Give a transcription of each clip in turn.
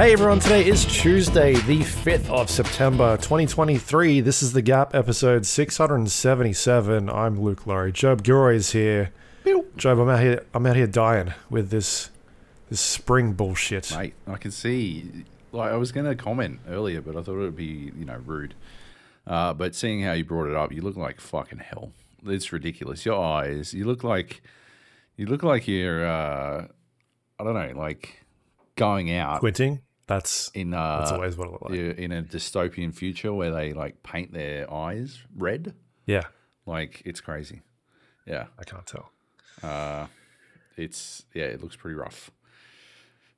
Hey everyone, today is Tuesday, the 5th of September 2023. This is The Gap, episode 677. I'm Luke Lawrie. Joab Gilroy is here. Joab, I'm out here I'm out here dying with this this spring bullshit. Mate, I can see. Like I was going to comment earlier, but I thought it would be you know rude. Uh, but seeing how you brought it up, you look like fucking hell. It's ridiculous. Your eyes, you look like you look like you're. Uh, I don't know, like going out Squinting? That's in uh, that's always what it like. in a dystopian future where they like paint their eyes red. Yeah, Like it's crazy. Yeah, I can't tell. it's yeah, it looks pretty rough.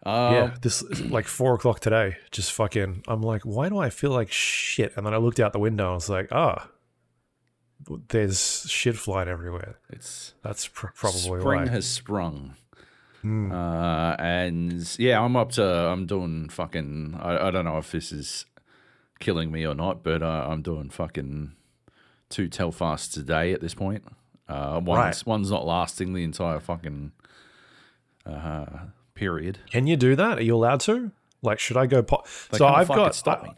yeah, this like four o'clock today. Just fucking. I'm like, why do I feel like shit? And then I looked out the window. and I was like, ah, there's shit flying everywhere. It's That's pr- probably spring why. has sprung. Uh, and yeah, I'm up to. I'm doing fucking. I, I don't know if this is killing me or not, but uh, I'm doing fucking two Telfasts a day at this point. Uh, one's Right. one's not lasting the entire fucking uh, period. Can you do that? Are you allowed to? Like, should I go? Po- They so I've got stop me.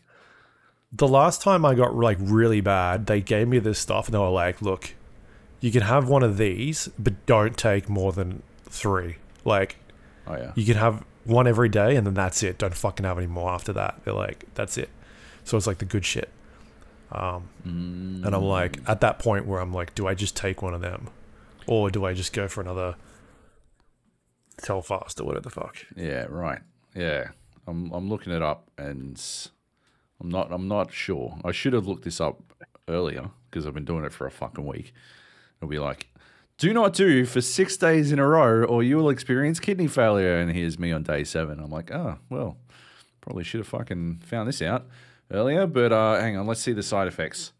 the last time I got like really bad. They gave me this stuff and they were like, "Look, you can have one of these, but don't take more than three. Like, Oh yeah. you can have one every day, and then that's it. Don't fucking have any more after that." They're like, "That's it." So it's like the good shit. Um, and I'm like at that point where I'm like, do I just take one of them, or do I just go for another Telfast or whatever the fuck? Yeah, right. Yeah, I'm I'm looking it up, and I'm not I'm not sure. I should have looked this up earlier because I've been doing it for a fucking week. It'll be like, do not do for six days in a row, or you will experience kidney failure. And here's me on day seven. I'm like, oh well, probably should have fucking found this out earlier. But uh, hang on, let's see the side effects.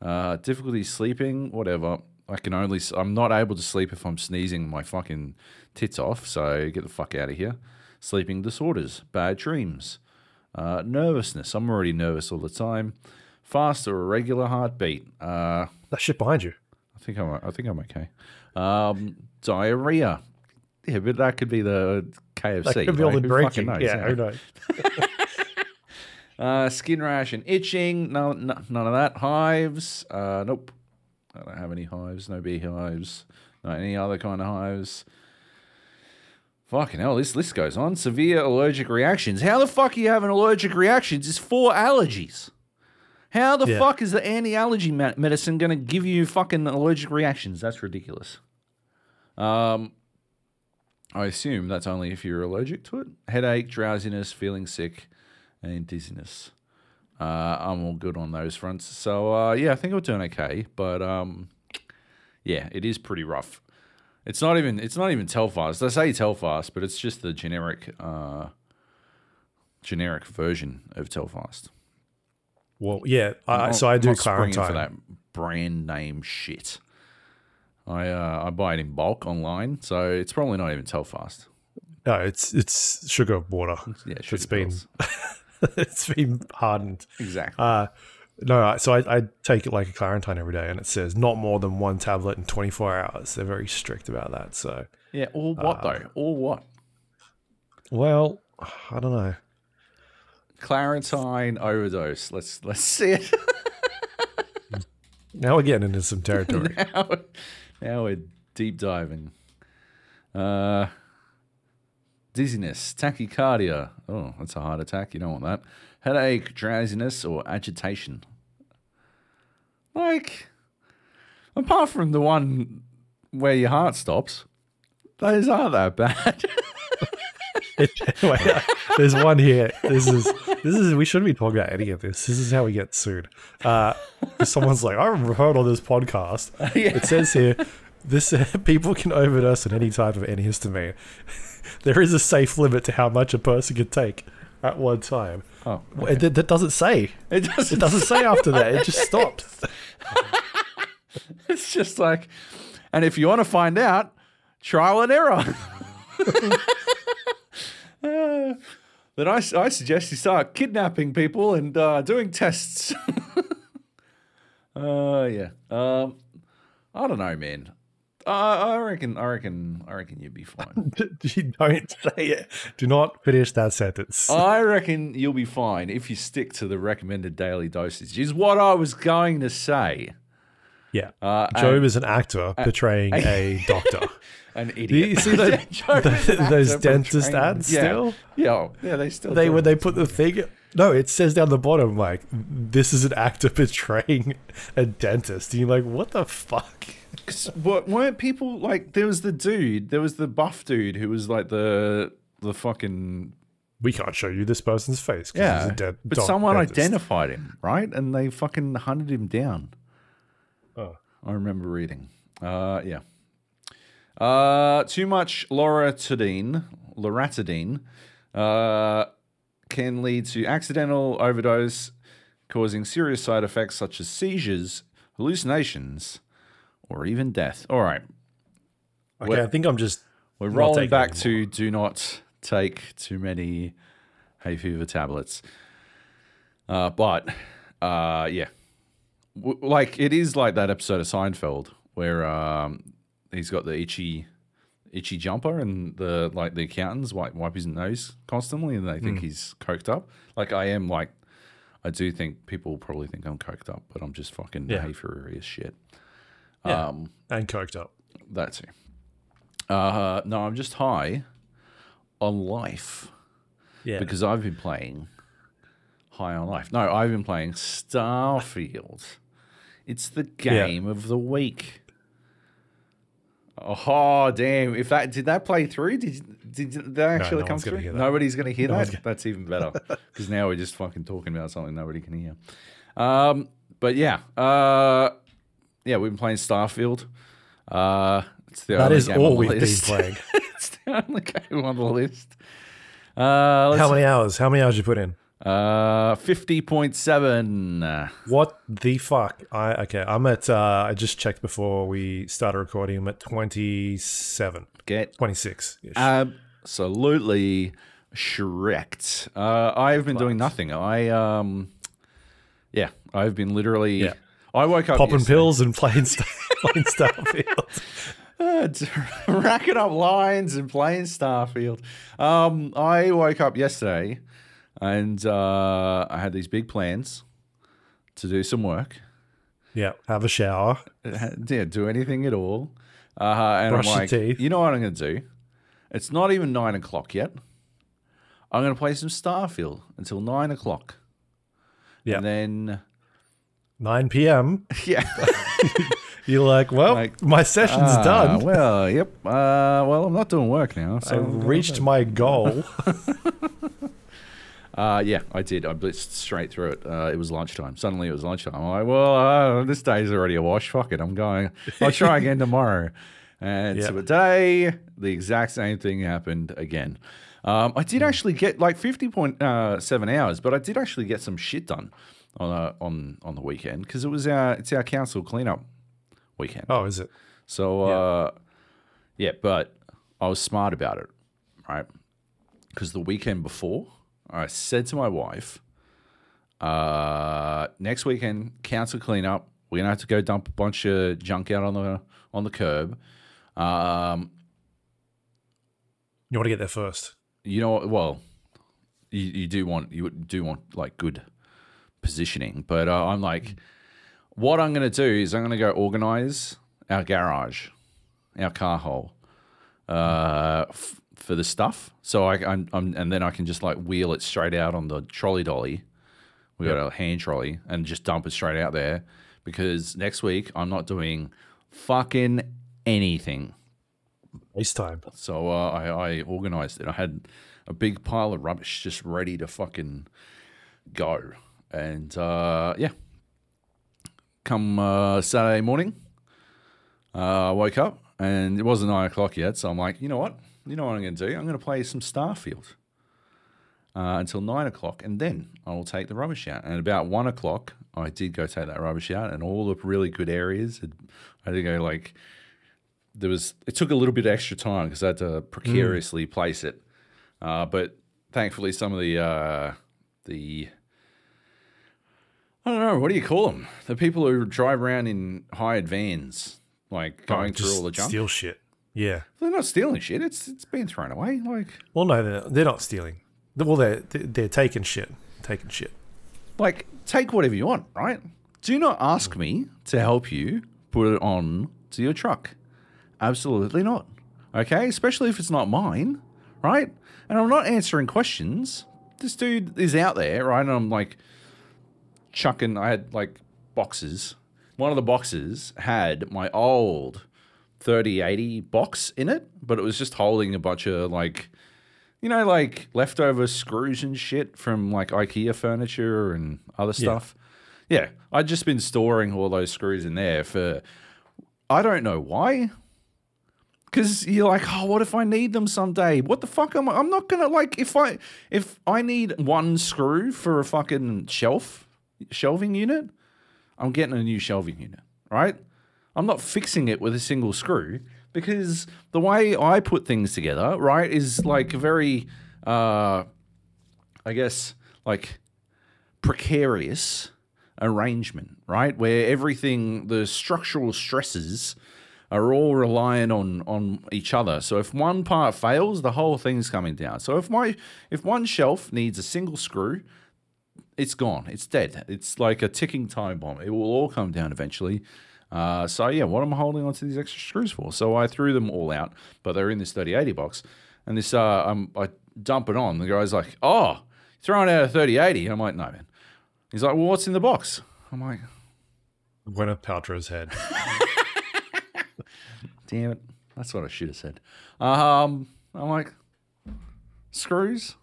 Uh, difficulty sleeping, whatever. I can only. I'm not able to sleep if I'm sneezing my fucking tits off. So get the fuck out of here. Sleeping disorders, bad dreams, uh, nervousness. I'm already nervous all the time. Fast or irregular heartbeat. Uh, That shit behind you. I think I'm. I think I'm okay. Um, diarrhea. Yeah, but that could be the KFC. That could be all the drinking. knows, yeah, who knows? Uh, skin rash and itching. No, no, none of that. Hives. Uh, nope. I don't have any hives. No beehives. Not any other kind of hives. Fucking hell, this list goes on. Severe allergic reactions. How the fuck are you having allergic reactions? It's four allergies. How the Yeah. fuck is the anti-allergy me- medicine going to give you fucking allergic reactions? That's ridiculous. Um, I assume that's only if you're allergic to it. Headache, drowsiness, feeling sick, and dizziness. Uh, I'm all good on those fronts. So uh, yeah, I think I'm doing okay. But um, yeah, it is pretty rough. It's not even it's not even Telfast. They say Telfast, but it's just the generic uh, generic version of Telfast. Well, yeah. I, I'm so I do not Claratyne. for that brand name shit. I uh, I buy it in bulk online, so it's probably not even Telfast. No, it's it's sugar water. Yeah, it's sugar been it's been hardened. exactly. Uh, no, so I, I take it like a Claratyne every day, and it says not more than one tablet in 24 hours. They're very strict about that. So, yeah, or what uh, though? Or what? well, I don't know. Claratyne overdose. Let's let's see it. Now we're getting into some territory. now, now we're deep diving. Uh, dizziness, tachycardia. Oh, that's a heart attack. You don't want that. Headache, drowsiness, or agitation. Like, apart from the one where your heart stops, those aren't that bad. anyway, there's one here. This is this is we shouldn't be talking about any of this. This is how we get sued. Uh, someone's like, I heard on this podcast. It says here, this people can overdose on any type of antihistamine. there is a safe limit to how much a person can take at one time. oh, It, that- doesn't say. it doesn't. It doesn't say after that. It just stops. It's just like, and if you want to find out, trial and error. Uh, then I, I suggest you start kidnapping people and uh, doing tests. uh, yeah. Um, I don't know, man. Uh, I reckon. I reckon. I reckon you'd be fine. you don't say it. Do not finish that sentence. I reckon you'll be fine if you stick to the recommended daily dosage. Is what I was going to say. Yeah. Uh, Joab is an actor portraying a doctor. an Do idiot. you see the, Joab is an the- those dentist portraying- ads yeah. still? Yeah, yeah, they still. They do. when they put the thing. No, it says down the bottom like this is an actor portraying a dentist. And you're like, what the fuck? what weren't people like? There was the dude. There was the buff dude who was like the the fucking We can't show you this person's face. yeah. he's a dead but someone dentist. identified him, right? And they fucking hunted him down. Oh. I remember reading. Uh, yeah. Uh, too much loratadine, loratadine, uh, can lead to accidental overdose, causing serious side effects such as seizures, hallucinations, or even death. All right, Okay, I think I'm just. we're rolling back to do not take too many hay fever tablets. Uh, but uh, yeah, w- like it is like that episode of Seinfeld where um, he's got the itchy, itchy jumper, and the like the accountants wipe, wipe his nose constantly, and they think Hmm. he's coked up. Like I am. Like I do think people probably think I'm coked up, but I'm just fucking Yeah. hay fever as shit. Yeah. Um, And coked up. That's it. Uh, no, I'm just high on life Yeah. because I've been playing High on Life. No, I've been playing Starfield. It's the game of the week. Oh damn! If that did that play through? Did did that actually no come one's gonna through? Nobody's gonna hear No that. That's even better because now we're just fucking talking about something nobody can hear. Um, but yeah, uh, yeah, we've been playing Starfield. Uh, it's the that only is game all we've been list. playing. it's the only game on the list. Uh, How many hours? How many hours you put in? Uh, fifty point seven. What the fuck? I okay. I'm at. Uh, I just checked before we started recording. I'm at 27, Get 26. -ish. absolutely shreked. Uh, I've been doing nothing. I um, yeah, I've been literally. Yeah. I woke up Popping yesterday- pills and playing, st- playing Starfield. Uh, racking up lines and playing Starfield. Um, I woke up yesterday and uh, I had these big plans to do some work. yeah. Have a shower. Yeah, do anything at all. Uh, and Brush I'm your like, teeth. you know what I'm going to do? It's not even nine o'clock yet. I'm going to play some Starfield until nine o'clock. Yeah. And then, 9 p.m. yeah. You're like, well, Like, my session's Ah, done. Well, yep. Uh, well, I'm not doing work now. I've reached my goal. Uh, yeah, I did. I blitzed straight through it. Uh, it was lunchtime. Suddenly it was lunchtime. I'm like, well, uh, this day's already a wash. Fuck it. I'm going. I'll try again tomorrow. And Yeah. so today, the exact same thing happened again. Um, I Hmm. did actually get like 50.7 hours, but I did actually get some shit done on uh, on on the weekend because it was our it's our council cleanup weekend. oh, is it? So uh, yeah, but I was smart about it, right? Because the weekend before, I said to my wife, uh, "Next weekend, council cleanup. We're gonna have to go dump a bunch of junk out on the on the curb. Um, You want to get there first. you know, what? well, you, you do want you do want like good positioning, but uh, I'm like, what I'm going to do is I'm going to go organize our garage, our car hole, uh, f- for the stuff. So I, I'm, I'm, and then I can just like wheel it straight out on the trolley dolly. We got a hand trolley and just dump it straight out there because next week I'm not doing fucking anything. Waste time. So uh, I, I organized it. I had a big pile of rubbish just ready to fucking go. And uh, yeah, come uh, Saturday morning, uh, I woke up and it wasn't nine o'clock yet. So I'm like, you know what? You know what I'm going to do? I'm going to play some Starfield uh, until nine o'clock, and then I will take the rubbish out. And about one o'clock, I did go take that rubbish out, and all the really good areas, had, I had to go like there was. It took a little bit of extra time because I had to precariously place it, uh, but thankfully, some of the uh, the I don't know what do you call them? The people who drive around in hired vans, like going Oh, through all the junk. Steal shit. Yeah. They're not stealing shit. It's it's been thrown away. Like Well, no, they're, they're not stealing. Well, they're they're taking shit. Taking shit. like take whatever you want, right? Do not ask mm. me to help you put it on to your truck. Absolutely not. Okay, especially if it's not mine, right? And I'm not answering questions. This dude is out there, right? And I'm like chucking. I had like boxes. One of the boxes had my old 3080 box in it, but it was just holding a bunch of like, you know, like leftover screws and shit from like IKEA furniture and other stuff. Yeah, I'd just been storing all those screws in there for I don't know why. Because you're like, oh, what if I need them someday? What the fuck am I? I'm not gonna like if I if I need one screw for a fucking shelf shelving unit, I'm getting a new shelving unit, right? I'm not fixing it with a single screw because the way I put things together, right, is like a very, uh, I guess, like precarious arrangement, right? Where everything, the structural stresses are all relying on on each other. So if one part fails, the whole thing's coming down. So if my if one shelf needs a single screw, it's gone. It's dead. It's like a ticking time bomb. It will all come down eventually. Uh, so yeah, what am I holding onto these extra screws for? So I threw them all out, but they're in this 3080 box. And this, uh, um, I dump it on. The guy's like, "Oh, throwing out a 3080." I'm like, "No, man." He's like, "Well, what's in the box?" I'm like, Gwyneth Paltrow's head. "Damn it, that's what I should have said." Um, I'm like, "Screws."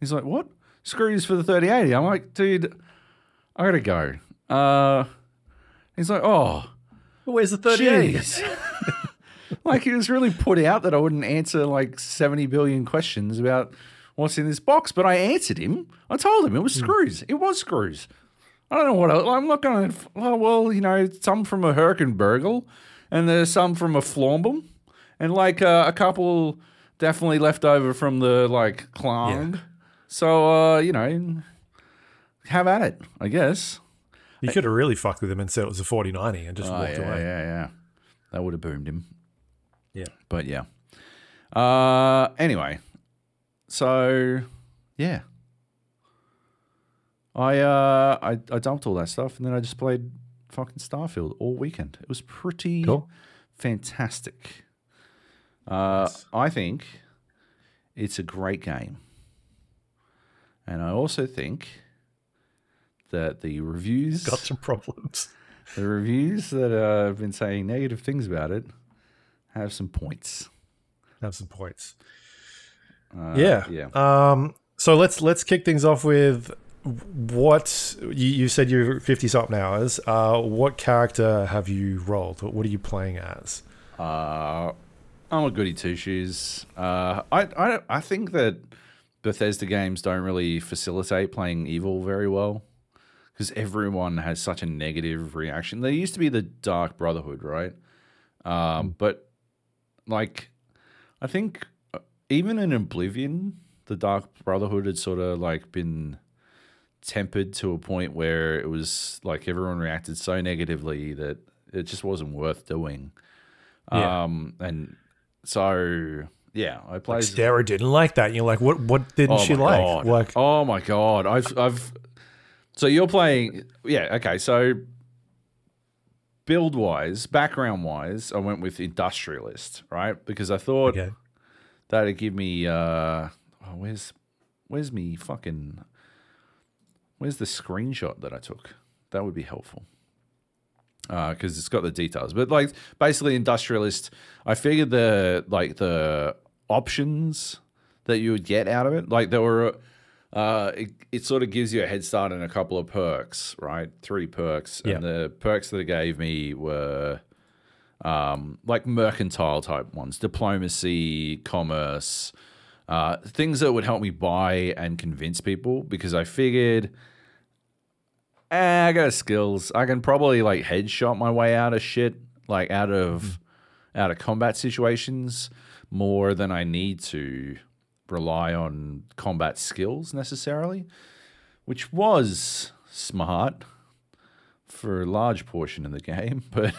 He's like, "What?" Screws for the 3080. I'm like, "Dude, I gotta go." Uh, he's like, "Oh." Where's the 38? Like he was really put out that I wouldn't answer like 70 billion questions about what's in this box, but I answered him. I told him it was screws. It was screws. I don't know what else. I'm not going to. Oh, well, you know, some from a Herkenbergel and there's some from a Flambum and like uh, a couple definitely left over from the like Klang. So, uh, you know, have at it, I guess. You could have really fucked with him and said it was a 4090 and just Oh, walked yeah, away. yeah, yeah. That would have boomed him. Yeah. But yeah. Uh anyway. So yeah. I uh I, I dumped all that stuff and then I just played fucking Starfield all weekend. It was pretty Cool. fantastic. Uh I think it's a great game. And I also think that the reviews Got some problems. the reviews that uh, have been saying negative things about it have some points. Have some points. Uh, yeah. yeah. Um. So let's let's kick things off with what you, you said you're 50 something hours. Uh, what character have you rolled? What, what are you playing as? Uh, I'm a goody two shoes. Uh, I, I I think that Bethesda games don't really facilitate playing evil very well because everyone has such a negative reaction. There used to be the Dark Brotherhood, right? Um, but like, I think uh, even in Oblivion, the Dark Brotherhood had sort of like been tempered to a point where it was like everyone reacted so negatively that it just wasn't worth doing. Yeah. Um, and so yeah, I played. Sarah didn't like that. You're like, what? What didn't Oh she like? God. Like, oh my god, I've I've. So you're playing, yeah, okay. So build wise, background wise, I went with industrialist, right? Because I thought okay, that'd give me. uh oh, Where's where's me fucking? Where's the screenshot that I took? That would be helpful. Because it's got the details, but like basically industrialist. I figured the like the options that you would get out of it, like there were. Uh, it, it sort of gives you a head start and a couple of perks, right? Three perks, and the perks that it gave me were um, like mercantile type ones, diplomacy, commerce, uh, things that would help me buy and convince people because I figured eh, I got skills. I can probably like headshot my way out of shit, like out of out of combat situations more than I need to rely on combat skills necessarily, which was smart for a large portion of the game, but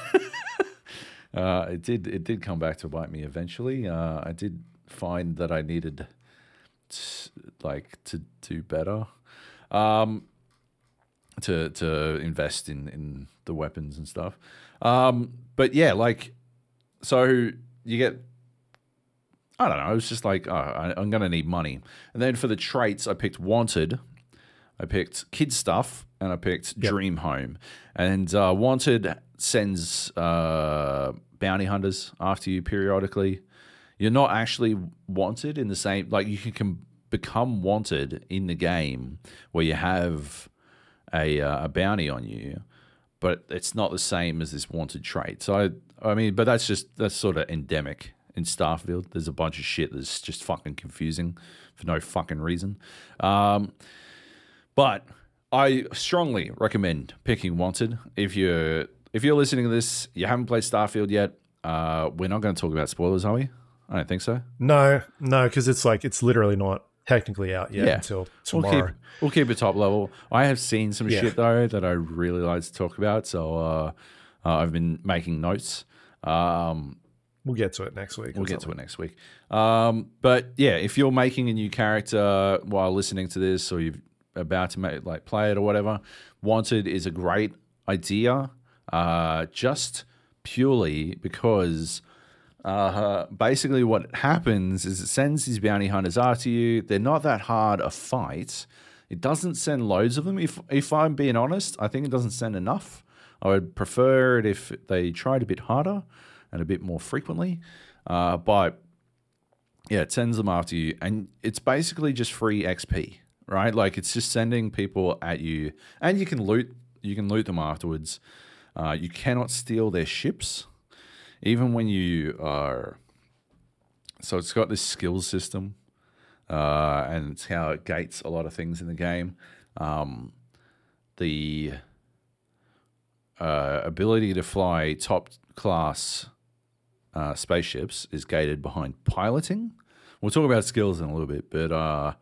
uh, it did it did come back to bite me eventually. Uh, I did find that I needed like to do better. Um, to to invest in in the weapons and stuff. Um, but yeah, like so you get. I don't know. It was just like oh, I, I'm gonna need money, and then for the traits, I picked wanted, I picked kid stuff, and I picked Yep. dream home. And uh, wanted sends uh, bounty hunters after you periodically. You're not actually wanted in the same like you can, can become wanted in the game where you have a uh, a bounty on you, but it's not the same as this wanted trait. So I, I mean, but that's just that's sort of endemic in Starfield. There's a bunch of shit that's just fucking confusing for no fucking reason. Um, but I strongly recommend picking Wanted if you're if you're listening to this, you haven't played Starfield yet. Uh, we're not going to talk about spoilers, are we? I don't think so. No, no, because it's like it's literally not technically out yet Yeah. until We'll tomorrow. keep we'll keep it top level. I have seen some Yeah. shit though that I really like to talk about, so uh, uh, I've been making notes. Um, We'll get to it next week. we'll get to it next week. Um, but yeah, if you're making a new character while listening to this, or you're about to make like play it or whatever, Wanted is a great idea. Uh, just purely because uh, basically what happens is it sends these bounty hunters after you. They're not that hard a fight. It doesn't send loads of them. If if I'm being honest, I think it doesn't send enough. I would prefer it if they tried a bit harder and a bit more frequently. Uh, but yeah, it sends them after you, and it's basically just free XP, right? Like it's just sending people at you, and you can loot. You can loot them afterwards. Uh, you cannot steal their ships, even when you are. So it's got this skills system, uh, and it's how it gates a lot of things in the game. Um, the uh, ability to fly top class uh, spaceships is gated behind piloting. We'll talk about skills in a little bit, but uh,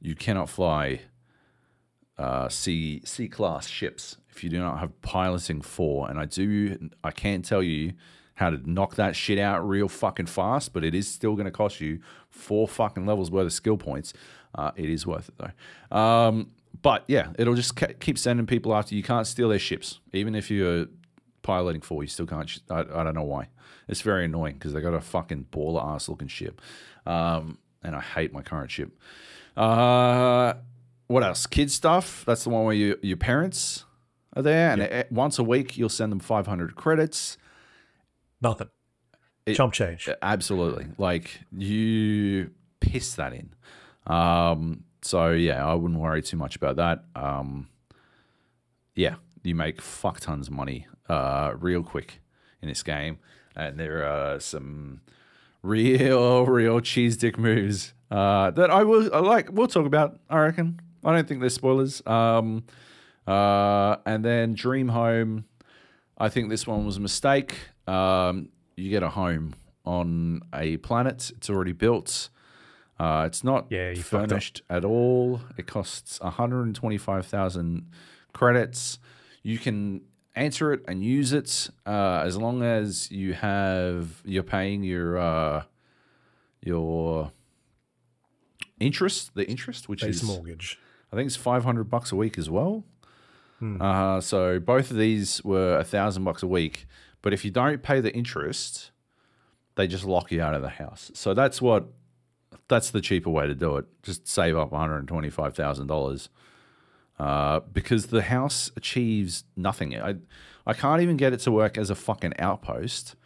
you cannot fly uh, C C class ships if you do not have piloting four. And I do, I can't tell you how to knock that shit out real fucking fast, but it is still going to cost you four fucking levels worth of skill points. Uh, it is worth it though. Um, but yeah, it'll just keep sending people after you. Can't steal their ships, even if you're piloting for. You still can't. Sh- I, I don't know why. It's very annoying because they got a fucking baller ass looking ship, um, and I hate my current ship. Uh, what else? Kid stuff. That's the one where you, your parents are there, and eh, once a week you'll send them 500 credits. Nothing. It- Chump change. Absolutely. Like you piss that in. Um, so yeah, I wouldn't worry too much about that. Um, yeah, you make fuck tons of money uh, real quick in this game, and there are some real, real cheese dick moves uh, that I will I like. We'll talk about. I reckon. I don't think they're spoilers. Um, uh, and then Dream Home. I think this one was a mistake. Um, you get a home on a planet. It's already built. Uh, it's not Yeah, you fucked up. furnished at all. It costs 125,000 credits. You can answer it and use it uh, as long as you have you're paying your uh, your interest, the interest, which Base is mortgage. I think it's 500 bucks a week as well. Uh, so both of these were a thousand bucks a week. But if you don't pay the interest, they just lock you out of the house. So that's what that's the cheaper way to do it. Just save up one hundred twenty five thousand dollars. Uh, because the house achieves nothing. I I can't even get it to work as a fucking outpost.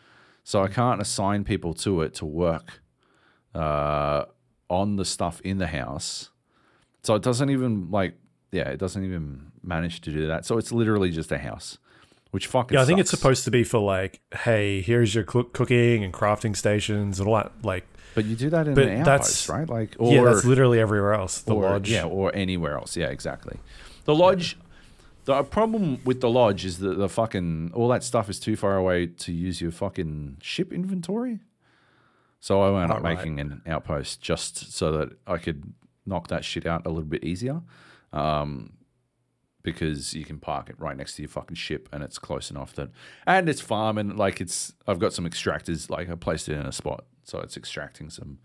So I can't assign people to it to work uh, on the stuff in the house. So it doesn't even like yeah, it doesn't even manage to do that. So it's literally just a house, which fucking Yeah, I think it's supposed to be for like, hey, here's your cook- cooking and crafting stations and all that. Like, But you do that in But an outpost, right? Like or yeah, that's literally everywhere else. The or, lodge. yeah, or anywhere else. Yeah, exactly. The lodge. The problem with the lodge is that the fucking all that stuff is too far away to use your fucking ship inventory. So I wound up right. making an outpost just so that I could knock that shit out a little bit easier. Um, because you can park it right next to your fucking ship and it's close enough that and it's farming like it's I've got some extractors like I placed it in a spot so it's extracting some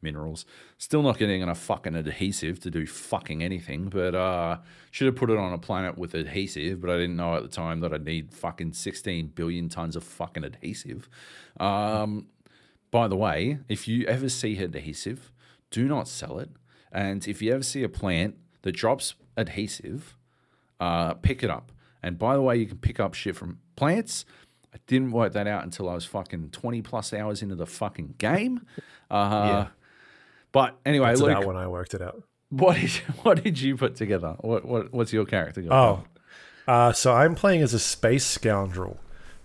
minerals. Still not getting enough fucking adhesive to do fucking anything, but uh should have put it on a planet with adhesive, but I didn't know at the time that I'd need fucking 16 billion tons of fucking adhesive. Um by the way, if you ever see adhesive, do not sell it. And if you ever see a plant that drops adhesive, uh, pick it up. And by the way, you can pick up shit from plants. I didn't work that out until I was fucking 20 plus hours into the fucking game. Uh, Yeah. But anyway, That's Luke, about when I worked it out. what did, what did you put together? What, what What's your character going Oh, uh, so I'm playing as a space scoundrel,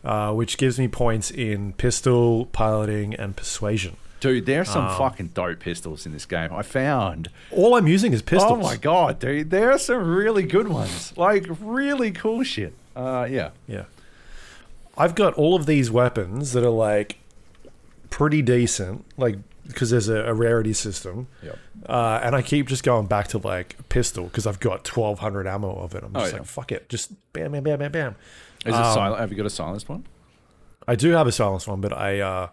uh, which gives me points in pistol, piloting, and persuasion. Dude, there's some Oh. fucking dope pistols in this game. I found. All I'm using is pistols. Oh my god, dude, there are some really good ones. Like really cool shit. Uh, yeah. Yeah. I've got all of these weapons that are like pretty decent, like because there's a, a rarity system. Yep. Uh, and I keep just going back to like pistol because I've got 1200 ammo of it. I'm Oh, just yeah. like, fuck it. Just bam, bam, bam, bam, bam. Is Um, it silent? Have you got a silenced one? I do have a silenced one, but I uh,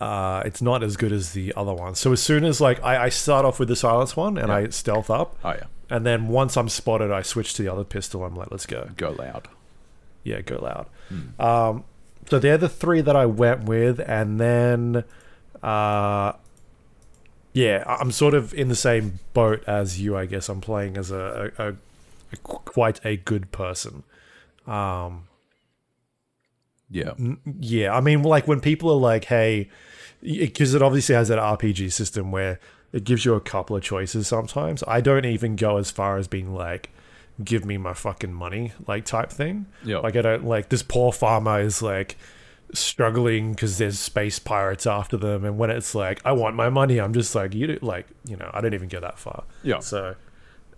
uh, it's not as good as the other one. So as soon as like I, I start off with the silence one and Yeah. I stealth up, Oh yeah. and then once I'm spotted, I switch to the other pistol. I'm like, let's go. Go loud. Yeah, go loud. Um, so they're the three that I went with, and then, uh, yeah, I'm sort of in the same boat as you. I guess I'm playing as a, a, a, a quite a good person. Um, Yeah. yeah, I mean, like when people are like, "Hey," because it obviously has that RPG system where it gives you a couple of choices. Sometimes I don't even go as far as being like, "Give me my fucking money," like type thing. Yeah. Like I don't like this poor farmer is like struggling because there's space pirates after them, and when it's like, "I want my money," I'm just like, "You do, like, you know, I don't even go that far." Yeah. So.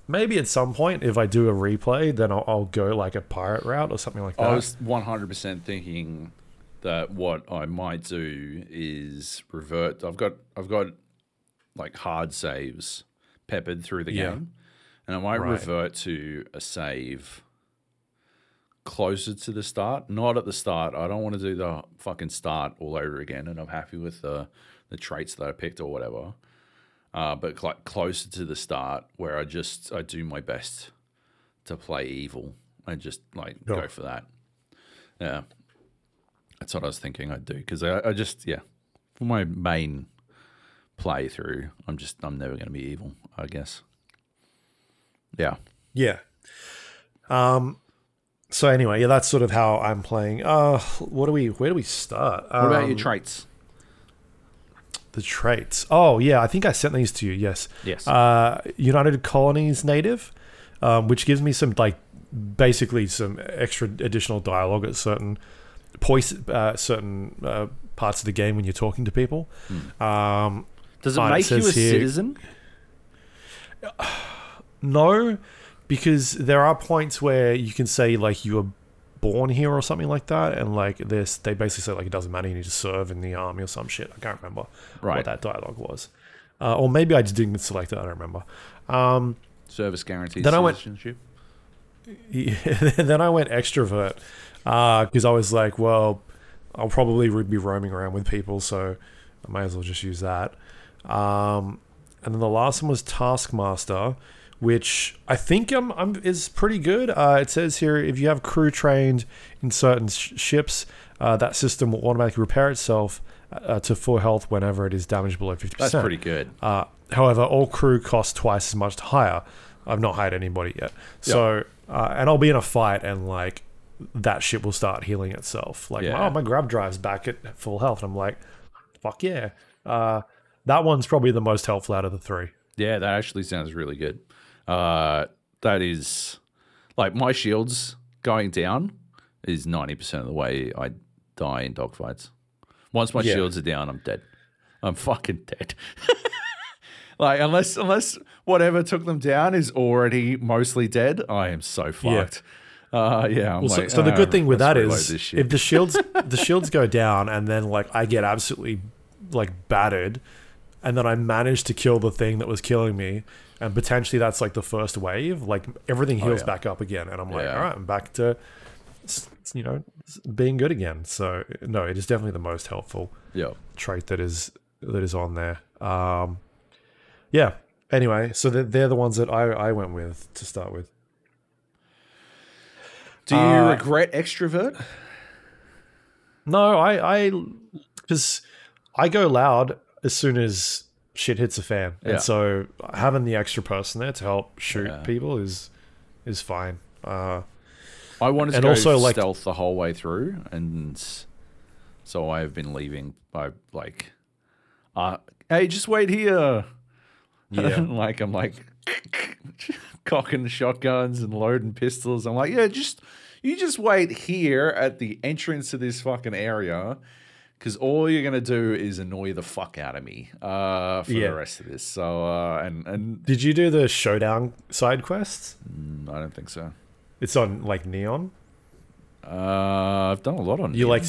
Maybe at some point, if I do a replay, then I'll, I'll go like a pirate route or something like that. I was 100% thinking that what I might do is revert. I've got I've got like hard saves peppered through the Yeah. game, and I might Right. revert to a save closer to the start. Not at the start. I don't want to do the fucking start all over again, and I'm happy with the the traits that I picked or whatever. Uh, but like closer to the start, where I just I do my best to play evil and just like go for that. Yeah, that's what I was thinking I'd do because I, I just yeah for my main playthrough, I'm just I'm never going to be evil. I guess. Yeah. Yeah. Um. So anyway, yeah, that's sort of how I'm playing. Uh, what do we? Where do we start? What about Um, your traits? The traits? Oh yeah, I think I sent these to you. Yes. Yes. Uh, United Colonies native, um, which gives me some like basically some extra additional dialogue at certain points, uh, certain uh, parts of the game when you're talking to people. Um, Does it make you a here- citizen? No, because there are points where you can say like you were born here or something like that, and like this, they basically say like it doesn't matter, you need to serve in the army or some shit. I can't remember Right. what that dialogue was, uh, or maybe I just didn't select it. I don't remember. Um, Service guaranteed Then I went- citizenship. then I went extrovert because I was like, well, I'll probably be roaming around with people, so I might as well just use that. Um, and then the last one was Taskmaster, which I think um, um, is pretty good. Uh, it says here if you have crew trained in certain sh- ships, uh, that system will automatically repair itself uh, to full health whenever it is damaged below 50%. That's pretty good. Uh, however, all crew cost twice as much to hire. I've not hired anybody yet. So, uh, and I'll be in a fight and like that ship will start healing itself. Like, Yeah. oh, my grav drive's back at full health. And I'm like, fuck yeah. Uh, that one's probably the most helpful out of the three. Yeah, that actually sounds really good. Uh, that is like my shields going down is ninety percent of the way I die in dogfights. Once my Yeah. shields are down, I'm dead. I'm fucking dead. like unless unless whatever took them down is already mostly dead, I am so fucked. Uh, yeah. Well, so, like, so the "Ah, good thing with that is this shit." if the shields the shields go down and then like I get absolutely like battered, and then I manage to kill the thing that was killing me, and potentially that's like the first wave. Like everything heals yeah. back up again, and I'm like, Yeah. all right, I'm back to you know being good again. So no, it is definitely the most helpful Yeah. trait that is that is on there. Um, yeah. Anyway, so they're, they're the ones that I, I went with to start with. Do you Uh, regret extrovert? No, I I because I go loud as soon as shit hits a fan, Yeah. and so having the extra person there to help shoot Yeah. people is is fine. Uh, I wanted to and also, like- stealth the whole way through, and so I've been leaving by like, uh, hey, just wait here. Yeah. like I'm like cocking shotguns and loading pistols. I'm like, yeah, just you just wait here at the entrance to this fucking area. Because all you're gonna do is annoy the fuck out of me uh, for Yeah. the rest of this. So uh, and and did you do the showdown side quests? mm, I don't think so. It's on like Neon. Uh, I've done a lot on. You here. like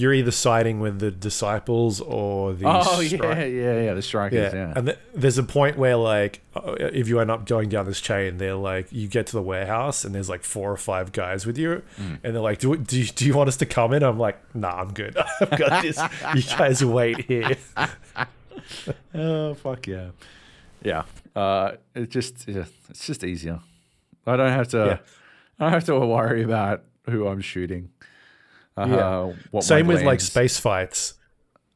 you're either siding with the disciples or the Oh stri- yeah, yeah, yeah. The strikers, Yeah, yeah. and th- there's a point where like, uh, if you end up going down this chain, they're like, you get to the warehouse and there's like four or five guys with you, Mm. and they're like, do, do, you- do you want us to come in? I'm like, nah, I'm good. I've got this. you guys wait here. Oh fuck yeah, yeah. Uh, it just yeah, it's just easier. I don't have to. Yeah. I don't have to worry about who I'm shooting. Uh, Yeah. what Same with like space fights.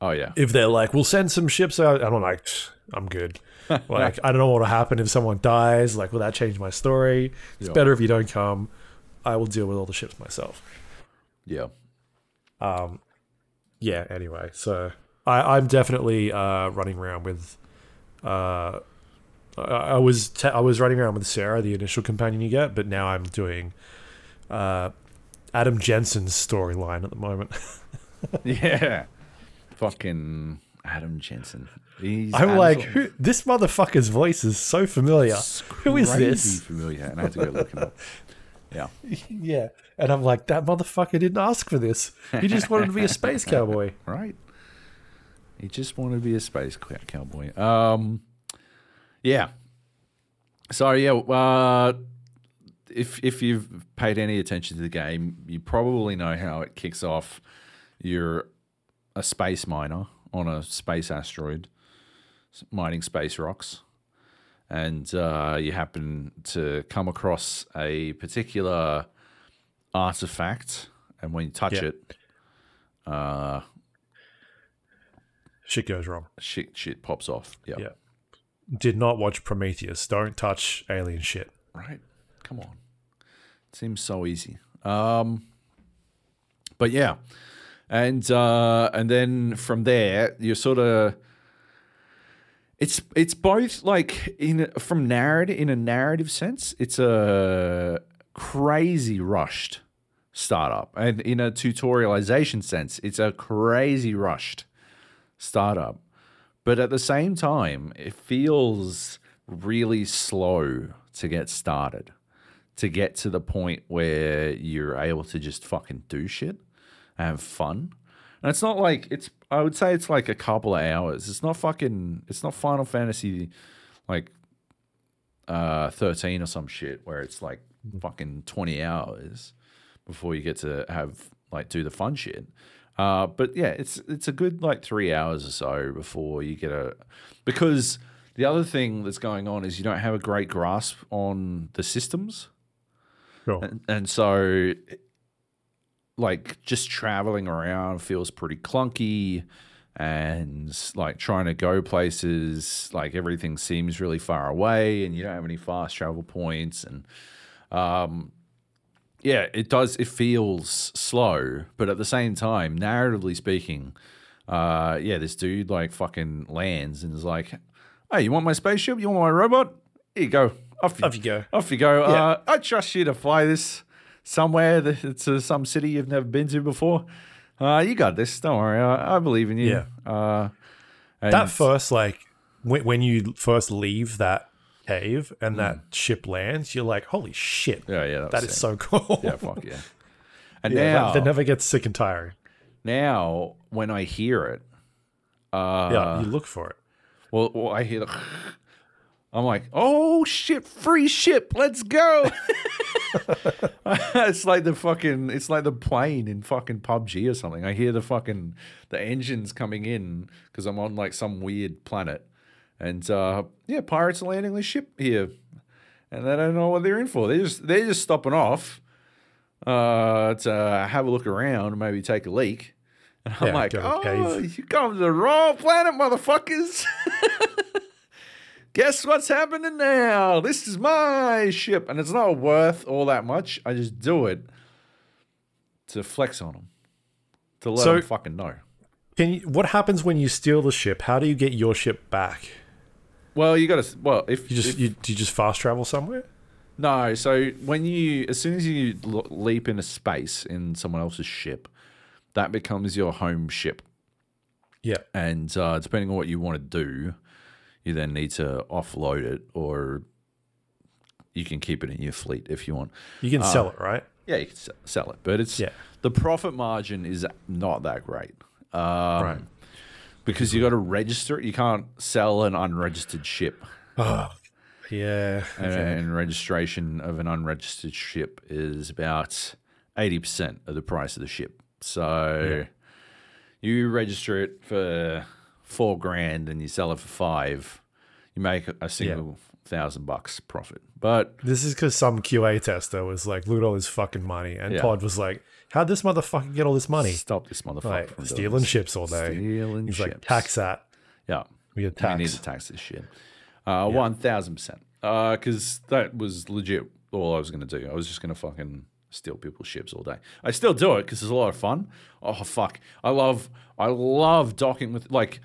Oh yeah, If they're like, we'll send some ships out, and I'm like, "Psh, I'm good. Like, I don't know what will happen if someone dies. Like, will that change my story? It's Yeah. better if you don't come. I will deal with all the ships myself. yeah. um yeah anyway so i i'm definitely uh running around with uh i, I was te- i was running around with sarah the initial companion you get but now i'm doing uh adam jensen's storyline at the moment Yeah. Fucking Adam Jensen. He's i'm Adam like who, this motherfucker's voice is so familiar who is this Familiar, and I had to go look him up. Yeah. yeah and i'm like that motherfucker didn't ask for this he just wanted to be a space cowboy right? He just wanted to be a space cowboy. Um, yeah. So yeah, uh, if if you've paid any attention to the game, you probably know how it kicks off. You're a space miner on a space asteroid, mining space rocks, and uh, you happen to come across a particular artifact, and when you touch Yeah. it, uh, shit goes wrong shit shit pops off. Yeah. Yeah. did not watch prometheus don't touch alien shit Right. Come on. seems so easy. Um but yeah. And uh and then from there you're sort of it's it's both like in from narrative in a narrative sense, it's a crazy rushed startup. And in a tutorialization sense, it's a crazy rushed startup. But at the same time, it feels really slow to get started, to get to the point where you're able to just fucking do shit and have fun. And it's not like it's, I would say it's like a couple of hours. It's not fucking, it's not Final Fantasy like uh 13 or some shit where it's like fucking 20 hours before you get to have like do the fun shit. Uh, but yeah, it's it's a good like three hours or so before you get a because the other thing that's going on is you don't have a great grasp on the systems, Sure. and, and so like just traveling around feels pretty clunky and like trying to go places like everything seems really far away and you don't have any fast travel points and um yeah it does it feels slow but at the same time narratively speaking uh yeah this dude like fucking lands and is like hey you want my spaceship? You want my robot? Here you go off you, Off you go. off you go. Yeah. uh i trust you to fly this somewhere that- to some city you've never been to before. Uh you got this. Don't worry. I, I believe in you. Yeah. uh that first like when, when you first leave that cave and that ship lands you're like holy shit. Yeah yeah that is so cool. Yeah fuck yeah. And Yeah, now that, that never gets sick and tiring. Now when i hear it uh yeah you look for it. Well, well I hear the. I'm like, oh shit, free ship, let's go. it's like the fucking, it's like the plane in fucking PUBG or something. I hear the fucking the engines coming in because I'm on like some weird planet, and uh, yeah, pirates are landing the ship here, and they don't know what they're in for. They're just they're just stopping off uh, to have a look around and maybe take a leak. And I'm Yeah, like, go to a oh, you come to the wrong planet, motherfuckers. Guess what's happening now? This is my ship, and it's not worth all that much. I just do it to flex on them, to let So- them fucking know. Can you, what happens when you steal the ship? How do you get your ship back? Well, you got to. Well, if You just if- you, do you just fast travel somewhere? No, so when you, as soon as you leap into space in someone else's ship, that becomes your home ship. Yeah. And uh, depending on what you want to do, you then need to offload it or you can keep it in your fleet if you want. You can sell it, right? Yeah, you can sell it, but it's Yeah. the profit margin is not that great. Um, Right. Because you got to register it. You can't sell an unregistered ship. Yeah. and, and registration of an unregistered ship is about 80% of the price of the ship. So you register it for four grand and you sell it for five, you make a single thousand bucks profit. But This is because some QA tester was like, "Look at all this fucking money," and Yeah. Todd was like, "How'd this motherfucker get all this money? stop this motherfucker Like stealing this. ships all day." Stealing He's ships. like, "Tax that. Yeah. We get You need to tax this shit. Uh, One thousand percent. Because that was legit all I was to do. I was just to fucking steal people's ships all day. I still do it because it's a lot of fun. Oh fuck! I love I love docking with like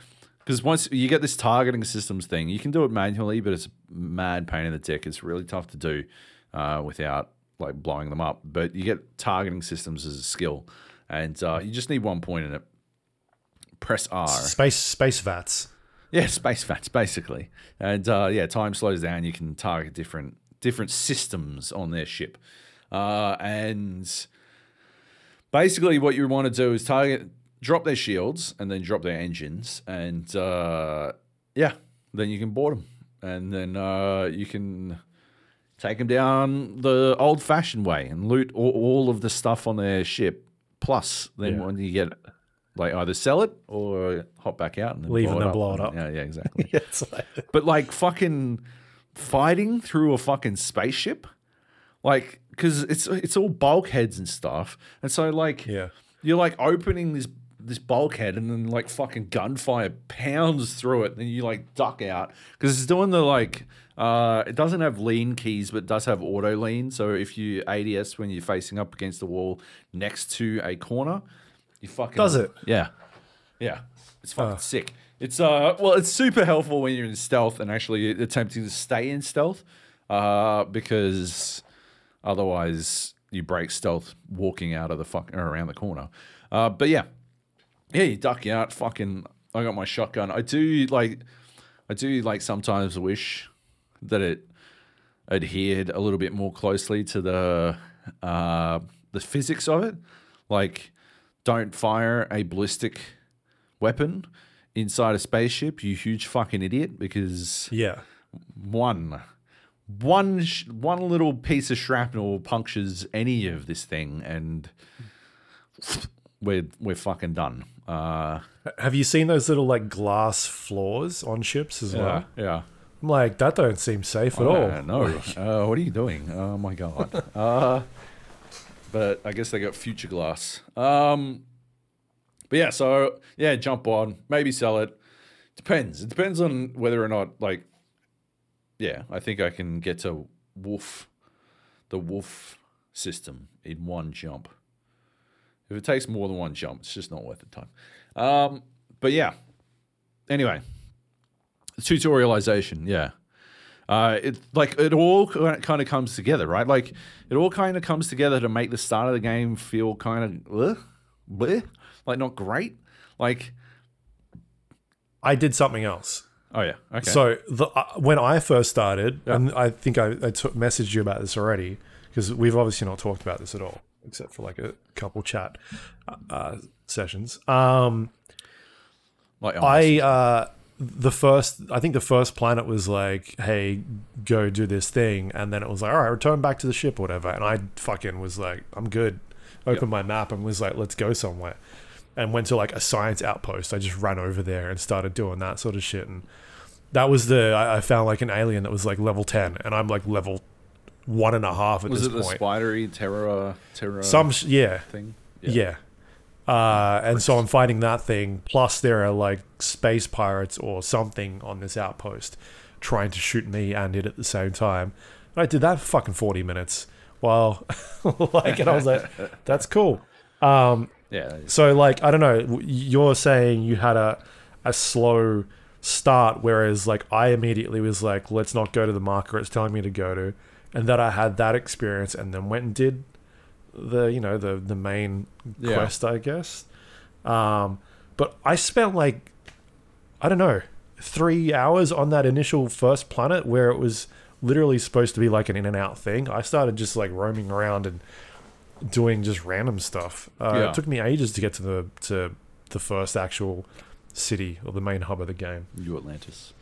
because once you get this targeting systems thing, you can do it manually, but it's a mad pain in the dick. It's really tough to do uh, without like blowing them up. But you get targeting systems as a skill, and uh, you just need one point in it. Press R. Space space VATS. Yeah, space VATS basically, and uh, yeah, time slows down. You can target different different systems on their ship, uh, and basically what you want to do is target, drop their shields, and then drop their engines, and uh, yeah, then you can board them, and then uh, you can take them down the old-fashioned way and loot all, all of the stuff on their ship. Plus, then Yeah. when you get like either sell it or hop back out and then Leave blow and then blow it up. Yeah, yeah, exactly. it's like, but like fucking fighting through a fucking spaceship, like because it's it's all bulkheads and stuff, and so like yeah. you're like opening this this bulkhead and then like fucking gunfire pounds through it, then you like duck out because it's doing the like. Uh, it doesn't have lean keys, but it does have auto lean. So if you ADS when you're facing up against the wall next to a corner, you fucking Does it? Yeah, yeah. It's fucking sick. It's uh, well, it's super helpful when you're in stealth and actually attempting to stay in stealth, uh, because otherwise you break stealth walking out of the fuck or around the corner. Uh, but yeah, yeah, you duck out. Fucking, I got my shotgun. I do like, I do like sometimes wish that it adhered a little bit more closely to the uh, the physics of it. Like, don't fire a ballistic weapon inside a spaceship, you huge fucking idiot, because Yeah. one one sh- one little piece of shrapnel punctures any of this thing and we're we're fucking done. Uh Have you seen those little like glass floors on ships as well? yeah. I'm like, that don't seem safe at all. Uh, no. Uh, what are you doing? Oh my god. Uh, but I guess they got future glass. Um, but yeah, so yeah, jump on, maybe sell it. Depends. It depends on whether or not like. Yeah, I think I can get to wolf, the wolf system in one jump. If it takes more than one jump, it's just not worth the time. Um, but yeah. Anyway, tutorialization yeah uh it like it all kind of comes together right like it all kind of comes together to make the start of the game feel kind of bleh, bleh, like not great like I did something else. oh yeah okay So the, uh, when I first started, and I think I, I took messaged you about this already, because we've obviously not talked about this at all, except for like a couple chat uh, sessions. Um, like I uh, the first I think the first planet was like, hey, go do this thing, and then it was like, all right, return back to the ship or whatever. And I fucking was like, I'm good. Opened my map and was like, let's go somewhere. And went to like a science outpost. I just ran over there and started doing that sort of shit. And that was the I, I found like an alien that was like level ten, and I'm like level one and a half at Was this it the point. spidery terror terror Some sh- yeah, thing? yeah. Uh, and so I'm fighting that thing. Plus, there are like space pirates or something on this outpost trying to shoot me and it at the same time. And I did that for fucking 40 minutes. While, like, and I was like, that's cool. Um, Yeah. so, like, I don't know. You're saying you had a, a slow start, whereas, like, I immediately was like, let's not go to the marker it's telling me to go to. And that I had that experience and then went and did the, you know, the, the main Yeah. quest, I guess. Um, but I spent, like, I don't know, three hours on that initial first planet where it was literally supposed to be like an in and out thing. I started just like roaming around and doing just random stuff. Uh, Yeah. It took me ages to get to the to the first actual city or the main hub of the game. New Atlantis.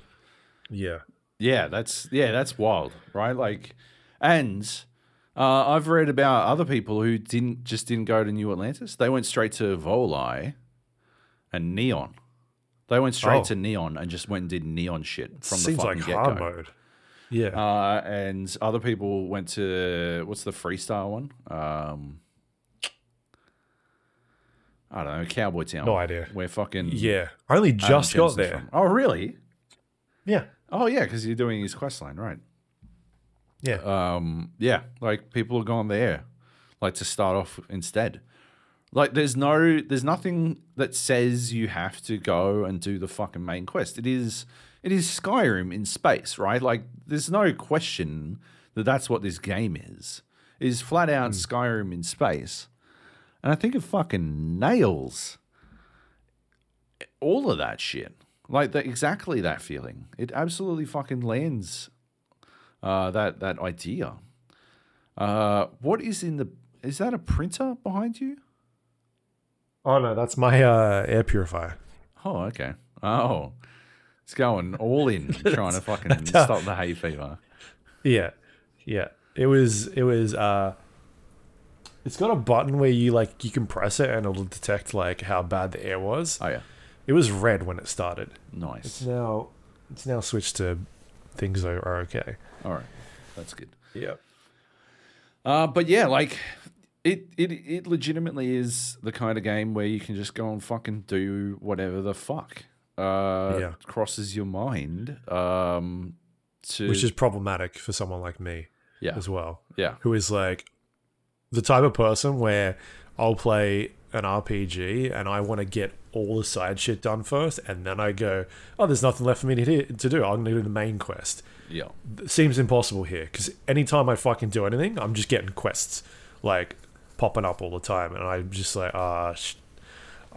Yeah. Yeah, that's yeah, that's wild, right? Like, and uh, I've read about other people who didn't just didn't go to New Atlantis. They went straight to Volii and Neon. They went straight Oh. to Neon and just went and did Neon shit from Seems the like fucking hard get go. mode. Yeah. Uh, and other people went to what's the Freestar one? Um, I don't know, Cowboy Town. No idea. Where fucking yeah. I only just got there. from. Oh, really? Yeah. Oh, yeah, because you're doing his quest line, right? Yeah. um yeah like people have gone there like to start off instead. Like there's no there's nothing that says you have to go and do the fucking main quest. It is it is skyrim in space right? Like there's no question that that's what this game is. It is flat out skyrim in space. And i think it fucking nails. All of that shit. Like that exactly that feeling. It absolutely fucking lands uh, that that idea. Uh, what is in the? Is that a printer behind you? oh no, that's my uh, air purifier. Oh, okay. Oh, it's going all in trying to fucking stop the hay fever. Yeah, yeah. It was. It was. uh It's got a button where you like you can press it and it'll detect like how bad the air was. Oh yeah, It was red when it started. nice. It's now. It's now switched to things are, are okay. All right, that's good. Yeah. Uh, but yeah, like it, it, it legitimately is the kind of game where you can just go and fucking do whatever the fuck uh, Yeah. crosses your mind. Um, to Which is problematic for someone like me yeah, as well, yeah, who is like the type of person where I'll play an RPG and I want to get all the side shit done first, and then I go, oh, there's nothing left for me to, to do. I'm going to do the main quest. Yeah. Seems impossible here because anytime I fucking do anything, I'm just getting quests like popping up all the time, and I'm just like, ah, sh-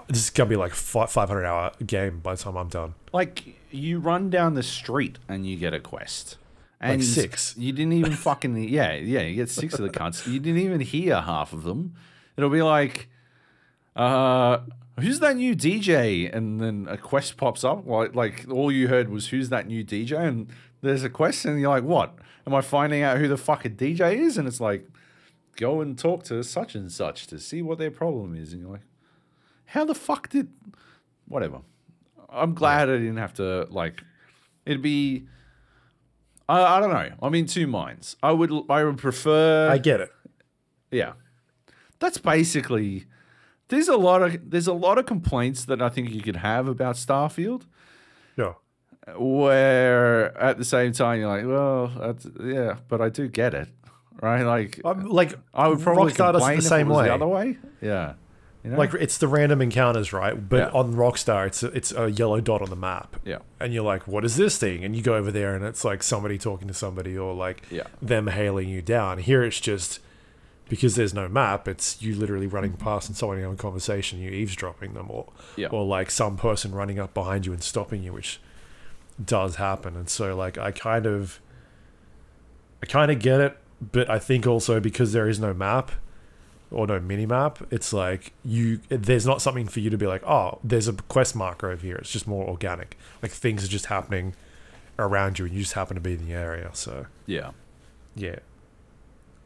this is gonna be like fi 500 hour game by the time I'm done. Like you run down the street and you get a quest. And six. You didn't even fucking yeah yeah you get six of the cunts. You didn't even hear half of them. It'll be like, uh, who's that new DJ? And then a quest pops up. Like like all you heard was who's that new DJ? And there's a question. And you're like, what? Am I finding out who the fuck a DJ is? And it's like, go and talk to such and such to see what their problem is. And you're like, how the fuck did whatever. I'm glad I didn't have to like. It'd be. I, I don't know. I'm in two minds. I would I would prefer. I get it. yeah, that's basically. There's a lot of there's a lot of complaints that I think you could have about Starfield, No. Where at the same time you're like, well, that's, yeah, but I do get it, right? Like I'm like I would probably Rockstar does it complain the same way. the other way. Yeah, you know? Like it's the random encounters, right? But Yeah. on Rockstar, it's a, it's a yellow dot on the map. yeah, And you're like, what is this thing? And you go over there, and it's like somebody talking to somebody, or like Yeah. them hailing you down. Here, it's just because there's no map. It's you literally running mm-hmm. past and someone having a conversation, you eavesdropping them, or Yeah. or like some person running up behind you and stopping you, which does happen. And so, like, I kind of, I kind of get it, but I think also because there is no map, or no mini map. It's like you there's not something for you to be like, oh, there's a quest marker over here. It's just more organic. Like things are just happening around you, and you just happen to be in the area. So Yeah. yeah,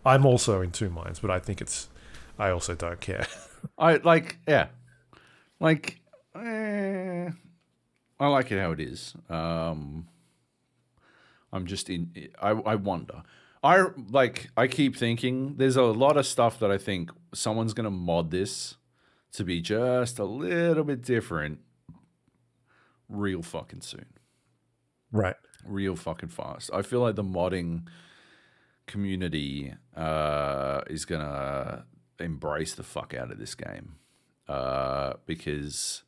I'm also in two minds, but I think it's I also don't care. I like, yeah, like, eh, I like it how it is. Um, I'm just in. I I wonder. I like. I keep thinking there's a lot of stuff that I think someone's gonna mod this to be just a little bit different, real fucking soon right. real fucking fast. I feel like the modding community uh, is gonna embrace the fuck out of this game uh, because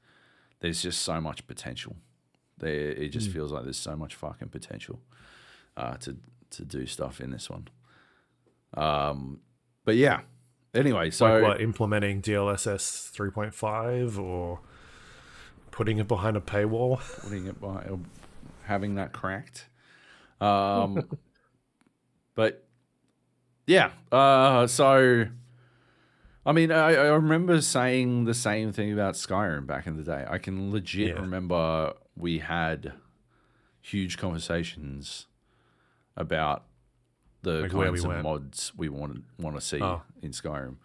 there's just so much potential. There, it just feels like there's so much fucking potential uh, to to do stuff in this one. Um, but yeah. Anyway, so like what implementing DLSS 3.5 or putting it behind a paywall. putting it by having that cracked. Um, but yeah, uh, so I mean, I, I remember saying the same thing about Skyrim back in the day. I can legit Yeah. remember we had huge conversations about the Like kinds we of went. mods we want want to see Oh. in Skyrim,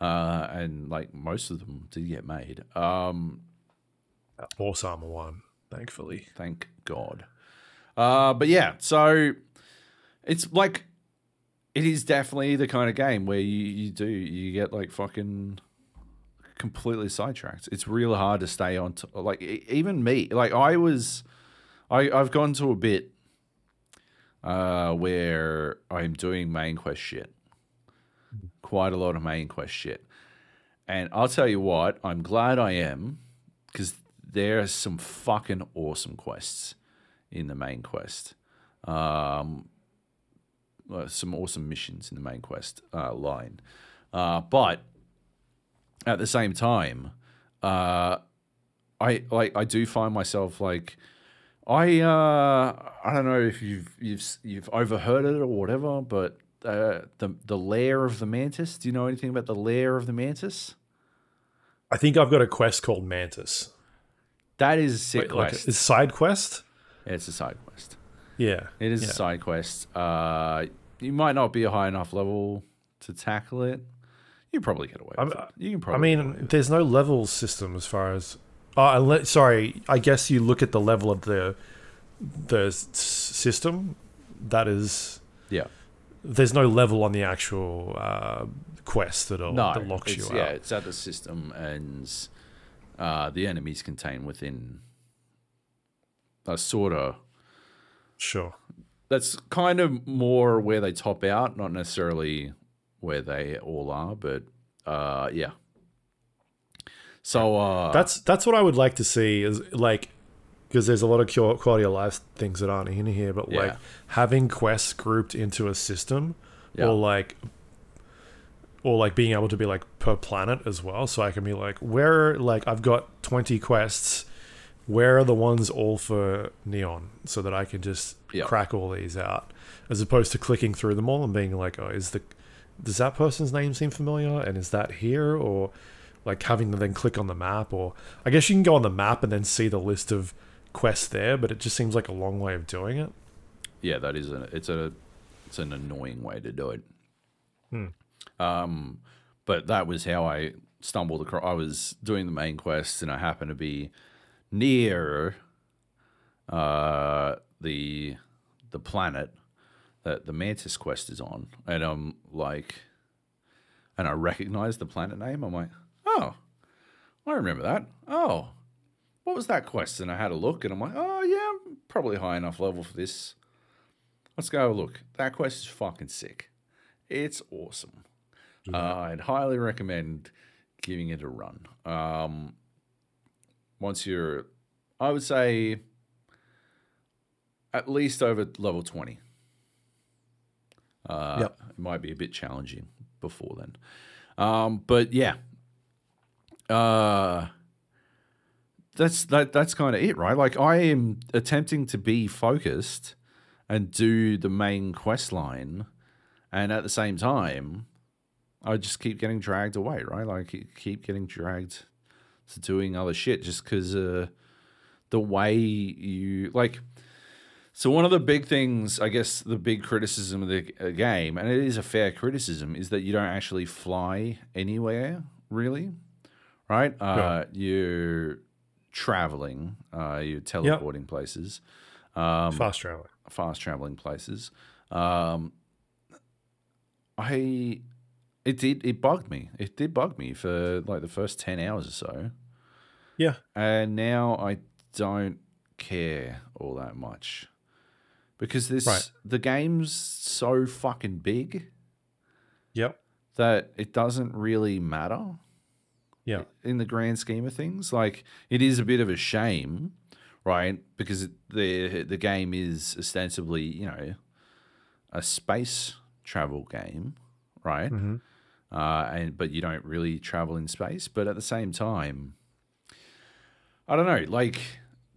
uh, and like most of them did get made. Um, Horse Armor one, thankfully. Thank God. Uh, but yeah, so it's like it is definitely the kind of game where you, you do you get like fucking completely sidetracked. It's real hard to stay on. T- like even me, like I was, I I've gone to a bit uh, where I'm doing main quest shit, quite a lot of main quest shit, and I'll tell you what, I'm glad I am because there are some fucking awesome quests in the main quest. Um, uh, some awesome missions in the main quest uh, line, uh, but at the same time, uh, I like I do find myself like I uh, I don't know if you've you've you've overheard it or whatever, but uh, the the lair of the mantis. Do you know anything about the lair of the mantis? I think I've got a quest called Mantis. That is a sick Wait, like quest. a side quest? Yeah, it's a side quest. Yeah. It is yeah. a side quest. Uh, you might not be a high enough level to tackle it. You probably get away. I'm- it. You can probably. away mean, there's no level system as far as. Oh, unless, sorry. I guess you look at the level of the the s- system. That is, yeah. there's no level on the actual uh, quest that, No, that locks you it's, out. yeah, it's at the system, and uh, the enemies contained within a sort of. Sure. That's kind of more where they top out, not necessarily where they all are, but uh, yeah. So uh, That's that's what I would like to see is like because there's a lot of quality of life things that aren't in here, but like having quests grouped into a system Yeah. or like or like being able to be like per planet as well, so I can be like where like I've got 20 quests. Where are the ones all for neon so that I can just Yeah. crack all these out as opposed to clicking through them all and being like, oh, is the does that person's name seem familiar and is that here or like having to then click on the map or I guess you can go on the map and then see the list of quests there, but it just seems like a long way of doing it. yeah, that is a it's a it's an annoying way to do it. Um, but that was how I stumbled across. I was doing the main quest, and I happened to be near uh, the the planet that the Mantis quest is on, and I'm like, and I recognized the planet name. I'm like, oh, I remember that. Oh, what was that quest? And I had a look, and I'm like, oh yeah, I'm probably high enough level for this. Let's go look. That quest is fucking sick. It's awesome. Uh, I'd highly recommend giving it a run. Um, once you're, I would say, at least over level 20. Uh, Yep. It might be a bit challenging before then. Um, but yeah. Uh, that's that that's kind of it, right? Like I am attempting to be focused and do the main quest line, and at the same time, I just keep getting dragged away, right? Like keep getting dragged to doing other shit just because uh, the way you like. So one of the big things, I guess, the big criticism of the uh, game, and it is a fair criticism, is that you don't actually fly anywhere really, right? Uh, you're traveling, uh, you're teleporting places, um, Fast traveling. fast traveling places. Um, I it did it bugged me. It did bug me for like the first ten hours or so, Yeah. and now I don't care all that much because this Right. the game's so fucking big Yep. that it doesn't really matter Yeah. in the grand scheme of things. Like it is a bit of a shame, right? Because it, the the game is ostensibly, you know, a space travel game, right? Mhm. Uh, and but you don't really travel in space. But at the same time, I don't know. Like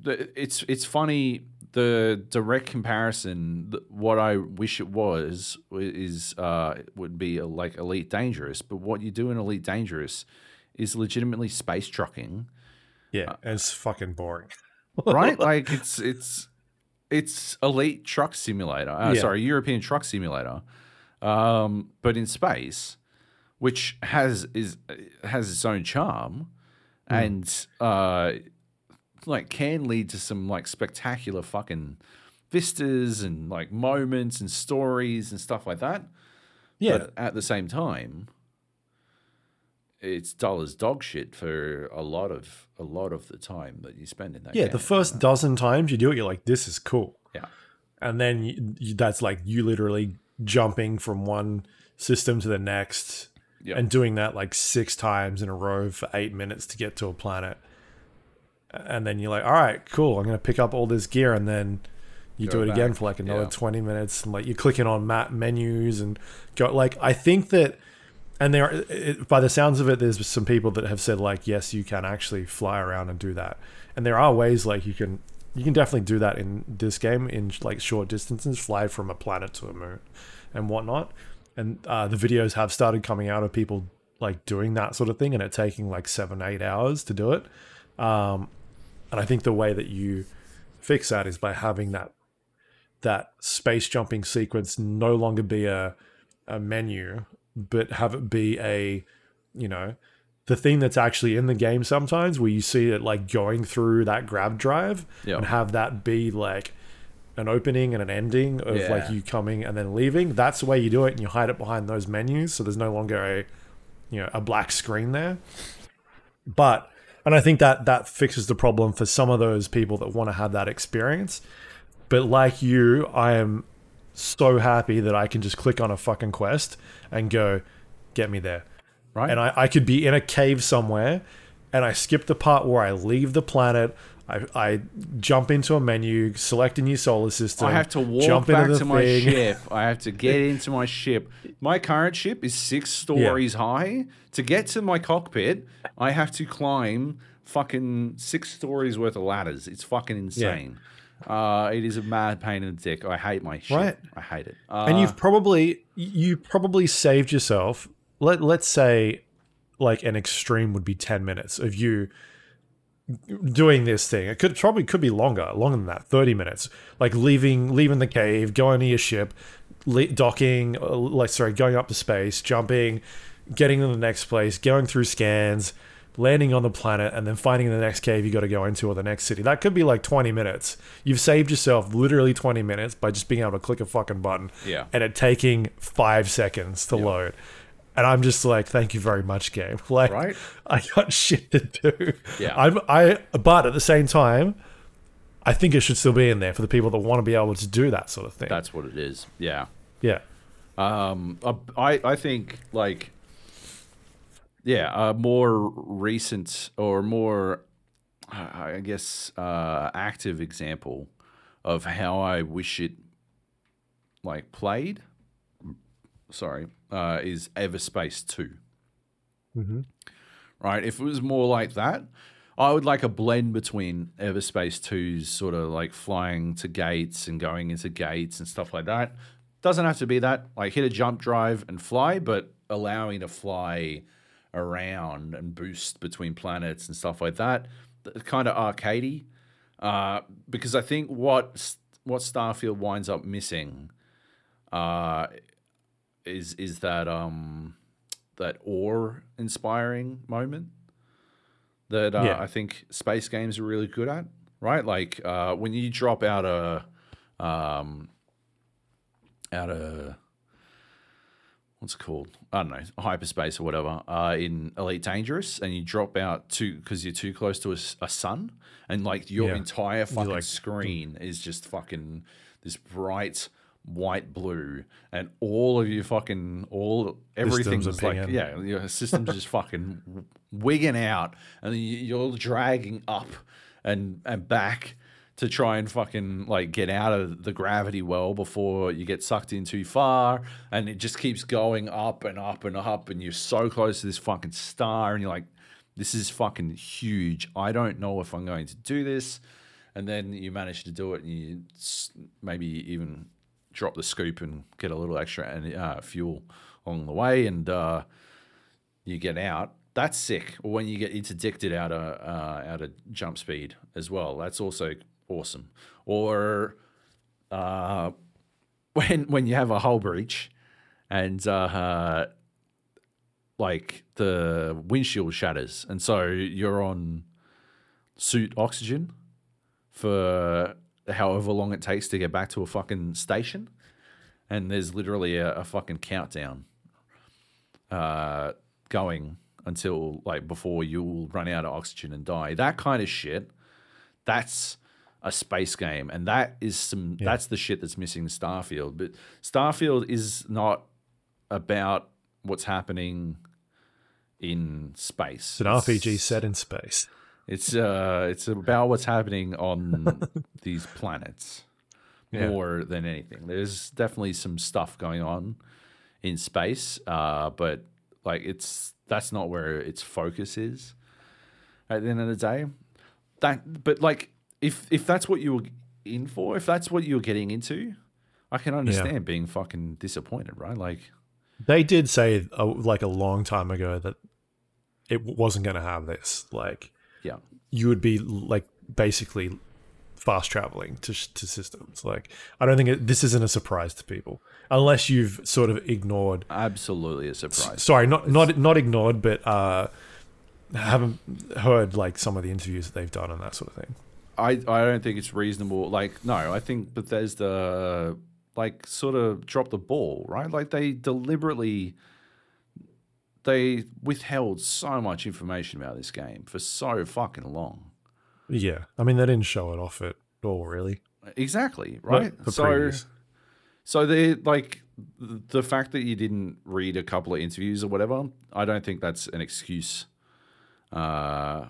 it's it's funny. The direct comparison, what I wish it was, is uh, would be a, like Elite Dangerous. But what you do in Elite Dangerous is legitimately space trucking, Yeah. and it's fucking boring. right? like it's it's it's Elite Truck Simulator. Uh, Yeah. Sorry, European Truck Simulator, um, but in space, which has is has its own charm, and uh, like can lead to some like spectacular fucking vistas and like moments and stories and stuff like that. Yeah. But at the same time, it's dull as dog shit for a lot of a lot of the time that you spend in that. yeah. The first dozen times you do it, you're like, this is cool. Yeah. And then you, you, that's like you literally jumping from one system to the next Yeah. and doing that like six times in a row for eight minutes to get to a planet. And then you're like, all right, cool. I'm going to pick up all this gear. And then you Go do it again for like another Yeah. 20 minutes. And like you're clicking on map menus and go, like, I think that, and there, are, it, by the sounds of it, there's some people that have said, like, yes, you can actually fly around and do that. And there are ways like you can, you can definitely do that in this game in like short distances, fly from a planet to a moon and whatnot. And uh, the videos have started coming out of people like doing that sort of thing, and it taking like seven, eight hours to do it. Um, and I think the way that you fix that is by having that that space jumping sequence no longer be a a menu, but have it be a you know the thing that's actually in the game sometimes where you see it like going through that grav drive Yeah. and have that be like an opening and an ending of like you coming and then leaving that's the way you do it and you hide it behind those menus so there's no longer a you know a black screen there but and i think that that fixes the problem for some of those people that want to have that experience but like you i am so happy that i can just click on a fucking quest and go get me there right? and I, I could be in a cave somewhere and I skip the part where I leave the planet. I, I jump into a menu, select a new solar system. I have to walk jump into back the to my thing. ship. I have to get into my ship. My current ship is six stories high. To get to my cockpit, I have to climb fucking six stories worth of ladders. It's fucking insane. Uh, it is a mad pain in the dick. I hate my ship. Right. I hate it. Uh, and you've probably you probably saved yourself. Let let's say like an extreme would be ten minutes of you doing this thing. It could probably could be longer, longer than that, thirty minutes. Like leaving leaving the cave, going to your ship, le- docking, uh, like sorry, going up to space, jumping, getting to the next place, going through scans, landing on the planet, and then finding the next cave you got to go into or the next city. That could be like twenty minutes. You've saved yourself literally twenty minutes by just being able to click a fucking button Yeah. and it taking five seconds to load. And I'm just like, thank you very much, game. Like, Right? I got shit to do. Yeah. I'm, I, but at the same time, I think it should still be in there for the people that want to be able to do that sort of thing. That's what it is. Yeah. yeah. Um, I I think like yeah, a more recent or more, I I guess, uh, active example of how I wish it like played. Sorry, uh, is Everspace 2 Mhm. Right, if it was more like that, I would like a blend between Everspace 2's sort of like flying to gates and going into gates and stuff like that. Doesn't have to be that. Like hit a jump drive and fly, but allowing to fly around and boost between planets and stuff like that, It's kind of arcadey. Uh, because I think what what Starfield winds up missing uh, is is that um that awe inspiring moment that uh, Yeah. I think space games are really good at. Right, like uh, when you drop out a um, out a what's it called? I don't know, hyperspace or whatever, uh, in Elite Dangerous, and you drop out too because you're too close to a sun, and like your Yeah. entire fucking like- screen is just fucking this bright white blue, and all of your fucking all everything's Systems like pinging. yeah, your system's just fucking wigging out, and you- you're dragging up and and back to try and fucking like get out of the gravity well before you get sucked in too far and it just keeps going up and up and up and you're so close to this fucking star and you're like this is fucking huge i don't know if i'm going to do this and then you manage to do it and you maybe even drop the scoop and get a little extra and uh, fuel along the way and uh, you get out. That's sick. Or when you get interdicted out of uh, out of jump speed as well. That's also awesome. Or uh, when when you have a hull breach and uh, like the windshield shatters, and so you're on suit oxygen for however long it takes to get back to a fucking station, and there's literally a, a fucking countdown uh, going until like before you'll run out of oxygen and die. That kind of shit. That's a space game, and that is some. That's the shit that's missing in Starfield. But Starfield is not about what's happening in space. It's an RPG set in space. It's uh, it's about what's happening on these planets Yeah. more than anything. There's definitely some stuff going on in space, uh, but like it's that's not where its focus is. At the end of the day, that but like if if that's what you were in for, if that's what you're getting into, I can understand being fucking disappointed, right? Like They did say uh, like a long time ago that it wasn't going to have this. Like yeah, you would be like basically fast traveling to to systems. Like I don't think it, this isn't a surprise to people unless you've sort of ignored. absolutely a surprise. Sorry, not not not ignored, but uh, haven't heard like some of the interviews that they've done and that sort of thing. I, I don't think it's reasonable. Like, no, I think Bethesda like sort of dropped the ball, right? Like they deliberately they withheld so much information about this game for so fucking long. Yeah, I mean they didn't show it off at all, really. Exactly, right? for so previews. so they like the fact that you didn't read a couple of interviews or whatever, I don't think that's an excuse. Uh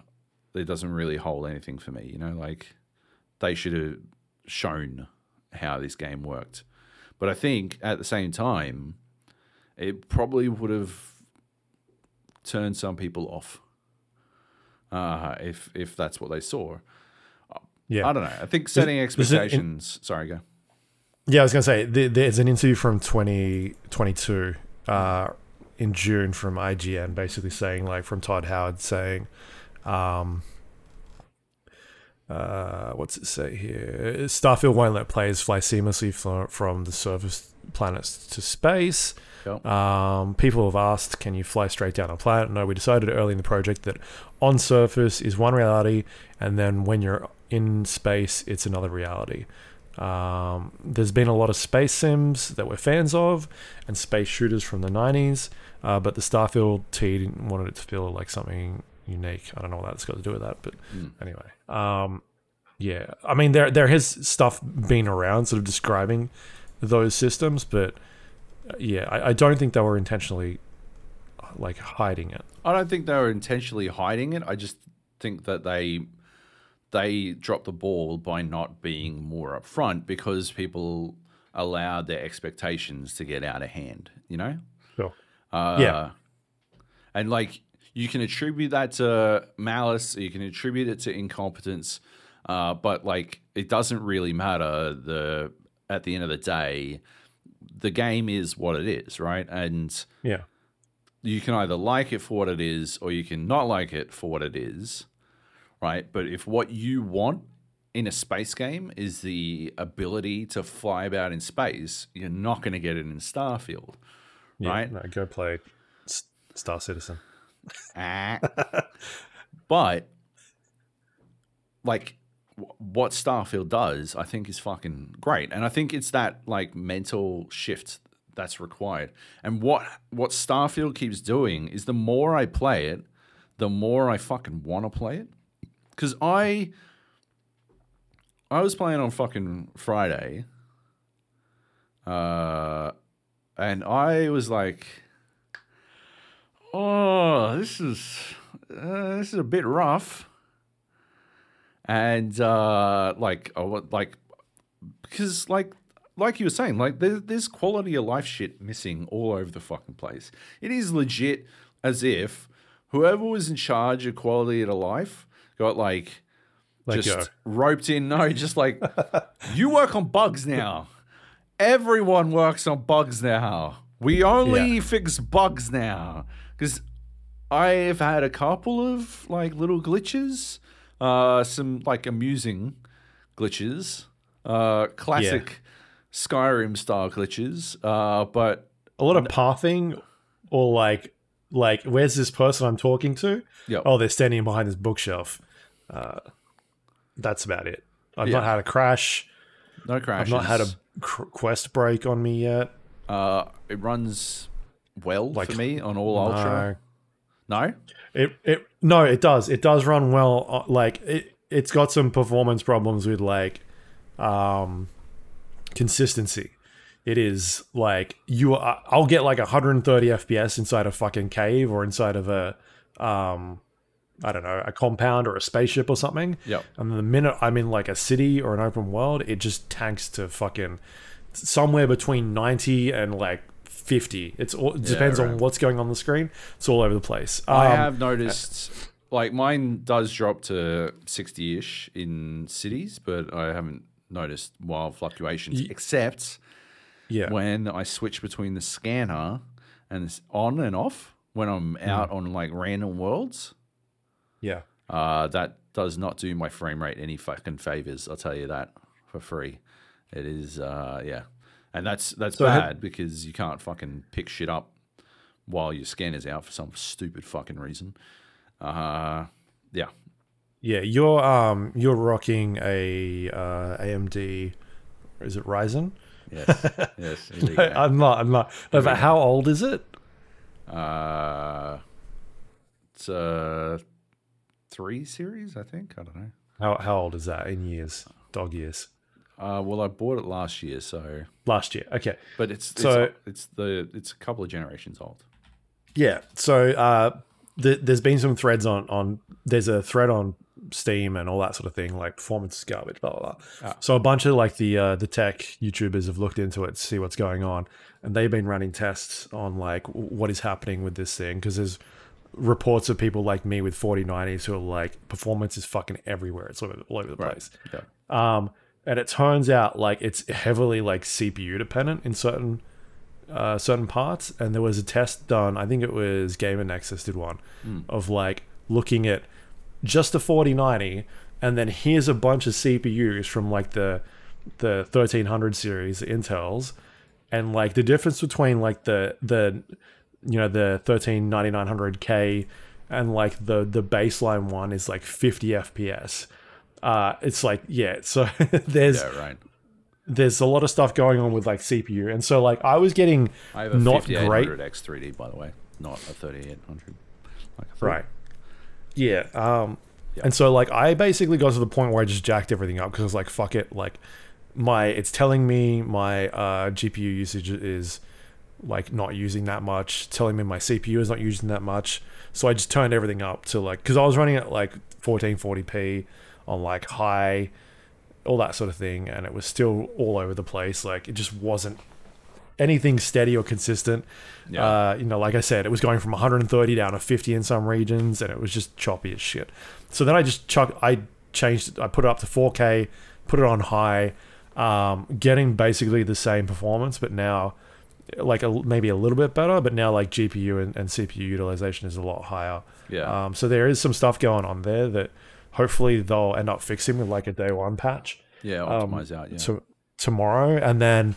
it doesn't really hold anything for me, you know, like they should have shown how this game worked. But I think at the same time, it probably would have turned some people off. Uh, if if that's what they saw. Yeah, I don't know. I think setting is it in- expectations. sorry, go. Yeah, I was gonna say th- there's an interview from 2022 uh, in June from IGN, basically saying like from Todd Howard saying, um, uh, what's it say here? Starfield won't let players fly seamlessly from from the surface planets to space. Yep. Um, people have asked, can you fly straight down a planet? No, we decided early in the project that on surface is one reality, and then when you're in space, it's another reality. Um, there's been a lot of space sims that we're fans of, and space shooters from the 90s, uh, but the Starfield team wanted it to feel like something unique. I don't know what that's got to do with that, but Mm. anyway. Um, yeah, I mean there there has stuff been around, sort of describing those systems, but yeah, I, I don't think they were intentionally like hiding it. I don't think they were intentionally hiding it. I just think that they they dropped the ball by not being more upfront because people allowed their expectations to get out of hand. You know. Sure. Uh, Yeah. And like you can attribute that to malice, you can attribute it to incompetence, uh, but like it doesn't really matter. The at the end of the day, the game is what it is, right? And Yeah, you can either like it for what it is or you can not like it for what it is, right? But if what you want in a space game is the ability to fly about in space, you're not going to get it in Starfield, Yeah, right? No, go play Star Citizen. Ah. but like what Starfield does, I think is fucking great, and I think it's that like mental shift that's required. And what what Starfield keeps doing is the more I play it, the more I fucking want to play it, because I I was playing on fucking Friday, uh, and I was like oh, this is uh, this is a bit rough. And uh, like, wa- like, because like, like you were saying, like, there, there's quality of life shit missing all over the fucking place. It is legit as if whoever was in charge of quality of life got like Let just go. roped in. No, just like you work on bugs now. Everyone works on bugs now. We only Yeah. fix bugs now because I've had a couple of like little glitches, uh, some like amusing glitches, uh, classic Skyrim style glitches. Uh, but A lot of pathing, or like, like, where's this person I'm talking to? Yep. Oh, they're standing behind this bookshelf. Uh, that's about it. I've Yeah. not had a crash. no crash. I've not had a cr- quest break on me yet. Uh, it runs well Like, for me on all ultra. No, It it no, it does. It does run well. uh, Like it, it's got some performance problems with like, um, consistency. It is like you. Are, I'll get like 130 FPS inside a fucking cave or inside of a, um, I don't know, a compound or a spaceship or something. Yeah. And the minute I'm in like a city or an open world, it just tanks to fucking somewhere between 90 and like 50. It's all, it depends on right. what's going on the screen. It's all over the place. I Um, have noticed, like mine does drop to sixty-ish in cities, but I haven't noticed wild fluctuations, except Yeah. when I switch between the scanner and it's on and off when I'm Hmm. out on like random worlds. yeah. Uh, that does not do my frame rate any fucking favors. I'll tell you that for free. It is, uh, yeah, and that's that's So bad because you can't fucking pick shit up while your scanner's out for some stupid fucking reason. Uh, yeah, Yeah, you're um you're rocking a uh, AMD. Is it Ryzen? yes, yes. go. I'm not. I'm not. No, but how old is it? Uh, it's a three series, I think. I don't know. How how old is that in years? Dog years. Uh, well, I bought it last year, so Last year. Okay. but it's So- it's, it's the it's a couple of generations old. Yeah. So uh, th- there's been some threads on on. There's a thread on Steam and all that sort of thing, like performance is garbage, blah blah blah. So a bunch of like the uh, the tech YouTubers have looked into it to see what's going on, and they've been running tests on like what is happening with this thing because there's reports of people like me with 4090s who are like performance is fucking everywhere. It's all over, all over the place. Yeah. Um, and it turns out like it's heavily like CPU dependent in certain uh, certain parts. And there was a test done. I think it was Gamer Nexus did one of like looking at just a 4090, and then here's a bunch of CPUs from like the the 1300 series, the Intels, and like the difference between like the the you know the 13900K and like the the baseline one is like 50 FPS. Uh, it's like yeah, so there's Yeah, right. there's a lot of stuff going on with like CPU, and so like I was getting I have a not 5800 great, X3D, by the way, not a 3800. Like right? Yeah. Um, and so like I basically got to the point where I just jacked everything up because I was like, fuck it, like my it's telling me my uh, GPU usage is like not using that much, telling me my CPU is not using that much. So I just turned everything up to like because I was running at like 1440p on like high, all that sort of thing, and it was still all over the place. Like it just wasn't anything steady or consistent. Yeah. Uh, you know, like I said, it was going from 130 down to 50 in some regions, and it was just choppy as shit. So then I just chuck, I changed, it, I put it up to 4K, put it on high, um, getting basically the same performance, but now like a, maybe a little bit better, but now like GPU and, and CPU utilization is a lot higher. Yeah. Um, so there is some stuff going on there that hopefully they'll end up fixing with like a day one patch yeah, um, optimize out. Yeah. to, tomorrow, and then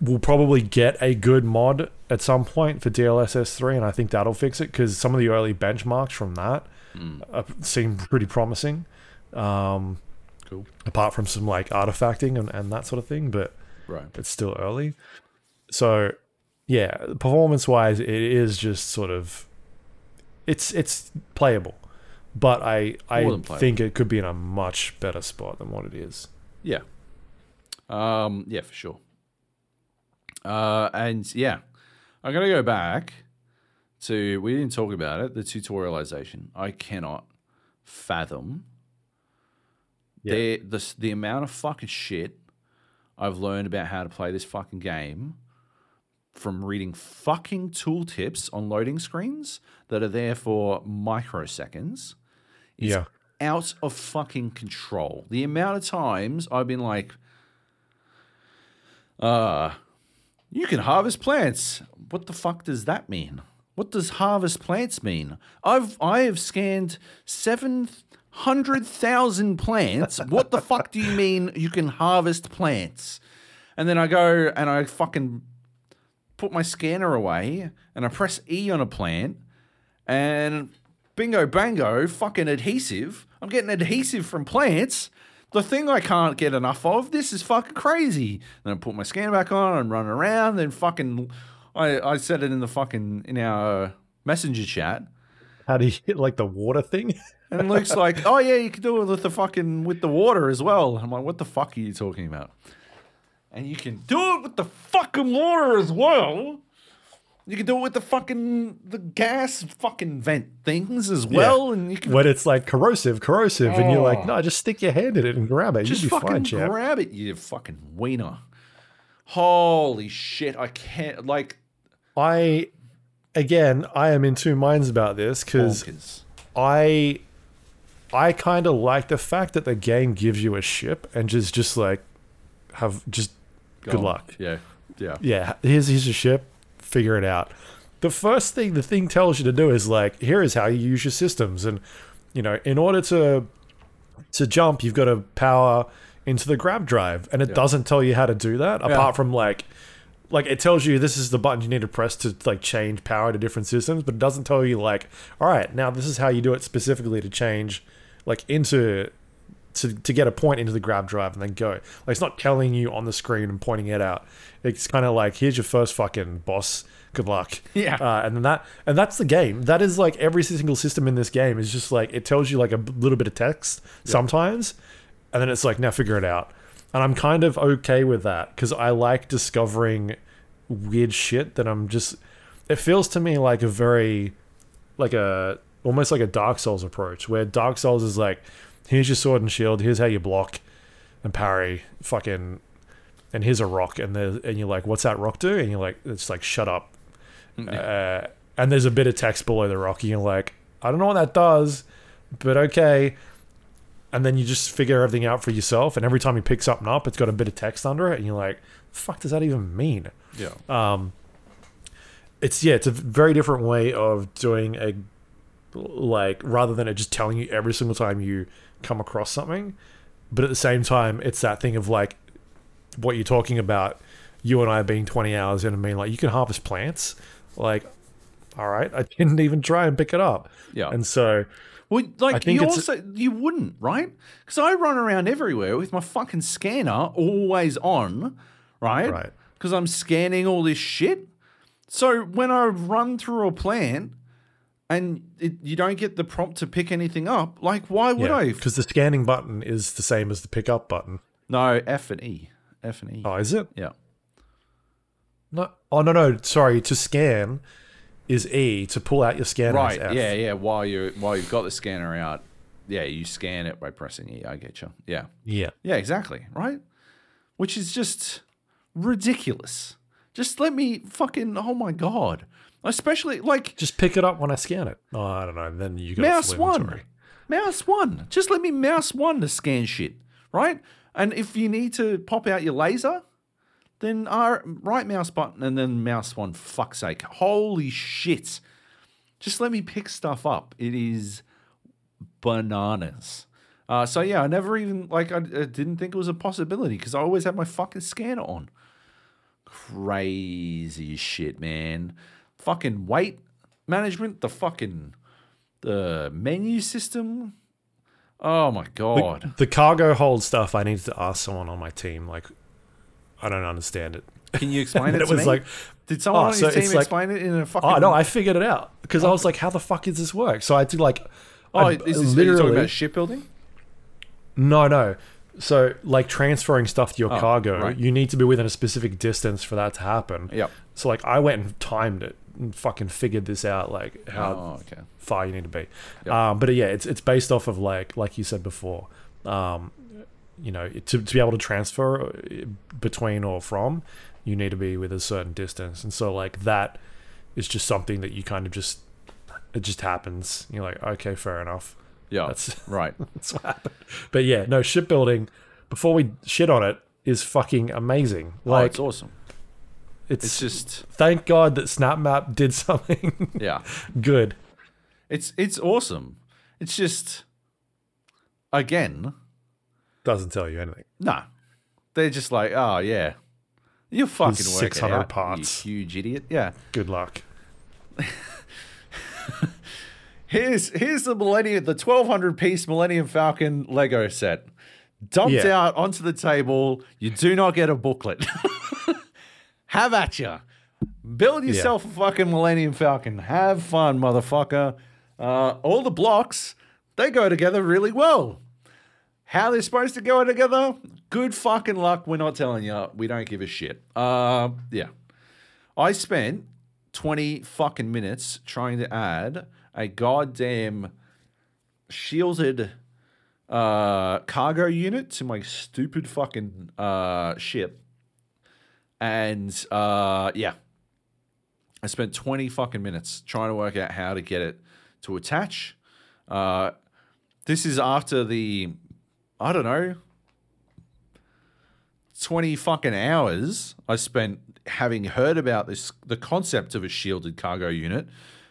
we'll probably get a good mod at some point for DLSS three, and I think that'll fix it because some of the early benchmarks from that Mm, uh, seem pretty promising. Um, cool. apart from some like artifacting and, and that sort of thing, but Right. it's still early. So yeah, performance wise, it is just sort of it's it's playable, but I I More than playable. think it could be in a much better spot than what it is. Yeah. Um, yeah, for sure. Uh, and yeah, I'm gonna go back to we didn't talk about it. The tutorialization. I cannot fathom Yeah. the the the amount of fucking shit I've learned about how to play this fucking game from reading fucking tooltips on loading screens that are there for microseconds Yeah. out of fucking control. The amount of times I've been like, uh, you can harvest plants. What the fuck does that mean? What does harvest plants mean? I've I have scanned seven hundred thousand plants. What the fuck do you mean you can harvest plants? And then I go and I fucking put my scanner away and I press E on a plant and bingo bango, fucking adhesive. I'm getting adhesive from plants. The thing I can't get enough of. This is fucking crazy. Then I put my scanner back on and run around. Then fucking, I I said it in the fucking in our uh, messenger chat. How do you hit like the water thing? And Luke's like, "Oh yeah, you can do it with the fucking with the water as well." I'm like, "What the fuck are you talking about?" And you can do it with the fucking water as well. You can do it with the fucking the gas fucking vent things as well, and you can when it's like corrosive, corrosive, and you're like, Oh. no, just stick your hand in it and grab it. just You'll be fucking fine, grab it, you fucking wiener. Holy shit! I can't like I again, I am in two minds about this because. I I kind of like the fact that the game gives you a ship and just just like have just Go good on. luck. Yeah, yeah, Yeah, here's here's a ship. Figure it out. The first thing the thing tells you to do is like, here is how you use your systems, and you know, in order to to jump, you've got to power into the grav drive, and it Yeah. doesn't tell you how to do that apart from like. Like it tells you this is the button you need to press to like change power to different systems, but it doesn't tell you like, all right, now this is how you do it specifically to change like into to, to get a point into the grav drive and then go. Like it's not telling you on the screen and pointing it out. It's kind of like here's your first fucking boss. Good luck. Yeah. Uh, and then that and that's the game. That is like every single system in this game is just like it tells you like a little bit of text sometimes, and then it's like now figure it out. And I'm kind of okay with that because I like discovering weird shit that I'm just. It feels to me like a very, like a almost like a Dark Souls approach where Dark Souls is like, here's your sword and shield, here's how you block and parry, fucking, and here's a rock, and and you're like, what's that rock do? And you're like, it's like shut up. Uh, and there's a bit of text below the rock, and you're like, I don't know what that does, but okay. And then you just figure everything out for yourself, and every time you pick something up, it's got a bit of text under it, and you're like, fuck does that even mean? yeah. um it's yeah it's a very different way of doing a like rather than it just telling you every single time you come across something but at the same time it's that thing of like what you're talking about you and i being 20 hours in and being like you can harvest plants like all right i didn't even try and pick it up Yeah. and so Well, like you also you wouldn't, right? Because I run around everywhere with my fucking scanner always on, right? Right. Because I'm scanning all this shit. So when I run through a plant and it, you don't get the prompt to pick anything up, like why would yeah I? because the scanning button is the same as the pickup button No, F and E, F and E. oh is it Yeah. no oh no no sorry to scan is e to pull out your scanner is Right. F. Yeah. Yeah. While you while you've got the scanner out, yeah, you scan it by pressing E. I get you. Yeah. yeah Yeah, exactly. Right? Which is just ridiculous. Just let me fucking oh my god. Especially like Just pick it up when I scan it. Oh, I don't know. Then you got mouse one. Mouse one. Just let me mouse one to scan shit. Right? And if you need to pop out your laser, then R right mouse button and then mouse one. Fuck's sake! Holy shit! Just let me pick stuff up. It is bananas. Uh, so yeah, I never even like I, I didn't think it was a possibility because I always had my fucking scanner on. Crazy shit, man. Fucking weight management, the fucking the menu system. Oh my god. The cargo hold stuff, I needed to ask someone on my team. Like, I don't understand it. Can you explain it it was me? like, Did someone oh, on so your team like- explain it in a oh, fucking? oh no, I figured it out because I was oh. like, how the fuck does this work? So I did like, Oh, I is this you talking literally about shipbuilding? no, no. So like transferring stuff to your Oh, cargo, right. you need to be within a specific distance for that to happen. Yep. So like, I went and timed it fucking figured this out, like how Oh, okay. far you need to be. Yep. Um, but yeah, it's it's based off of like like you said before, um, you know, to, to be able to transfer uh, between or from, you need to be with a certain distance, and so like that is just something that you kind of just it just happens. You're like, okay, fair enough. Yeah. That's right. that's what happened. But yeah, no shipbuilding. Before we shit on it, is fucking amazing. oh, Like it's awesome. It's, It's just thank God that SnapMap did something yeah. good. It's it's awesome. It's just again, Doesn't tell you anything. no. They're just like, oh yeah. you're fucking There's work it 600 out, parts. You huge idiot. Yeah. Good luck. Here's here's the Millennium, the twelve hundred piece Millennium Falcon Lego set, dumped Yeah. out onto the table. You do not get a booklet. Have at ya. Build yourself a fucking Millennium Falcon. Have fun, motherfucker. Uh, all the blocks they go together really well. How they're supposed to go together? Good fucking luck. We're not telling you. We don't give a shit. Uh, yeah. I spent 20 fucking minutes trying to add a goddamn shielded uh, cargo unit to my stupid fucking uh, ship. And uh, yeah, I spent 20 fucking minutes trying to work out how to get it to attach. Uh, this is after the, I don't know, 20 fucking hours I spent having heard about this, the concept of a shielded cargo unit,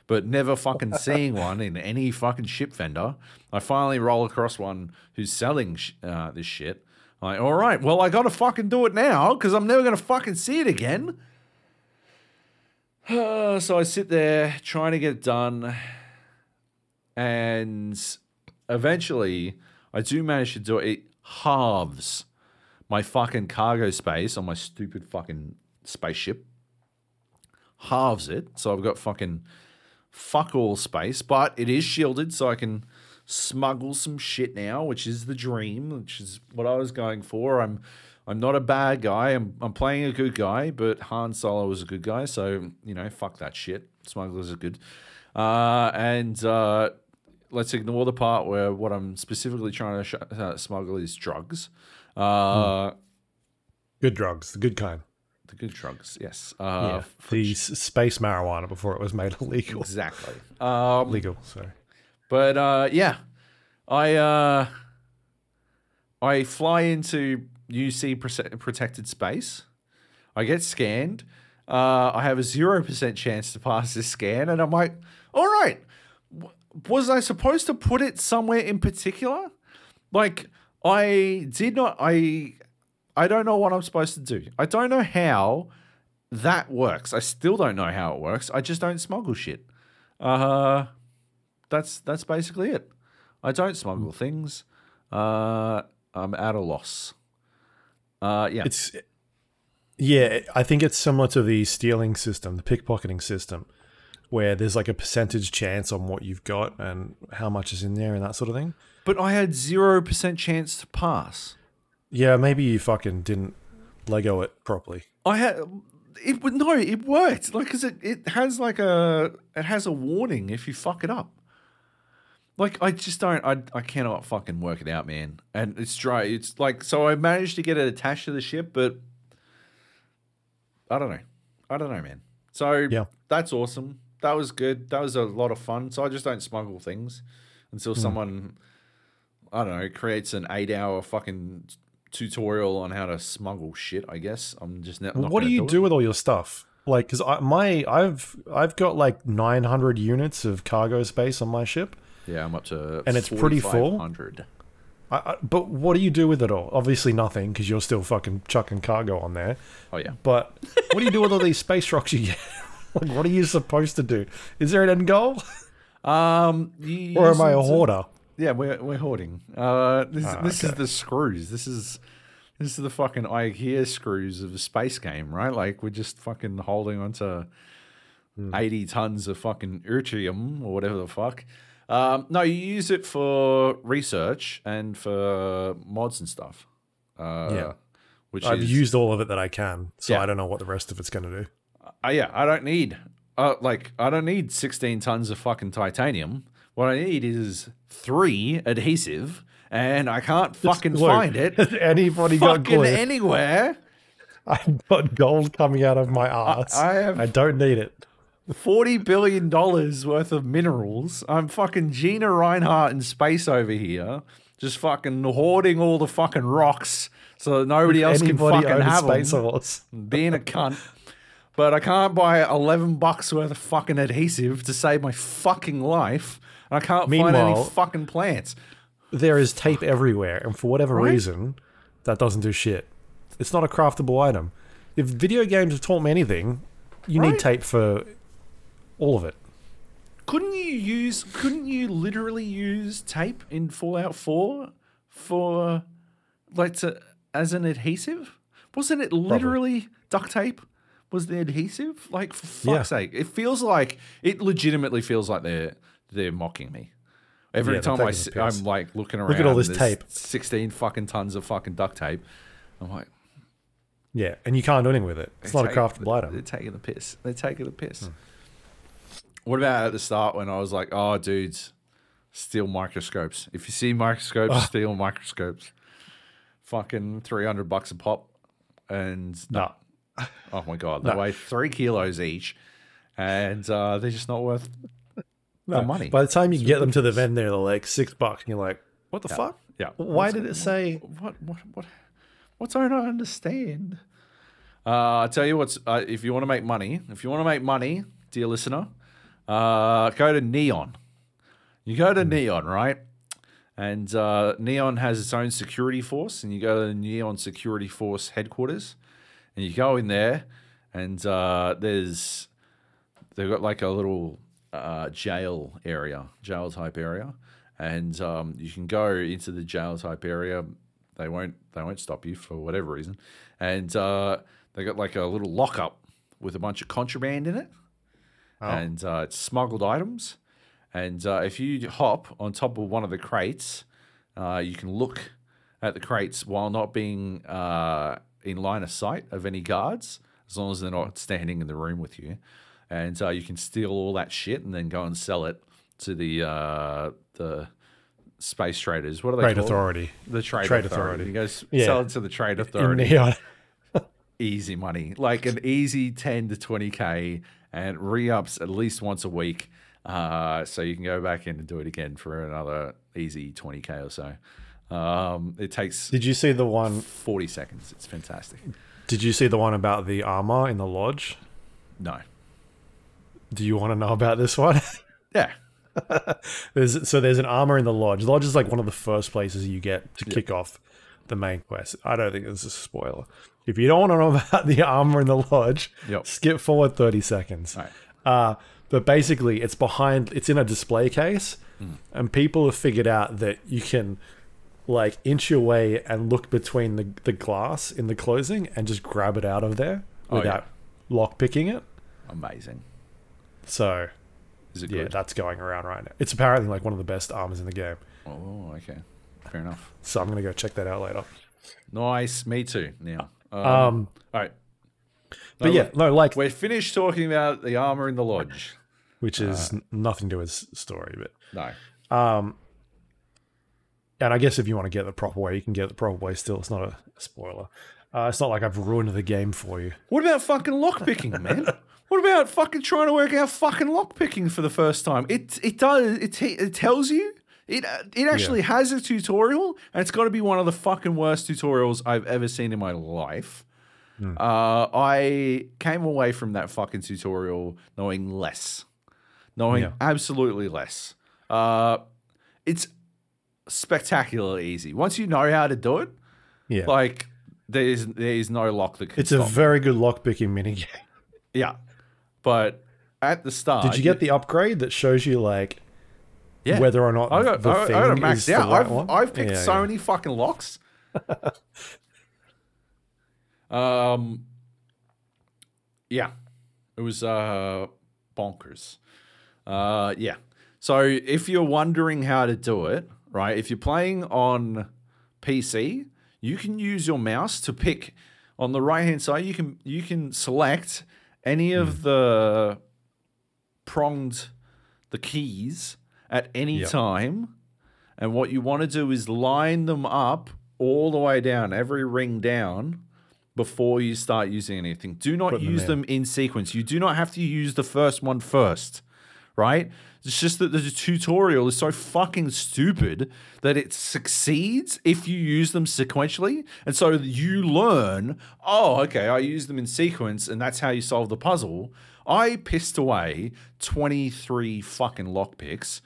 but never fucking seeing one in any fucking ship vendor. I finally roll across one who's selling sh- uh, this shit. Like, all right, well, I got to fucking do it now because I'm never going to fucking see it again. So I sit there trying to get it done. And eventually, I do manage to do it. It halves my fucking cargo space on my stupid fucking spaceship. Halves it. So I've got fucking fuck all space, but it is shielded, so I can smuggle some shit now, which is the dream, which is what I was going for. I'm I'm not a bad guy. I'm I'm playing a good guy, but Han Solo was a good guy, so you know, fuck that shit. Smugglers are good. Uh, and uh, let's ignore the part where what I'm specifically trying to sh- uh, smuggle is drugs. Uh, Good drugs, the good kind. The good drugs, yes. Uh, yeah, the s- space marijuana before it was made illegal. Exactly. Um, Legal, sorry. But uh, yeah, I uh, I fly into UC protected space. I get scanned. Uh, I have a zero percent chance to pass this scan, and I'm like, all right. Was I supposed to put it somewhere in particular? Like I did not. I I don't know what I'm supposed to do. I don't know how that works. I still don't know how it works. I just don't smuggle shit. Uh, that's that's basically it. I don't smuggle things. Uh, I'm at a loss. Uh, yeah, It's yeah, I think it's similar to the stealing system, the pickpocketing system, where there's like a percentage chance on what you've got and how much is in there and that sort of thing. but I had zero percent chance to pass. Yeah, maybe you fucking didn't Lego it properly. I had it. would No, it worked. Like, cause it it has like a it has a warning if you fuck it up. Like, I just don't. I I cannot fucking work it out, man. And it's dry. It's like so. I managed to get it attached to the ship, but I don't know. I don't know, man. So Yeah. that's awesome. That was good. That was a lot of fun. So I just don't smuggle things until hmm. someone, I don't know, creates an eight-hour fucking tutorial on how to smuggle shit. I guess I'm just not. not what do you it. do with all your stuff? Like, because I my I've I've got like 900 units of cargo space on my ship. Yeah, I'm up to And it's pretty full? 4,500. I, I, but what do you do with it all? Obviously nothing, because you're still fucking chucking cargo on there. Oh yeah. But what do you do with all these space rocks you get? like, what are you supposed to do? Is there an end goal, Um, or am I a hoarder? Yeah, we're we're hoarding. Uh, this Ah, this is the screws. This is this is the fucking IKEA screws of a space game, right? Like we're just fucking holding onto Hmm. eighty tons of fucking yttrium or whatever the fuck. Um, no, you use it for research and for mods and stuff. Uh, Yeah. which I've is used all of it that I can, so Yeah. I don't know what the rest of it's going to do. uh, yeah, I don't need uh, like I don't need 16 tons of fucking titanium. What I need is three adhesive, and I can't fucking find it Has anybody got glue? anywhere. I've got gold coming out of my ass. I have- I don't need it. 40 billion dollars worth of minerals. I'm fucking Gina Rinehart in space over here, just fucking hoarding all the fucking rocks so that nobody else can fucking have space them. horse? being a cunt. But I can't buy 11 bucks worth of fucking adhesive to save my fucking life. And I can't find any fucking plants. There is tape everywhere, and for whatever Right? reason, that doesn't do shit. It's not a craftable item. If video games have taught me anything, you Right? need tape for all of it. Couldn't you use couldn't you literally use tape in Fallout 4 for like to as an adhesive? Wasn't it literally duct tape? Was the adhesive? Like for fuck's Yeah. sake. It feels like it legitimately feels like they're they're mocking me. Every Yeah, time I see. I'm like looking around. Look at all this tape. 16 fucking tons of fucking duct tape. I'm like, Yeah, and you can't do anything with it. It's not a taking- craftable They're taking the piss. They're taking the piss. Hmm. What about at the start when I was like, oh, dudes, steal microscopes. If you see microscopes, Ah. steal microscopes. Fucking 300 bucks a pop. And No. oh my God, they weigh three kilos each. And uh, they're just not worth No. money. By the time you get them to the vendor, they're like six bucks, and you're like, "What the fuck? Yeah. Why did it say?" What, what, what, what I don't understand? Uh, I tell you what's, uh, if you want to make money, if you want to make money, dear listener, uh, go to Neon. You go to Neon, right? And uh, Neon has its own security force, and you go to the Neon Security Force headquarters, and you go in there, and uh, there's they've got like a little uh, jail area, jail type area, and um, you can go into the jail type area. They won't they won't stop you for whatever reason, and uh, they got like a little lockup with a bunch of contraband in it, and uh, it's smuggled items. And uh, if you hop on top of one of the crates, uh, you can look at the crates while not being uh, in line of sight of any guards, as long as they're not standing in the room with you. And uh, you can steal all that shit and then go and sell it to the uh, the space traders. What are they Trade called? Authority The trade, Trade authority. Authority. You go s- Yeah. sell it to the trade in authority Neon. easy money, like an easy 10 to 20k, and re ups at least once a week. Uh, so you can go back in and do it again for another easy 20k or so. Um, it takes Did you see the one? 40 seconds. It's fantastic. Did you see the one about the armor in the lodge? No. Do you want to know about this one? Yeah. there's so there's an armor in the lodge. The lodge is like one of the first places you get to kick off the main quest. I don't think this is a spoiler. If you don't want to know about the armor in the lodge, Yep. skip forward 30 seconds. Right. Uh, but basically, it's behind, it's in a display case, Hmm. and people have figured out that you can like inch your way and look between the, the glass in the closing and just grab it out of there Oh, without lock picking it. Amazing. So, Is it yeah, good? that's going around right now. It's apparently like one of the best armors in the game. Oh, okay. Fair enough. So, I'm going to go check that out later. Nice. Me too. Now. Um, Um, all right. but yeah, no, like, We're finished talking about the armor in the lodge. which is uh, nothing to his story, but No. Um, and I guess if you want to get the proper way, you can get the proper way. Still, it's not a spoiler. Uh, it's not like I've ruined the game for you. What about fucking lockpicking, man? What about fucking trying to work out fucking lockpicking for the first time? It it does it, it tells you It uh, it actually has a tutorial, and it's got to be one of the fucking worst tutorials I've ever seen in my life. Hmm. Uh, I came away from that fucking tutorial knowing less, knowing Yeah. absolutely less. Uh, it's spectacularly easy once you know how to do it. Yeah. Like there's there's no lock that can it's a very good lockpicking minigame. yeah, but at the start, Did you get the upgrade that shows you like yeah. whether or not I got, the I, I thing got it is maxed the out. right I've, one? I've picked Yeah, so yeah. many fucking locks. um, yeah, it was uh bonkers. Uh, yeah. So if you're wondering how to do it, right? If you're playing on PC, you can use your mouse to pick on the right hand side. You can you can select any Hmm. of the pronged the keys at any Yep. time. And what you want to do is line them up all the way down, every ring down, before you start using anything. Do not Put them use in. them in sequence. You do not have to use the first one first, right? It's just that the tutorial is so fucking stupid that it succeeds if you use them sequentially. And so you learn, oh, okay, I use them in sequence, and that's how you solve the puzzle. I pissed away 23 fucking lockpicks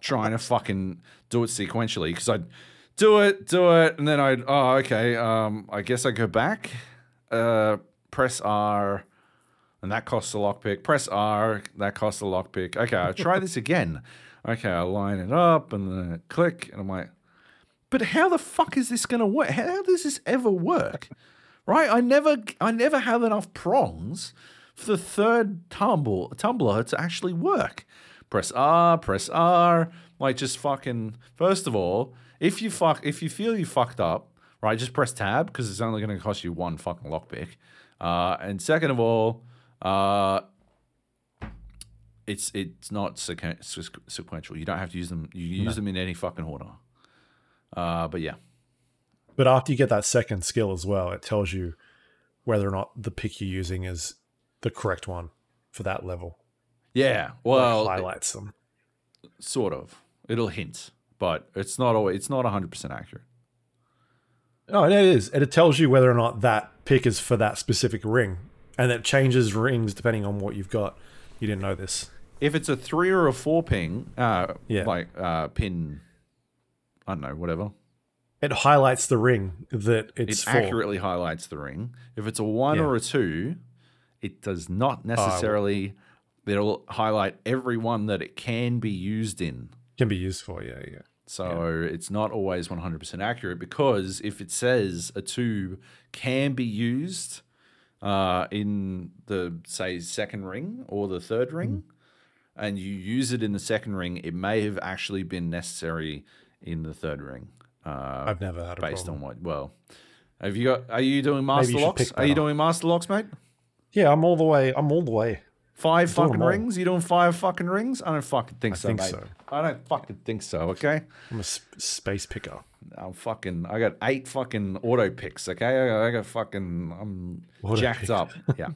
trying to fucking do it sequentially because I'd do it, do it, and then I'd, oh, okay, um, I guess I go back, uh, press R, and that costs a lockpick. Press R, that costs a lockpick. Okay, I'll try this again. Okay, I'll line it up and then I click, and I'm like, but how the fuck is this gonna work? How does this ever work? Right? I never, I never have enough prongs for the third tumble tumbler to actually work. Press R, press R. Like just fucking. First of all, if you fuck, if you feel you fucked up, right, just press tab because it's only going to cost you one fucking lockpick. Uh, and second of all, uh, it's it's not sequen- sequ- sequential. You don't have to use them. You use them in any fucking order. Uh, but yeah, But after you get that second skill as well, it tells you whether or not the pick you're using is the correct one for that level. Yeah. Like, Well, highlights them. sort of. It'll hint, but it's not always. It's not hundred percent accurate. Oh, and it is. And it tells you whether or not that pick is for that specific ring. And it changes rings depending on what you've got. You didn't know this. If it's a three or a four ping, uh, Yeah. like uh, pin, I don't know, whatever. It highlights the ring that it's it for. accurately highlights the ring. If it's a one Yeah. Or a two, it does not necessarily. It'll highlight every one that it can be used in. Can be used for, yeah, yeah. So it's not always 100% accurate because if it says a tube can be used uh, in the, say, second ring or the third ring, and you use it in the second ring, it may have actually been necessary in the third ring. Uh, I've never had a based problem. on what? Well, have you got? Are you doing master you locks? Are you better. doing master locks, mate? Yeah, I'm all the way. I'm all the way. Five fucking rings? You doing five fucking rings? I don't fucking think I so, think mate. so. I don't fucking think so. Okay. I'm a sp- space picker. I'm fucking. I got eight fucking auto picks. Okay, I got, I got fucking. I'm Auto jacked pick. up. Yeah.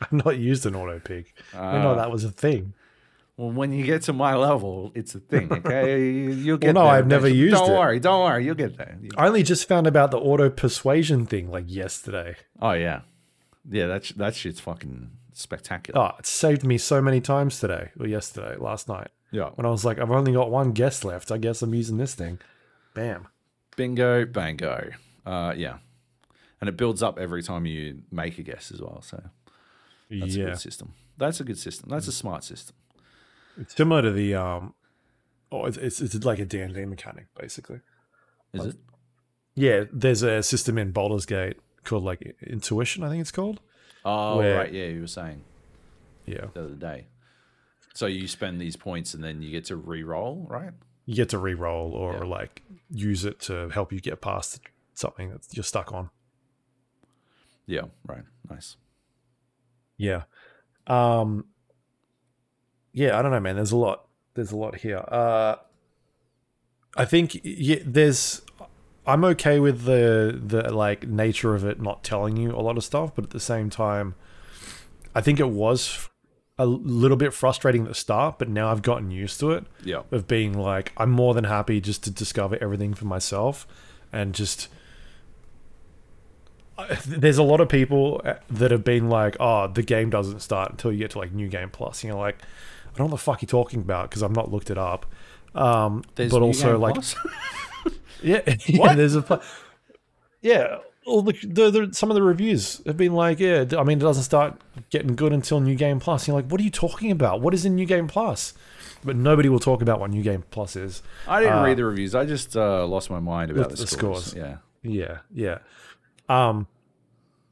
I've not used an auto pick. I Uh, know that was a thing. Well, when you get to my level, it's a thing. Okay, you'll get. no, there I've never eventually. used Don't it. worry. Don't worry. You'll get there. You- I only just found about the auto persuasion thing like yesterday. Oh yeah, yeah. That sh- that shit's fucking spectacular. Oh, it saved me so many times today or yesterday, last night. Yeah. When I was like, I've only got one guest left. I guess I'm using this thing. Bam. Bingo, bango. Uh, yeah. And it builds up every time you make a guess as well. So that's a good system. That's a good system. That's a smart system. It's similar to the um oh it's it's, it's like a D&D mechanic basically. Is it? Yeah, there's a system in Baldur's Gate called like intuition, I think it's called. Oh, Where- right. Yeah, you were saying Yeah. the other day. So you spend these points and then you get to re-roll, right? You get to re-roll or Yeah. like use it to help you get past something that you're stuck on. Yeah, right. Nice. Yeah. Um Yeah, I don't know, man. There's a lot. There's a lot here. Uh I think yeah, there's I'm okay with the the like nature of it not telling you a lot of stuff, but at the same time I think it was a little bit frustrating at the start, but now I've gotten used to it. Yeah. Of being like, I'm more than happy just to discover everything for myself and just. There's a lot of people uh, that have been like, oh, the game doesn't start until you get to like New Game Plus. And you're like, I don't know what the fuck you're talking about because I've not looked it up. Um, but also, like? yeah, yeah, there's a. Yeah, all the, the, the some of the reviews have been like, yeah, I mean, it doesn't start getting good until New Game Plus. And you're like, what are you talking about? What is in New Game Plus? But nobody will talk about what New Game Plus is. I didn't uh, read the reviews. I just uh, lost my mind about the, the scores. scores. Yeah. Yeah, yeah. Um,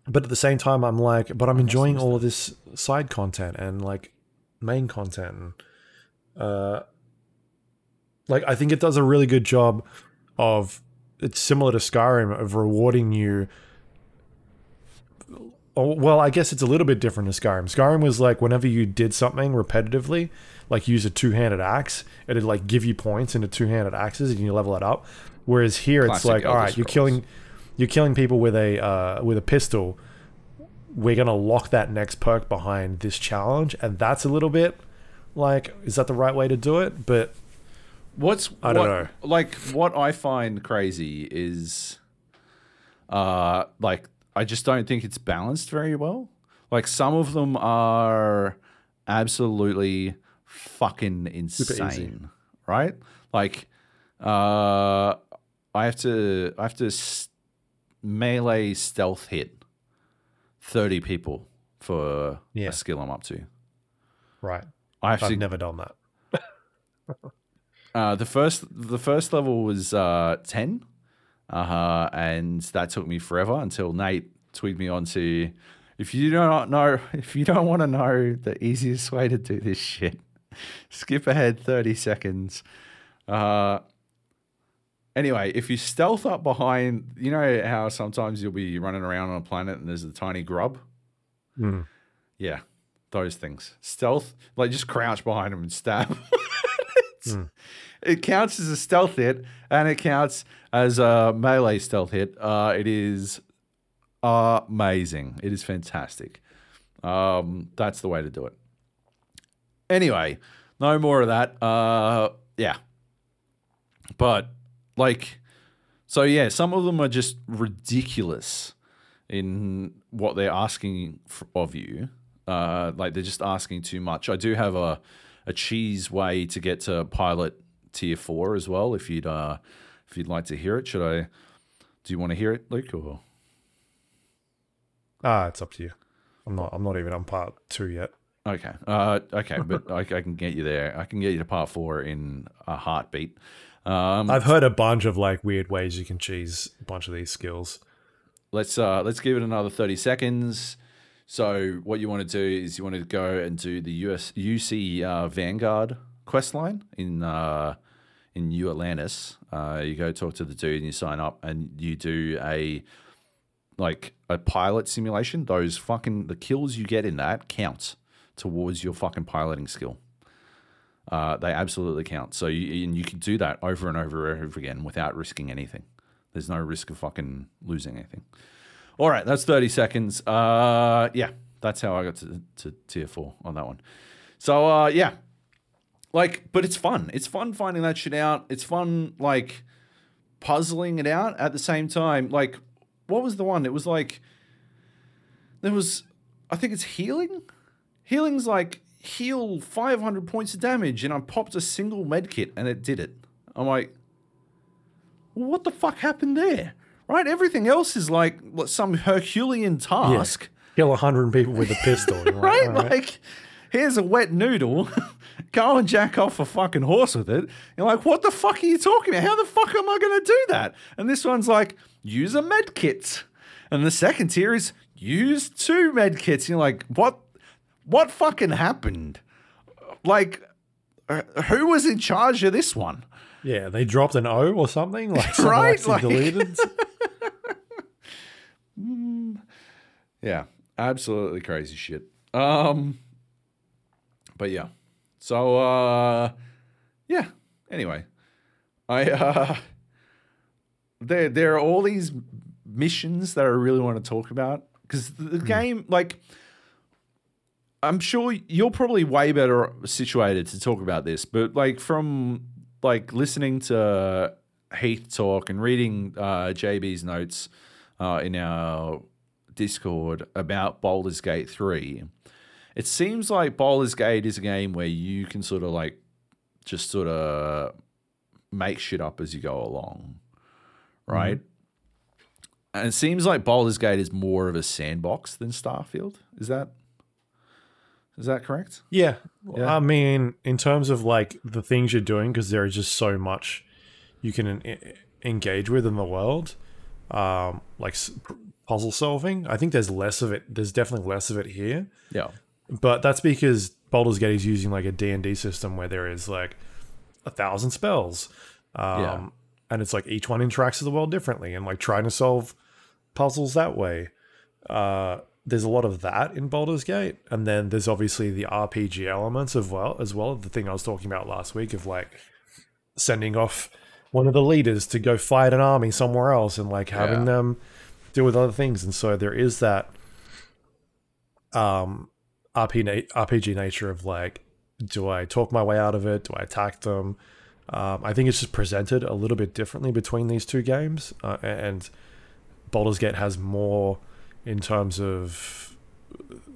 but at the same time, I'm like, but I'm enjoying all of this side content and like main content. And, uh, like I think it does a really good job of it's similar to Skyrim of rewarding you. Oh, well, I guess it's a little bit different to Skyrim. Skyrim was like whenever you did something repetitively, like use a two-handed axe, it'd like give you points into two-handed axes and you level it up. Whereas here, it's like, all Elder right, you're killing, you're killing people with a uh, with a pistol. We're gonna lock that next perk behind this challenge, and that's a little bit like, is that the right way to do it? But What's I don't what- know. Like what I find crazy is, uh, like I just don't think it's balanced very well. Like some of them are absolutely fucking insane, right? Like, uh, I have to I have to s- melee stealth hit thirty people for Yeah. a skill I'm up to. right, I have to I've never done that. Uh, the first the first level was uh, ten, uh, and that took me forever until Nate tweeted me on to if you don't know if you don't want to know the easiest way to do this shit, skip ahead thirty seconds. Uh, anyway, if you stealth up behind, you know how sometimes you'll be running around on a planet and there's a tiny grub. Mm. Yeah, those things. Stealth, like just crouch behind them and stab. It's- It counts as a stealth hit, and it counts as a melee stealth hit. Uh, it is amazing. It is fantastic. Um, that's the way to do it. Anyway, no more of that. Uh, yeah, but like, so yeah, some of them are just ridiculous in what they're asking of you. Uh, like they're just asking too much. I do have a a cheese way to get to pilot tier four as well. If you'd uh, if you'd like to hear it, should I? Do you want to hear it, Luke? Or Ah, it's up to you. I'm not. I'm not even on part two yet. okay, uh, okay, but I, I can get you there. I can get you to part four in a heartbeat. Um, I've heard a bunch of like weird ways you can cheese a bunch of these skills. let's uh let's give it another 30 seconds so what you want to do is you want to go and do the US UC uh, Vanguard quest line in uh in New Atlantis uh you go talk to the dude and you sign up and you do a like a pilot simulation those fucking the kills you get in that count towards your fucking piloting skill uh, they absolutely count. So you, and you can do that over and over and over again without risking anything. There's no risk of fucking losing anything. All right, that's 30 seconds. Uh, yeah, that's how I got to, to tier four on that one. So uh, yeah, like, but it's fun. It's fun finding that shit out. It's fun like puzzling it out at the same time. Like, what was the one? It was like there was, I think it's healing. Healing's like heal 500 points of damage, and I popped a single med kit and it did it. I'm like, what the fuck happened there? Right? Everything else is like what, some Herculean task, Kill a hundred people with a pistol. You're right? Like, here's a wet noodle. Go and jack off a fucking horse with it. You're like, what the fuck are you talking about? How the fuck am I going to do that? And this one's like, use a med kit. And the second tier is use two med kits. You're like, what? What fucking happened? Like, uh, who was in charge of this one? Yeah, they dropped an O or something. Like Right, like- deleted. Yeah, absolutely crazy shit. Um, but yeah, so uh, yeah. Anyway, I uh, there there are all these missions that I really want to talk about because the, the game like I'm sure you're probably way better situated to talk about this, but like from like listening to Heath talk and reading uh, JB's notes uh, in our Discord about Baldur's Gate 3, it seems like Baldur's Gate is a game where you can sort of like just sort of make shit up as you go along, right? And it seems like Baldur's Gate is more of a sandbox than Starfield. Is that is that correct? Yeah. Yeah. I mean, in terms of like the things you're doing, because there is just so much you can en- engage with in the world, um, like s- puzzle solving. I think there's less of it. There's definitely less of it here, Yeah. but that's because Baldur's Gate is using like a D and D system where there is like a thousand spells, um, Yeah. and it's like each one interacts with the world differently, and like trying to solve puzzles that way. Uh, there's a lot of that in Baldur's Gate, and then there's obviously the RPG elements as well. As well, the thing I was talking about last week of like sending off one of the leaders to go fight an army somewhere else, and like having Yeah. them deal with other things. And so there is that um RP na- RPG nature of like, do I talk my way out of it? Do I attack them? Um, I think it's just presented a little bit differently between these two games, uh, and Baldur's Gate has more in terms of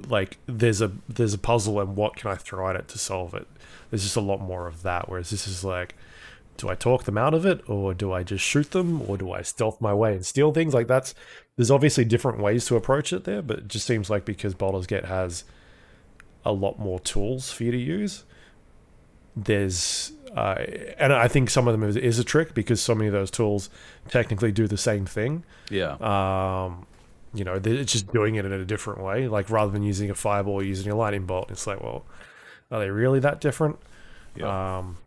like there's a there's a puzzle and what can I throw at it to solve it. There's just a lot more of that. Whereas this is like, do I talk them out of it, or do I just shoot them, or do I stealth my way and steal things? Like that's there's obviously different ways to approach it there, but it just seems like because Baldur's Gate has a lot more tools for you to use. There's, uh, and I think some of them is, is a trick because so many of those tools technically do the same thing. Yeah. Um, you know, they're just doing it in a different way. Like rather than using a fireball, using a lightning bolt. It's like, well, are they really that different? Yeah. Um,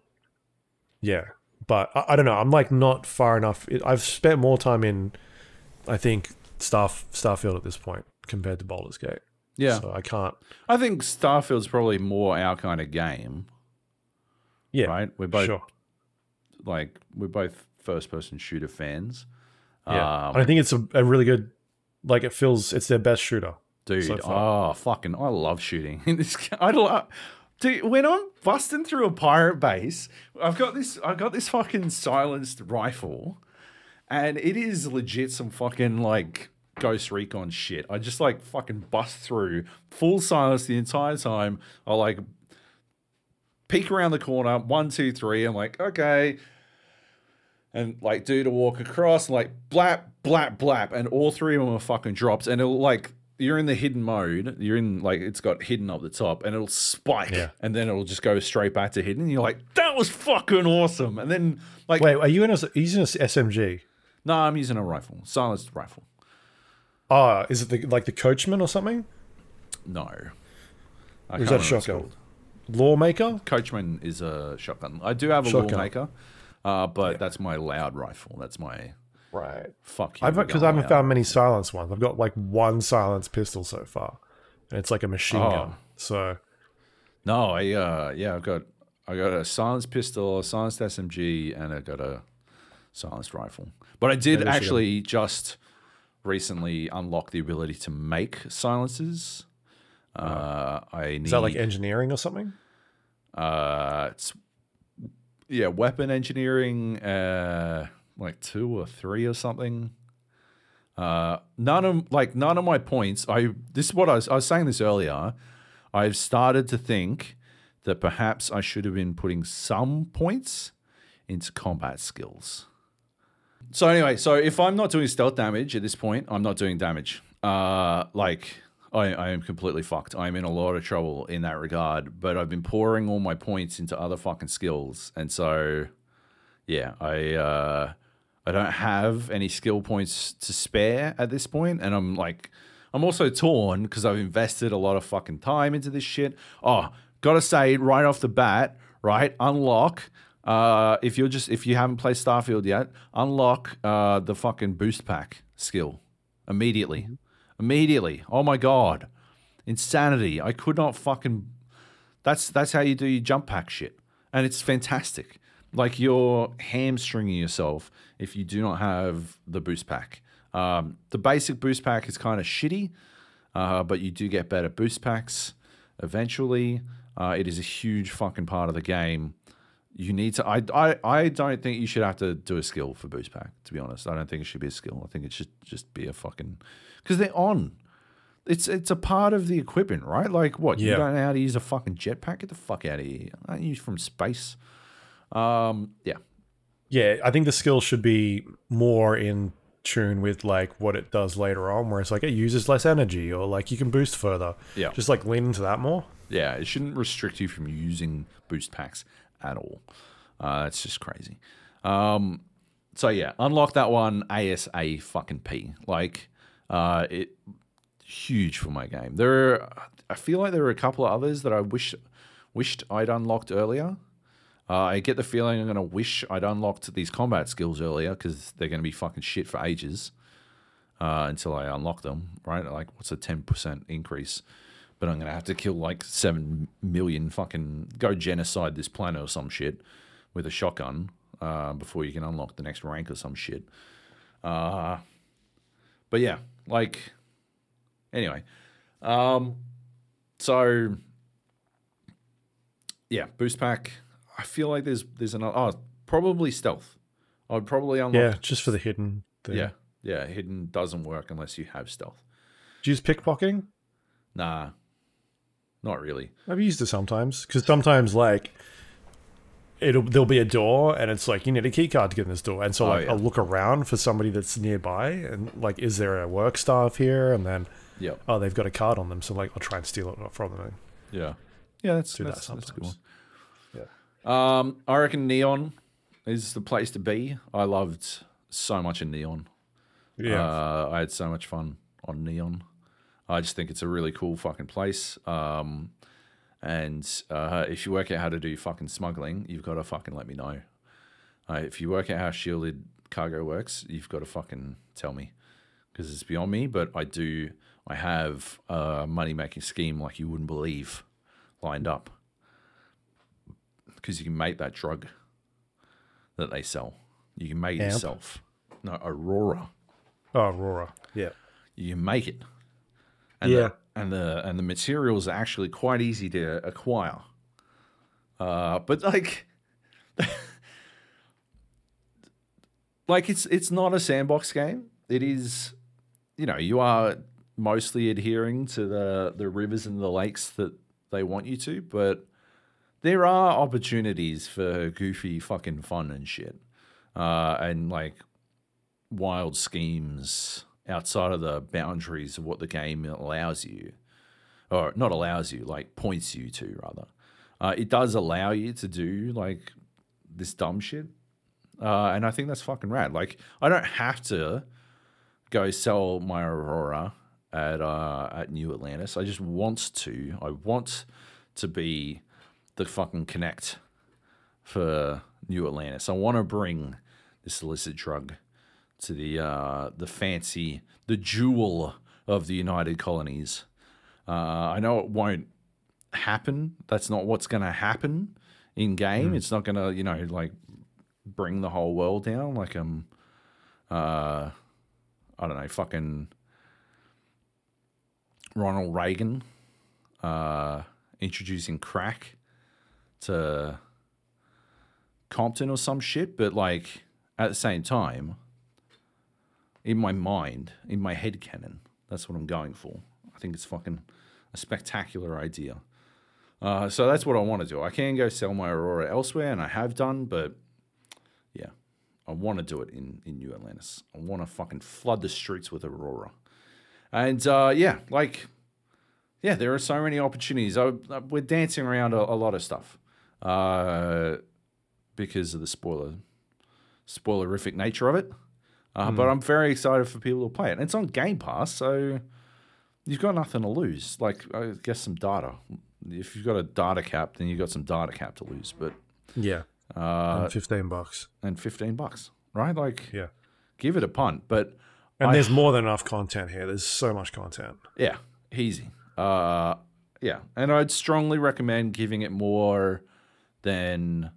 yeah, but I, I don't know. I'm like not far enough. I've spent more time in, I think, Starf Starfield at this point compared to Baldur's Gate. yeah. So I can't. I think Starfield's probably more our kind of game, Yeah, right? We're both sure. like we're both first person shooter fans. Yeah, Um, I think it's a, a really good. Like it feels, it's their best shooter. dude. so oh, fucking! I love shooting in this. I love. Dude, when I'm busting through a pirate base, I've got this. I've got this fucking silenced rifle, and it is legit some fucking like Ghost Recon shit. I just like fucking bust through full silence the entire time. I like peek around the corner, one, two, three. I'm like, okay. And like do to walk across, and like blap, blap, blap, and all three of them are fucking drops. And it'll like you're in the hidden mode. You're in like it's got hidden up the top, and it'll spike, Yeah. and then it'll just go straight back to hidden. And you're like, that was fucking awesome. And then like, Wait, are you in a, using a SMG? no, I'm using a rifle, silenced rifle. Oh, is it the, like the Coachman or something? No, I is that remember shotgun? Lawmaker? Coachman is a shotgun. I do have a Shotgun. lawmaker, uh, but that's my loud rifle. That's my Right. fuck you. I've because I haven't loud. found many silenced ones. I've got like one silenced pistol so far, and it's like a machine Oh. gun. So No, I uh yeah, I've got I got a silenced pistol, a silenced SMG, and I got a silenced rifle. But I did Maybe we actually just recently unlock the ability to make silences. Uh, I need is that like engineering or something? uh, it's yeah, weapon engineering, uh, like two or three or something. Uh, none of like none of my points. I this is what I was. I was saying this earlier. I've started to think that perhaps I should have been putting some points into combat skills. So anyway, so if I'm not doing stealth damage at this point, I'm not doing damage. Uh, like I, I am completely fucked. I'm in a lot of trouble in that regard. But I've been pouring all my points into other fucking skills, and so yeah, I uh, I don't have any skill points to spare at this point, and I'm like, I'm also torn because I've invested a lot of fucking time into this shit. Oh, gotta say right off the bat, right? Unlock. Uh, if you're just if you haven't played Starfield yet, unlock uh, the fucking boost pack skill immediately. Immediately. Oh my god, insanity! I could not fucking. That's that's how you do your jump pack shit, and it's fantastic. Like you're hamstringing yourself if you do not have the boost pack. Um, the basic boost pack is kind of shitty, uh, but you do get better boost packs. eventually. Uh, it is a huge fucking part of the game. You need to. I, I I don't think you should have to do a skill for boost pack. To be honest, I don't think it should be a skill. I think it should just be a fucking because they're on. It's it's a part of the equipment, right? Like what? You don't know how to use a fucking jetpack? Get the fuck out of here! Aren't you from space? Um, yeah, Yeah, I think the skill should be more in tune with like what it does later on, where it's like it uses less energy or like you can boost further. Yeah. Just like lean into that more. Yeah, it shouldn't restrict you from using boost packs at all. Uh, it's just crazy. Um, so yeah, unlock that one ASA fucking P. Like, uh, it huge for my game. There, are, I feel like there are a couple of others that I wish wished I'd unlocked earlier. Uh, I get the feeling I'm gonna wish I'd unlocked these combat skills earlier because they're gonna be fucking shit for ages uh, until I unlock them. Right? Like, what's a ten percent increase? But I'm gonna have to kill like seven million fucking go genocide this planet or some shit with a shotgun uh, before you can unlock the next rank or some shit. Uh, but yeah, like anyway, um, so yeah, boost pack. I feel like there's there's another. Oh, probably stealth. I'd probably unlock. Yeah, just for the hidden thing. yeah, yeah. Hidden doesn't work unless you have stealth. Do you use pickpocketing? Nah, not really. I've used it sometimes because sometimes like it'll there'll be a door and it's like you need a key card to get in this door, and so Oh, like yeah. I'll look around for somebody that's nearby and like is there a work staff here? And then Yep. oh they've got a card on them, so like I'll try and steal it from them. Yeah. Yeah, that's Do that that's, that's a good one. sometimes. Um, I reckon Neon is the place to be. I loved so much in Neon. Yeah, Uh, I had so much fun on Neon. I just think it's a really cool fucking place. Um, and uh, if you work out how to do fucking smuggling, you've got to fucking let me know. Uh, if you work out how shielded cargo works, you've got to fucking tell me because it's beyond me. But I do. I have a money making scheme like you wouldn't believe lined up because you can make that drug that they sell. You can make it Amp? yourself. No, Aurora. oh Aurora. Yeah, You can make it. And Yeah. The, and the and the materials are actually quite easy to acquire. Uh, but like, like it's it's not a sandbox game. It is, you know, you are mostly adhering to the the rivers and the lakes that they want you to, but there are opportunities for goofy fucking fun and shit, uh, and like wild schemes outside of the boundaries of what the game allows you, or not allows you, like points you to rather. Uh, it does allow you to do like this dumb shit, uh, and I think that's fucking rad. Like I don't have to go sell my Aurora at uh, at New Atlantis. I just want to. I want to be the fucking connect for New Atlantis. I want to bring this illicit drug to the uh, the fancy, the jewel of the United Colonies. Uh, I know it won't happen. That's not what's going to happen in game. It's not going to, you know, like bring the whole world down. Like um, uh, I don't know, fucking Ronald Reagan uh, introducing crack to Compton or some shit. But like at the same time, in my mind, in my head canon, that's what I'm going for. I think it's fucking a spectacular idea. Uh, so that's what I want to do. I can go sell my Aurora elsewhere, and I have done, but yeah, I want to do it in, in New Atlantis. I want to fucking flood the streets with Aurora. And uh, yeah, like, yeah, there are so many opportunities. I, I- we're dancing around a, a lot of stuff uh, because of the spoiler, spoilerific nature of it. Uh, But I'm very excited for people to play it. And it's on Game Pass, so you've got nothing to lose. Like, I guess some data. If you've got a data cap, then you've got some data cap to lose. But yeah, uh, and fifteen bucks. and 15 bucks, right? Like, Yeah, give it a punt. But and I- there's more than enough content here. There's so much content. Yeah, easy. Uh, yeah, and I'd strongly recommend giving it more than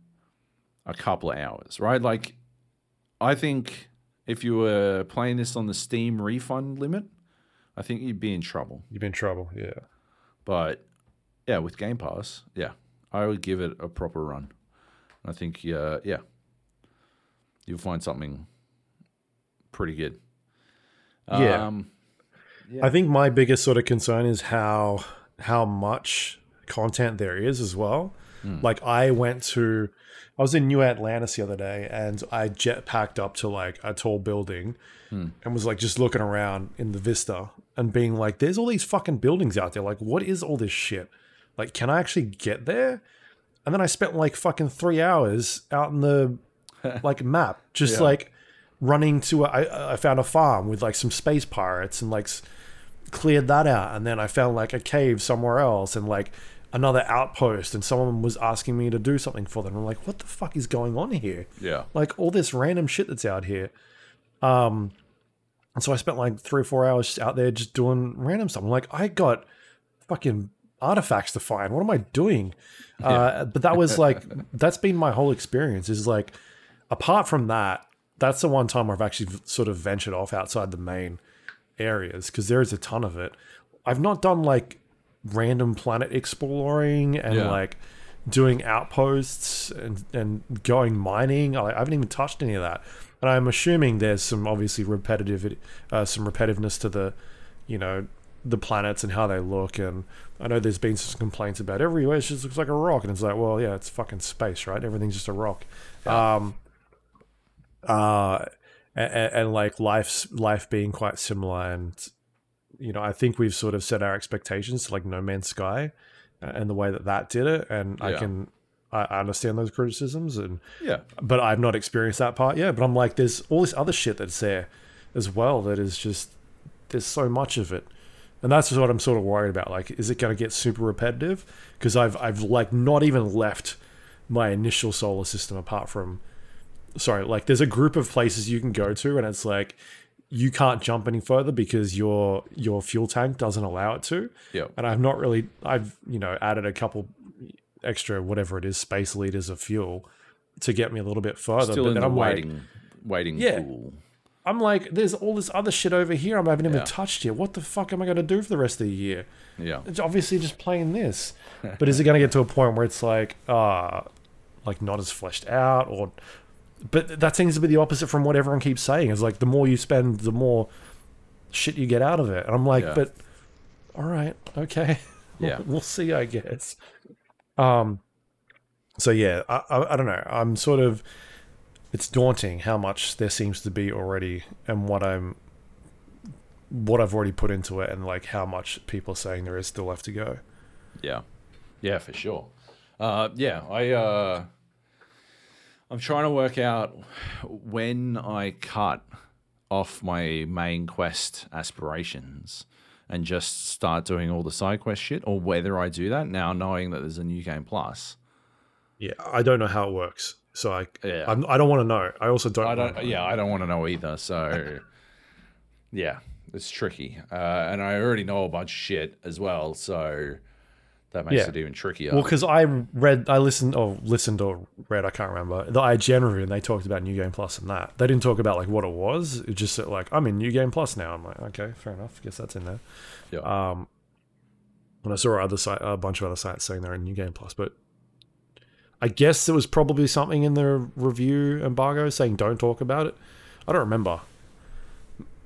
a couple of hours, right? Like, I think if you were playing this on the Steam refund limit, I think you'd be in trouble. You'd be in trouble. Yeah, But yeah, with Game Pass, yeah, I would give it a proper run. I think, uh, yeah, you'll find something pretty good. Yeah. Um, I think my biggest sort of concern is how how much content there is as well. Hmm. Like I went to I was in New Atlantis the other day and I jet packed up to like a tall building hmm. and was like just looking around in the vista and being like, there's all these fucking buildings out there. Like, what is all this shit? Like, can I actually get there? And then I spent like fucking three hours out in the like map, just Yeah. like running to. A, I, I found a farm with like some space pirates and like cleared that out, and then I found like a cave somewhere else and like another outpost, and someone was asking me to do something for them. I'm like, what the fuck is going on here? yeah, Like all this random shit that's out here. Um, and so I spent like three or four hours just out there just doing random stuff. I'm like, I got fucking artifacts to find. What am I doing? Uh, but that was like, that's been my whole experience. Is like, apart from that, that's the one time where I've actually sort of ventured off outside the main areas because there is a ton of it. I've not done like random planet exploring and Yeah. like doing outposts and, and going mining. I, I haven't even touched any of that. And I'm assuming there's some obviously repetitive, uh, some repetitiveness to the, you know, the planets and how they look. And I know there's been some complaints about everywhere. It just looks like a rock, and it's like, well, yeah, it's fucking space, right? Everything's just a rock. Um, uh, and, and like life's life being quite similar, and you know, I think we've sort of set our expectations to like No Man's Sky, uh, and the way that that did it, and I can. I I understand those criticisms, and yeah, but I've not experienced that part yet. But I'm like, there's all this other shit that's there as well that is just there's so much of it, and that's what I'm sort of worried about. Like, is it going to get super repetitive? Because I've I've like not even left my initial solar system apart from sorry, like there's a group of places you can go to, and it's like you can't jump any further because your your fuel tank doesn't allow it to. yeah, And I've not really I've you know added a couple extra whatever it is space liters of fuel to get me a little bit further. still but in then the I'm like, waiting, waiting Yeah. pool. I'm like, there's all this other shit over here I haven't even Yeah. touched yet. What the fuck am I going to do for the rest of the year? Yeah, It's obviously just playing this. But is it going to get to a point where it's like, uh, like not as fleshed out or. But that seems to be the opposite from what everyone keeps saying. Is like the more you spend, the more shit you get out of it. And I'm like, Yeah. but all right, okay, Yeah. we'll see, I guess. Um. So yeah, I, I I don't know. I'm sort of. It's daunting how much there seems to be already, and what I'm what I've already put into it and like how much people are saying there is still left to go. Yeah, yeah, for sure. Uh, yeah, I uh, I'm trying to work out when I cut off my main quest aspirations and just start doing all the side quest shit, or whether I do that now, knowing that there's a new game plus. Yeah, I don't know how it works, so I Yeah. I'm, I don't want to know. I also don't. I don't. Yeah, I don't want to know either. So, yeah, it's tricky, uh, and I already know a bunch of shit as well. So that makes Yeah. it even trickier. Well, because I read, I listened, or listened or read, I can't remember the IGN review, and they talked about New Game Plus and that. They didn't talk about like what it was. It just said like I'm in New Game Plus now. I'm like, okay, fair enough. Guess that's in there. yeah. Um, and I saw other site, a bunch of other sites saying they're in New Game Plus, but I guess there was probably something in the review embargo saying don't talk about it. I don't remember.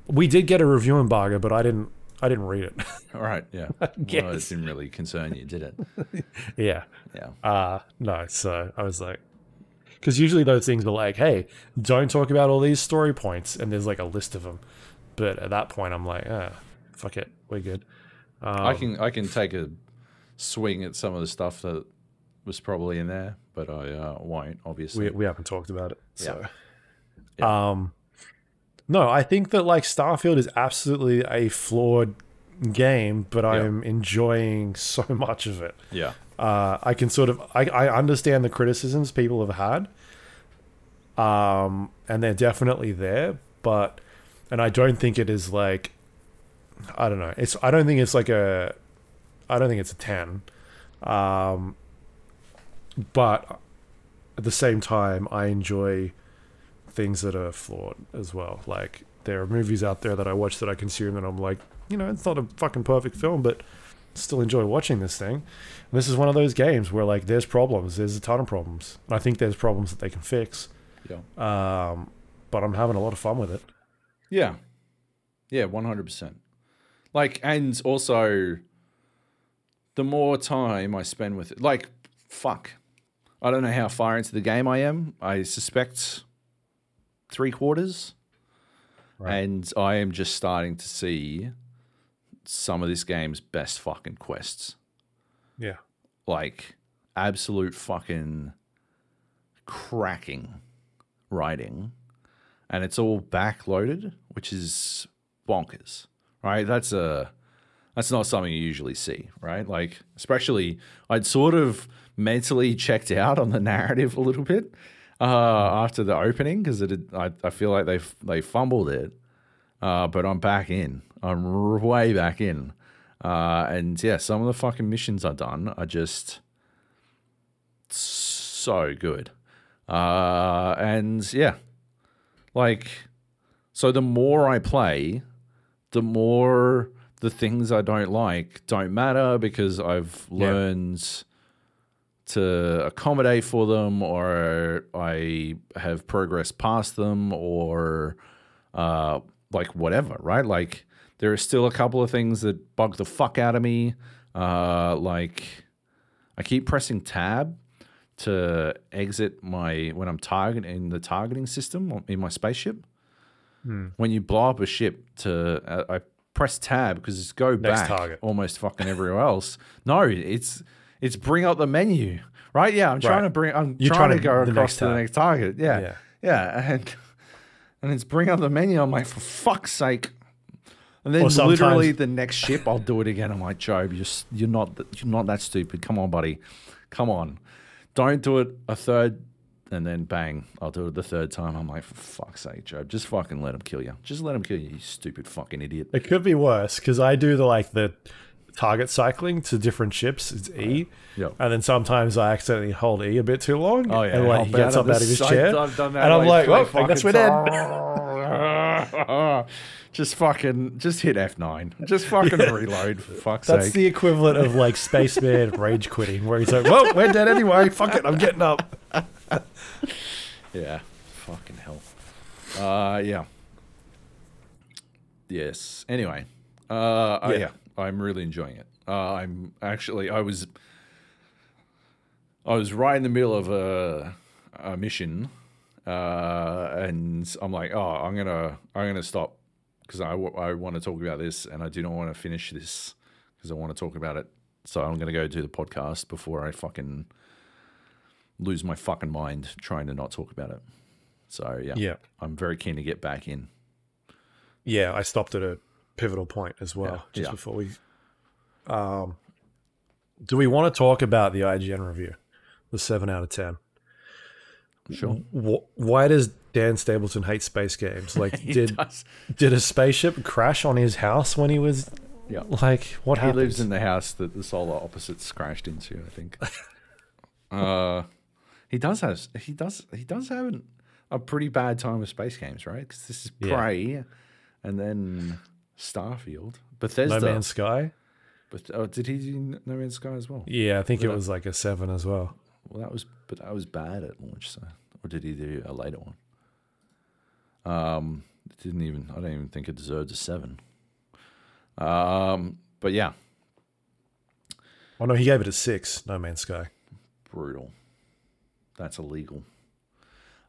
We did get a review embargo, but I didn't. I didn't read it. All right. Yeah. Well, it didn't really concern you, did it? yeah. Yeah. Uh no. So I was like, because usually those things are like, hey, don't talk about all these story points, and there's like a list of them. But at that point, I'm like, ah, fuck it, we're good. I Um, can I can take a swing at some of the stuff that was probably in there, but I uh, won't. Obviously. we we haven't talked about it. So, Yeah. um, no, I think that like Starfield is absolutely a flawed game, but I'm enjoying so much of it. yeah. uh, I can sort of I, I understand the criticisms people have had, um, and they're definitely there. But and I don't think it is like I don't know. It's I don't think it's like a I don't think it's a ten, um, but at the same time I enjoy things that are flawed as well. Like there are movies out there that I watch that I consume and I'm like, you know, it's not a fucking perfect film, but still enjoy watching this thing. And this is one of those games where like there's problems. There's a ton of problems. I think there's problems that they can fix. Yeah. Um, but I'm having a lot of fun with it. Yeah. Yeah, 100%. Like, and also, the more time I spend with it, like, fuck. I don't know how far into the game I am. I suspect three quarters. Right. And I am just starting to see some of this game's best fucking quests. Yeah. Like, absolute fucking cracking writing. And it's all backloaded, which is bonkers, right? That's a that's not something you usually see, right? Like, especially I'd sort of mentally checked out on the narrative a little bit uh, after the opening because it I, I feel like they they fumbled it, uh, but I'm back in. I'm r- way back in, uh, and yeah, some of the fucking missions I've done are just so good, uh, and yeah, like so the more I play, the more the things I don't like don't matter because I've Yeah. To accommodate for them or I have progressed past them or uh, like whatever, right? Like there are still a couple of things that bug the fuck out of me. Uh, like I keep pressing tab to exit my when I'm targeting the targeting system in my spaceship. When you blow up a ship, to uh, I press tab because it's go Next back target. almost fucking everywhere else. No, it's it's bring up the menu, right? Yeah, I'm trying Right. to bring. I'm You're trying, trying to to- go the across next to the next target. Yeah, Yeah. yeah, and and it's bring up the menu. I'm like, for fuck's sake. And then sometimes- literally the next ship, I'll do it again. I'm like, Joab, you're you're not you're not that stupid. Come on, buddy, come on. Don't do it a third, and then bang, I'll do it the third time. I'm like, for fuck's sake, Joab, just fucking let him kill you. Just let him kill you, you stupid fucking idiot. It could be worse because I do the like the target cycling to different ships. It's E, Yep. and then sometimes I accidentally hold E a bit too long. Oh yeah, and like he gets up out of his chair, I've done that and I'm like, three "Oh, I guess we're dead." just fucking, just hit F nine. Just fucking reload. For fuck's That's sake. the equivalent of like Spaceman rage quitting, where he's like, "Well, we're dead anyway. Fuck it, I'm getting up." Yeah. Fucking hell. Uh yeah. Yes. Anyway. Uh oh, Yeah. yeah. I'm really enjoying it. Uh I'm actually I was I was right in the middle of a a mission uh and I'm like, "Oh, I'm going to I'm to stop because I, w- I want to talk about this and I do not want to finish this because I want to talk about it. So I'm going to go do the podcast before I fucking lose my fucking mind trying to not talk about it. So yeah, Yeah, I'm very keen to get back in. yeah. I stopped at a pivotal point as well, Yeah, just yeah. before we. Um, do we want to talk about the IGN review, the seven out of ten? Sure. Wh- why does Dan Stapleton hate space games? Like, did does. did a spaceship crash on his house when he was Yeah. like? What He happened? lives in the house that the solar opposites crashed into. I think. uh, he does have. He does. He does have an, a pretty bad time with space games, right? Because this is Yeah. Prey, and then Starfield, Bethesda. No Man's Sky. But oh, did he do No Man's Sky as well? Yeah, I think it was like a seven as well. Well, that was, but that was bad at launch. So, or did he do a later one? Um, it didn't even. I don't even think it deserved a seven. Um, but yeah, Oh no, he gave it a six. No Man's Sky. brutal. That's illegal.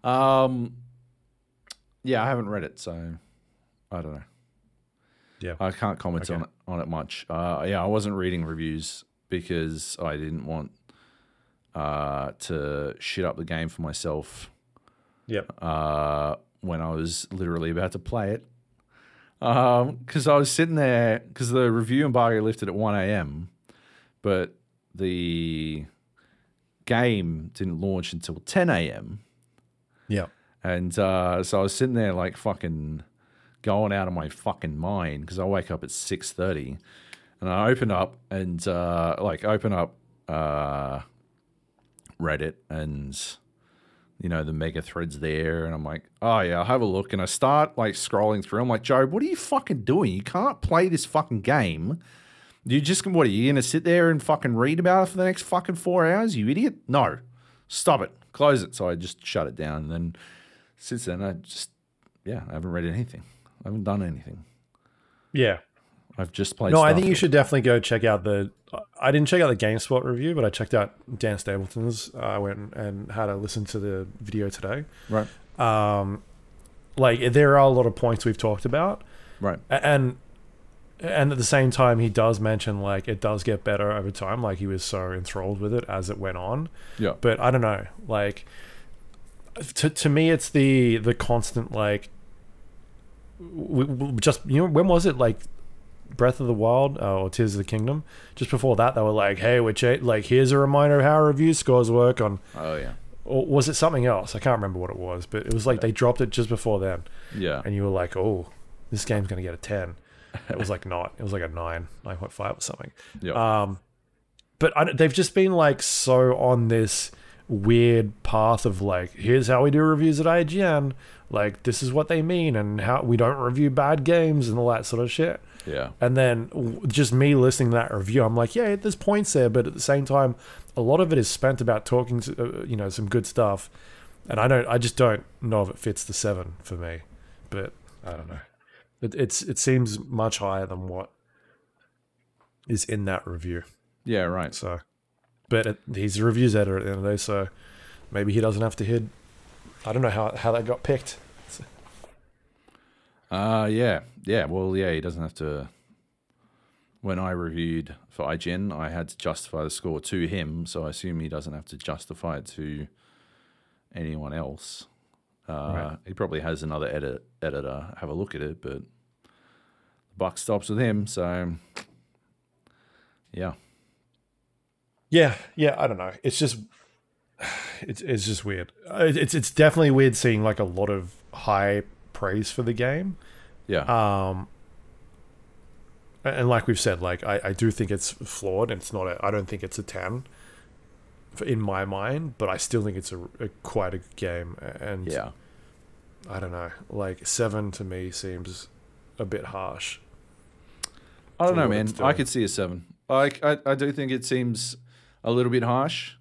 Um, yeah, I haven't read it, so I don't know. Yeah. I can't comment Okay. on it, on it much. Uh, yeah, I wasn't reading reviews because I didn't want uh, to shit up the game for myself Yep. uh, when I was literally about to play it. Because I was sitting there, because the review embargo lifted at 1 a.m., but the game didn't launch until 10 a.m. Yeah. And uh, so I was sitting there like fucking going out of my fucking mind because I wake up at 6.30 and I open up and uh, like open up uh, Reddit and you know the mega threads there and I'm like oh yeah I'll have a look and I start like scrolling through I'm like Joe what are you fucking doing you can't play this fucking game You just what are you gonna sit there and fucking read about it for the next fucking four hours? You idiot! No, stop it, close it. So I just shut it down. And then since then, I just yeah, I haven't read anything. I haven't done anything. Yeah. I've just played. No, I think you should definitely go check out the. I didn't check out the GameSpot review, but I checked out Dan Stapleton's. I went and had a listen to the video today. Right, Um, like there are a lot of points we've talked about, right. And and at the same time, he does mention like it does get better over time. Like he was so enthralled with it as it went on. Yeah, But I don't know, like to to me, it's the the constant like. We, we just you know when was it like Breath of the Wild uh, or Tears of the Kingdom? Just before that, they were like, "Hey, we're like here's a reminder of how review scores work on." oh yeah, Or was it something else? I can't remember what it was, but it was like they dropped it just before then, yeah, and you were like, "Oh, this game's gonna get a 10. It was like not. It was like a nine, nine point five or something. yeah. Um, but I, they've just been like so on this weird path of like, here's how we do reviews at IGN. Like this is what they mean, and how we don't review bad games and all that sort of shit. yeah, And then just me listening to that review, I'm like, yeah, there's points there, but at the same time, a lot of it is spent about talking to, uh, you know, some good stuff. And I don't, I just don't know if it fits the seven for me. But I don't know. It, it's it seems much higher than what is in that review. yeah. Right. So, but it, he's a reviews editor at the end of the day, so maybe he doesn't have to hit. I don't know how how that got picked. Uh yeah, yeah. Well, yeah. He doesn't have to. When I reviewed for IGN, I had to justify the score to him, so I assume he doesn't have to justify it to anyone else. Uh, Right. He probably has another edit, editor have a look at it, but the buck stops with him. So, yeah, Yeah, yeah. I don't know. It's just it's it's just weird. Uh, It's it's definitely weird seeing like a lot of high praise for the game. yeah, Um, and like we've said, like I, I do think it's flawed. And it's not. A, I don't think it's a ten in my mind, but I still think it's a, a quite a good game. And yeah. I don't know. Like seven to me seems a bit harsh. I don't know, man. I could see a seven. I, I I do think it seems a little bit harsh,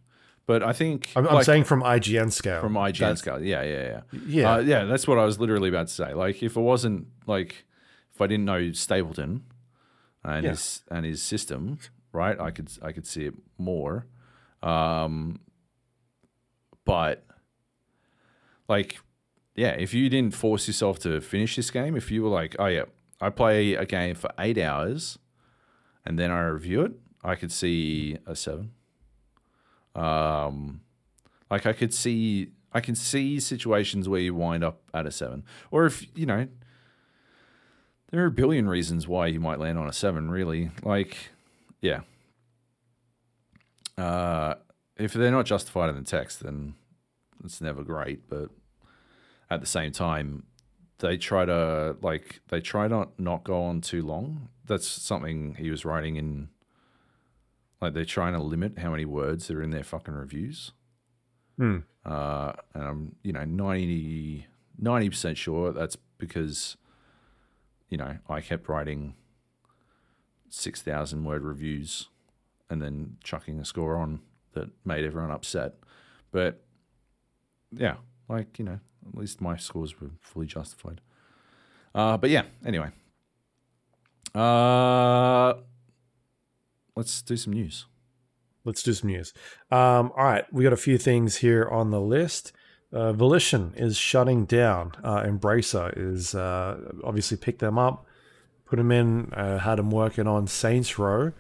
but I think I'm, I'm saying from IGN scale. from IGN That's- scale. Yeah, yeah, yeah. Yeah, Uh, yeah, that's what I was literally about to say. Like, if it wasn't like, if I didn't know Stapleton and Yeah. his and his system, right, I could I could see it more. Um, but like, yeah, if you didn't force yourself to finish this game, if you were like, oh yeah, I play a game for eight hours, and then I review it, I could see a seven. Um, like I could see, I can see situations where you wind up at a seven, or if you know, there are a billion reasons why you might land on a seven. Really, like, yeah. Uh, if they're not justified in the text, then it's never great. But at the same time, they try to like they try not not go on too long. That's something he was writing in. Like they're trying to limit how many words that are in their fucking reviews. Hmm. Uh, and I'm, you know, 90 percent sure that's because, you know, I kept writing six thousand word reviews, and then chucking a score on that made everyone upset. But yeah, like you know, at least my scores were fully justified. Uh, but yeah, anyway. Uh, let's do some news. Let's do some news. Um, all right, we got a few things here on the list. Uh, Volition is shutting down. Uh, Embracer is uh, obviously picked them up, put them in, uh, had them working on Saints Row,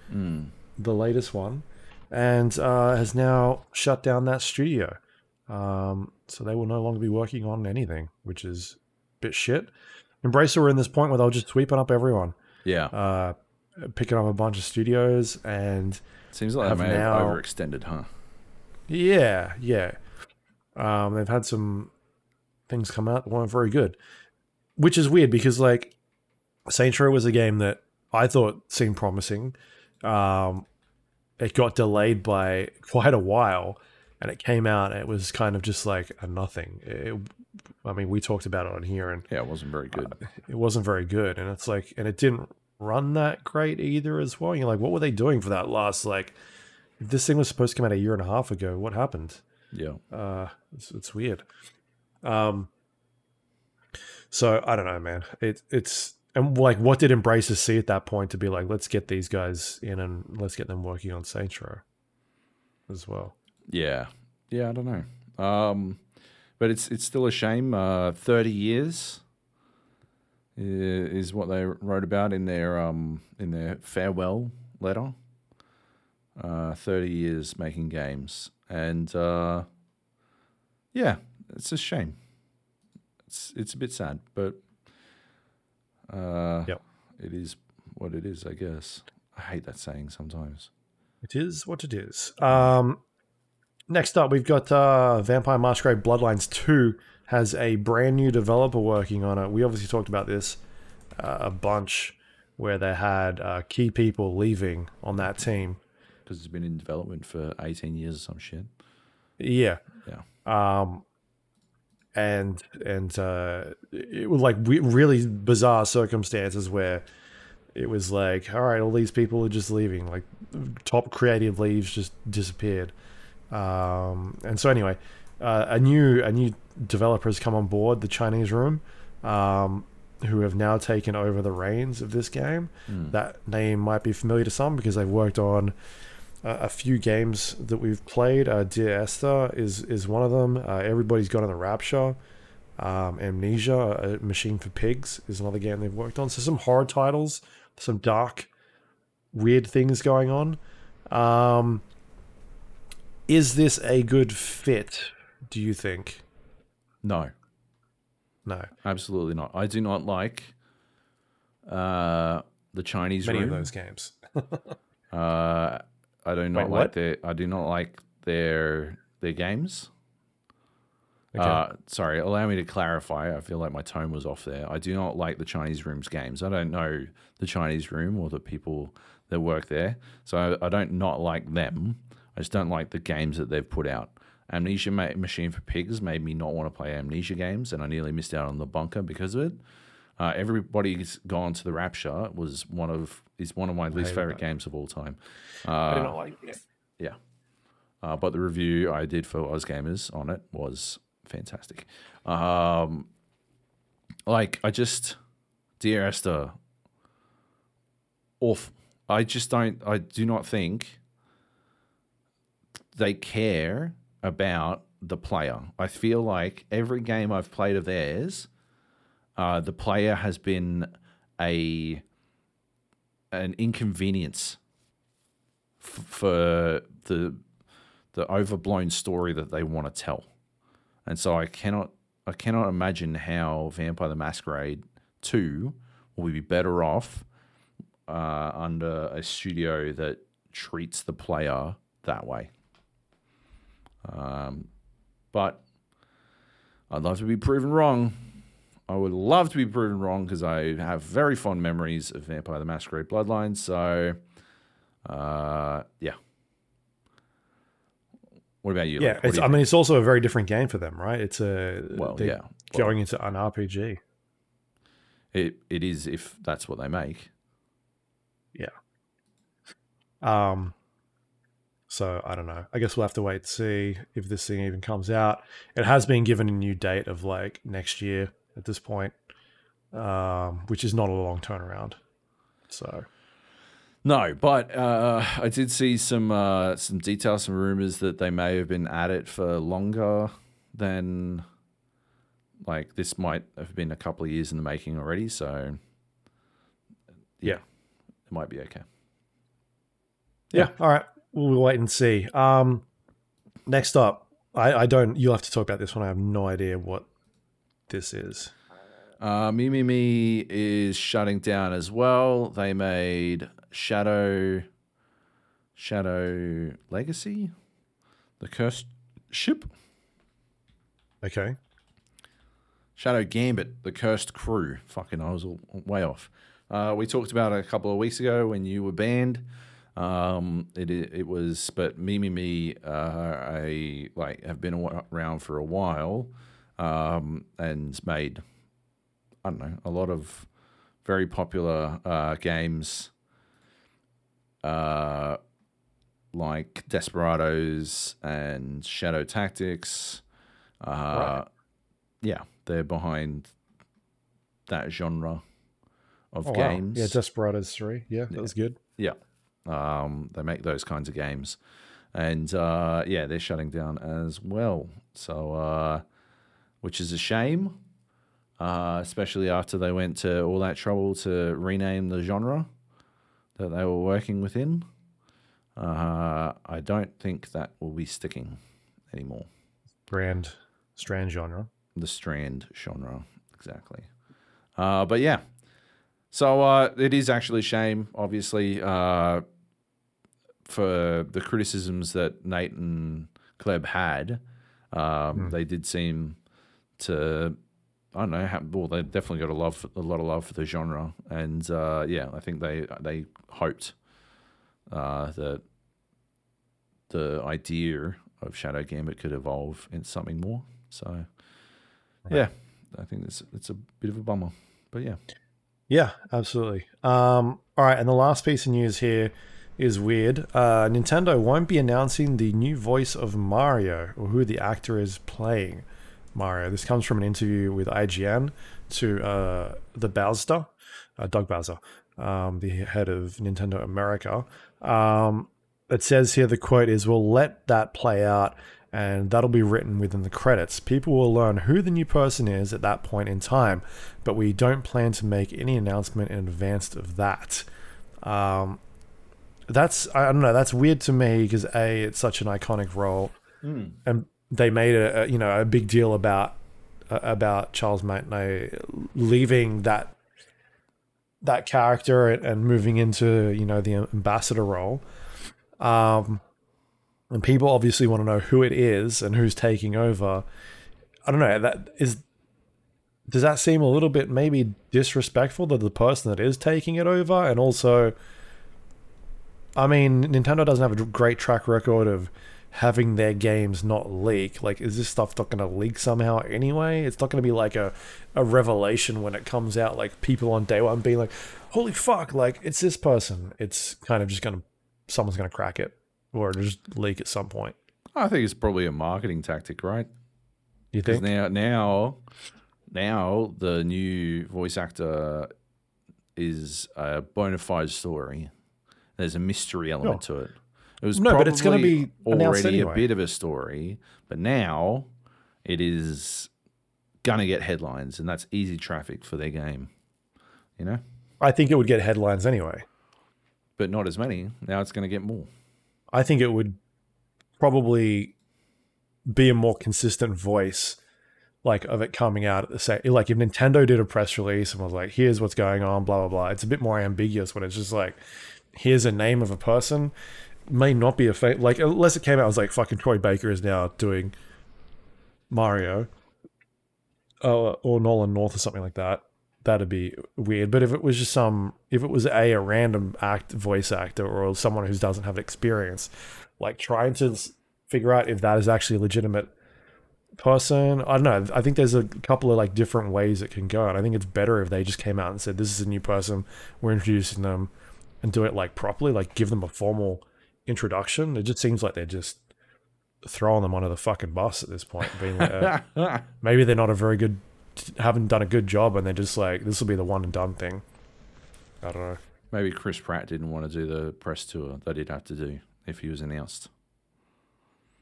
the latest one, and uh, has now shut down that studio. Um, so they will no longer be working on anything, which is a bit shit. Embracer were in this point where they were just sweeping up everyone, Yeah, uh, picking up a bunch of studios and seems like have they may have now- overextended, huh? Yeah, yeah. Um, they've had some things come out that weren't very good, which is weird because like Saints Row was a game that I thought seemed promising. Um, it got delayed by quite a while, and it came out. And it was kind of just like a nothing. It, I mean, we talked about it on here, and Yeah, it wasn't very good. it wasn't very good. And it's like, and it didn't run that great either as well. You're like, what were they doing for that last like? If this thing was supposed to come out a year and a half ago, what happened? Yeah. Uh, it's, it's weird. Um, so I don't know, man. It it's and like, what did Embracer see at that point to be like, let's get these guys in and let's get them working on Saints Row as well. Yeah. Yeah, I don't know. Um, but it's it's still a shame. Uh, Thirty years is what they wrote about in their um in their farewell letter. Uh, Thirty years making games, and uh, yeah, it's a shame. It's it's a bit sad, but uh, Yep. it is what it is, I guess. I hate that saying sometimes. It is what it is. Um, next up, we've got uh, Vampire Masquerade Bloodlines 2 has a brand new developer working on it. We obviously talked about this uh, a bunch where they had uh, key people leaving on that team. because it's been in development for 18 years or some shit. Yeah. Yeah. Um, and and uh, it was like really bizarre circumstances where it was like, all right, all these people are just leaving. Like top creative leaves just disappeared. Um, and so anyway, uh, a new a new developer has come on board, the Chinese Room, um, who have now taken over the reins of this game. That name might be familiar to some because they've worked on uh, a few games that we've played. Uh, Dear Esther is is one of them. Uh, Everybody's Gone in the Rapture. Um, Amnesia, a Machine for Pigs, is another game they've worked on. So some horror titles, some dark, weird things going on. Um, is this a good fit? Do you think? No, No. absolutely not. I do not like uh, the Chinese Many room. of those games. Uh, I do not Wait, like what? their. I do not like their their games. Okay. Uh, sorry, allow me to clarify. I feel like my tone was off there. I do not like the Chinese room's games. I don't know the Chinese room or the people that work there, so I, I don't not like them. I just don't like the games that they've put out. Amnesia Ma- Machine for Pigs made me not want to play Amnesia games, and I nearly missed out on the bunker because of it. Uh, Everybody's Gone to the Rapture was one of is one of my least favorite games of all time. I do Uh, not like it. yeah. Uh, but the review I did for Oz Gamers on it was fantastic. Um, like, I just, Dear Esther, awful. I just don't, I do not think they care about the player. I feel like every game I've played of theirs, uh, the player has been a an inconvenience f- for the the overblown story that they want to tell. And so I cannot I cannot imagine how Vampire the Masquerade 2 will be better off uh, under a studio that treats the player that way. Um, but I'd love to be proven wrong. I would love to be proven wrong because I have very fond memories of Vampire the Masquerade Bloodlines. So, uh, yeah. What about you? Yeah, Like, it's, you I mean, it's also a very different game for them, right? It's a well, yeah, going into an RPG. it it is if that's what they make. Yeah. Um, so I don't know. I guess we'll have to wait to see if this thing even comes out. It has been given a new date of like next year at this point, um, which is not a long turnaround. So No, but uh, I did see some uh, some details, some rumors that they may have been at it for longer than like this might have been a couple of years in the making already. So Yeah. it might be okay. yeah, all right. We'll wait and see. Um, next up, I, I don't. You'll have to talk about this one. I have no idea what this is. Uh, Mimimi is shutting down as well. They made Shadow Shadow Legacy, the cursed ship. Okay. Shadow Gambit, the cursed crew. Fucking, I was all, way off. Uh, we talked about it a couple of weeks ago when you were banned. Um, it it was, but Mimimi. Uh, I like have been around for a while, um, and made I don't know a lot of very popular uh, games uh, like Desperados and Shadow Tactics. Uh, Right. Yeah, they're behind that genre of Oh, wow. games. Yeah, Desperados 3. Yeah, that was good. Yeah. Um, they make those kinds of games. And uh, yeah, they're shutting down as well. So, uh, which is a shame, uh, especially after they went to all that trouble to rename the genre that they were working within. Uh, I don't think that will be sticking anymore. Brand, strand genre. The Strand genre, exactly. Uh, but yeah, so uh, it is actually a shame, obviously, uh, for the criticisms that Nate and Kleb had. Um, They did seem to, I don't know, have, well, they definitely got a love, a lot of love for the genre, and uh, yeah, I think they they hoped uh, that the idea of Shadow Gambit could evolve into something more. So, yeah, I think it's it's a bit of a bummer, but yeah. Yeah, absolutely. Um, all right, and the last piece of news here is weird. Uh, Nintendo won't be announcing the new voice of Mario or who the actor is playing Mario. This comes from an interview with IGN to uh, the Bowser, uh, Doug Bowser, um, the head of Nintendo America. Um, it says here the quote is, "We'll let that play out." And that'll be written within the credits. People will learn who the new person is at that point in time, but we don't plan to make any announcement in advance of that. Um, that's I don't know. That's weird to me because a it's such an iconic role, and they made a, a you know a big deal about uh, about Charles Martinet leaving that that character and, and moving into you know the ambassador role. Um, and people obviously want to know who it is and who's taking over. I don't know. That is does that seem a little bit maybe disrespectful to the person that is taking it over and also i mean nintendo doesn't have a great track record of having their games not leak. Like is this stuff not going to leak somehow anyway? It's not going to be like a, a revelation when it comes out like people on day one being like holy fuck like it's this person. It's kind of just going to someone's going to crack it or just leak at some point. I think it's probably a marketing tactic, right? you think? now, now, now the new voice actor is a bona fide story. There's a mystery element to it. It was No, but it's gonna probably be already anyway. a bit of a story, but now it is gonna get headlines, and that's easy traffic for their game. You know, i think it would get headlines anyway but not as many. Now it's gonna get more. I think it would probably be a more consistent voice, like of it coming out at the same. Like if Nintendo did a press release and was like, "Here's what's going on," blah blah blah. It's a bit more ambiguous when it's just like, "Here's a name of a person." May not be a fa- like unless it came out as like fucking Troy Baker is now doing Mario, uh, or Nolan North or something like that. That'd be weird. But if it was just some, if it was a a random act voice actor or someone who doesn't have experience, like trying to figure out if that is actually a legitimate person. I don't know. I think there's a couple of like different ways it can go, and I think it's better if they just came out and said, "This is a new person. We're introducing them," and do it like properly, like give them a formal introduction. It just seems like they're just throwing them under the fucking bus at this point. Being like, uh, maybe they're not a very good, haven't done a good job, and they're just like, this will be the one and done thing. I don't know. Maybe Chris Pratt didn't want to do the press tour that he'd have to do if he was announced.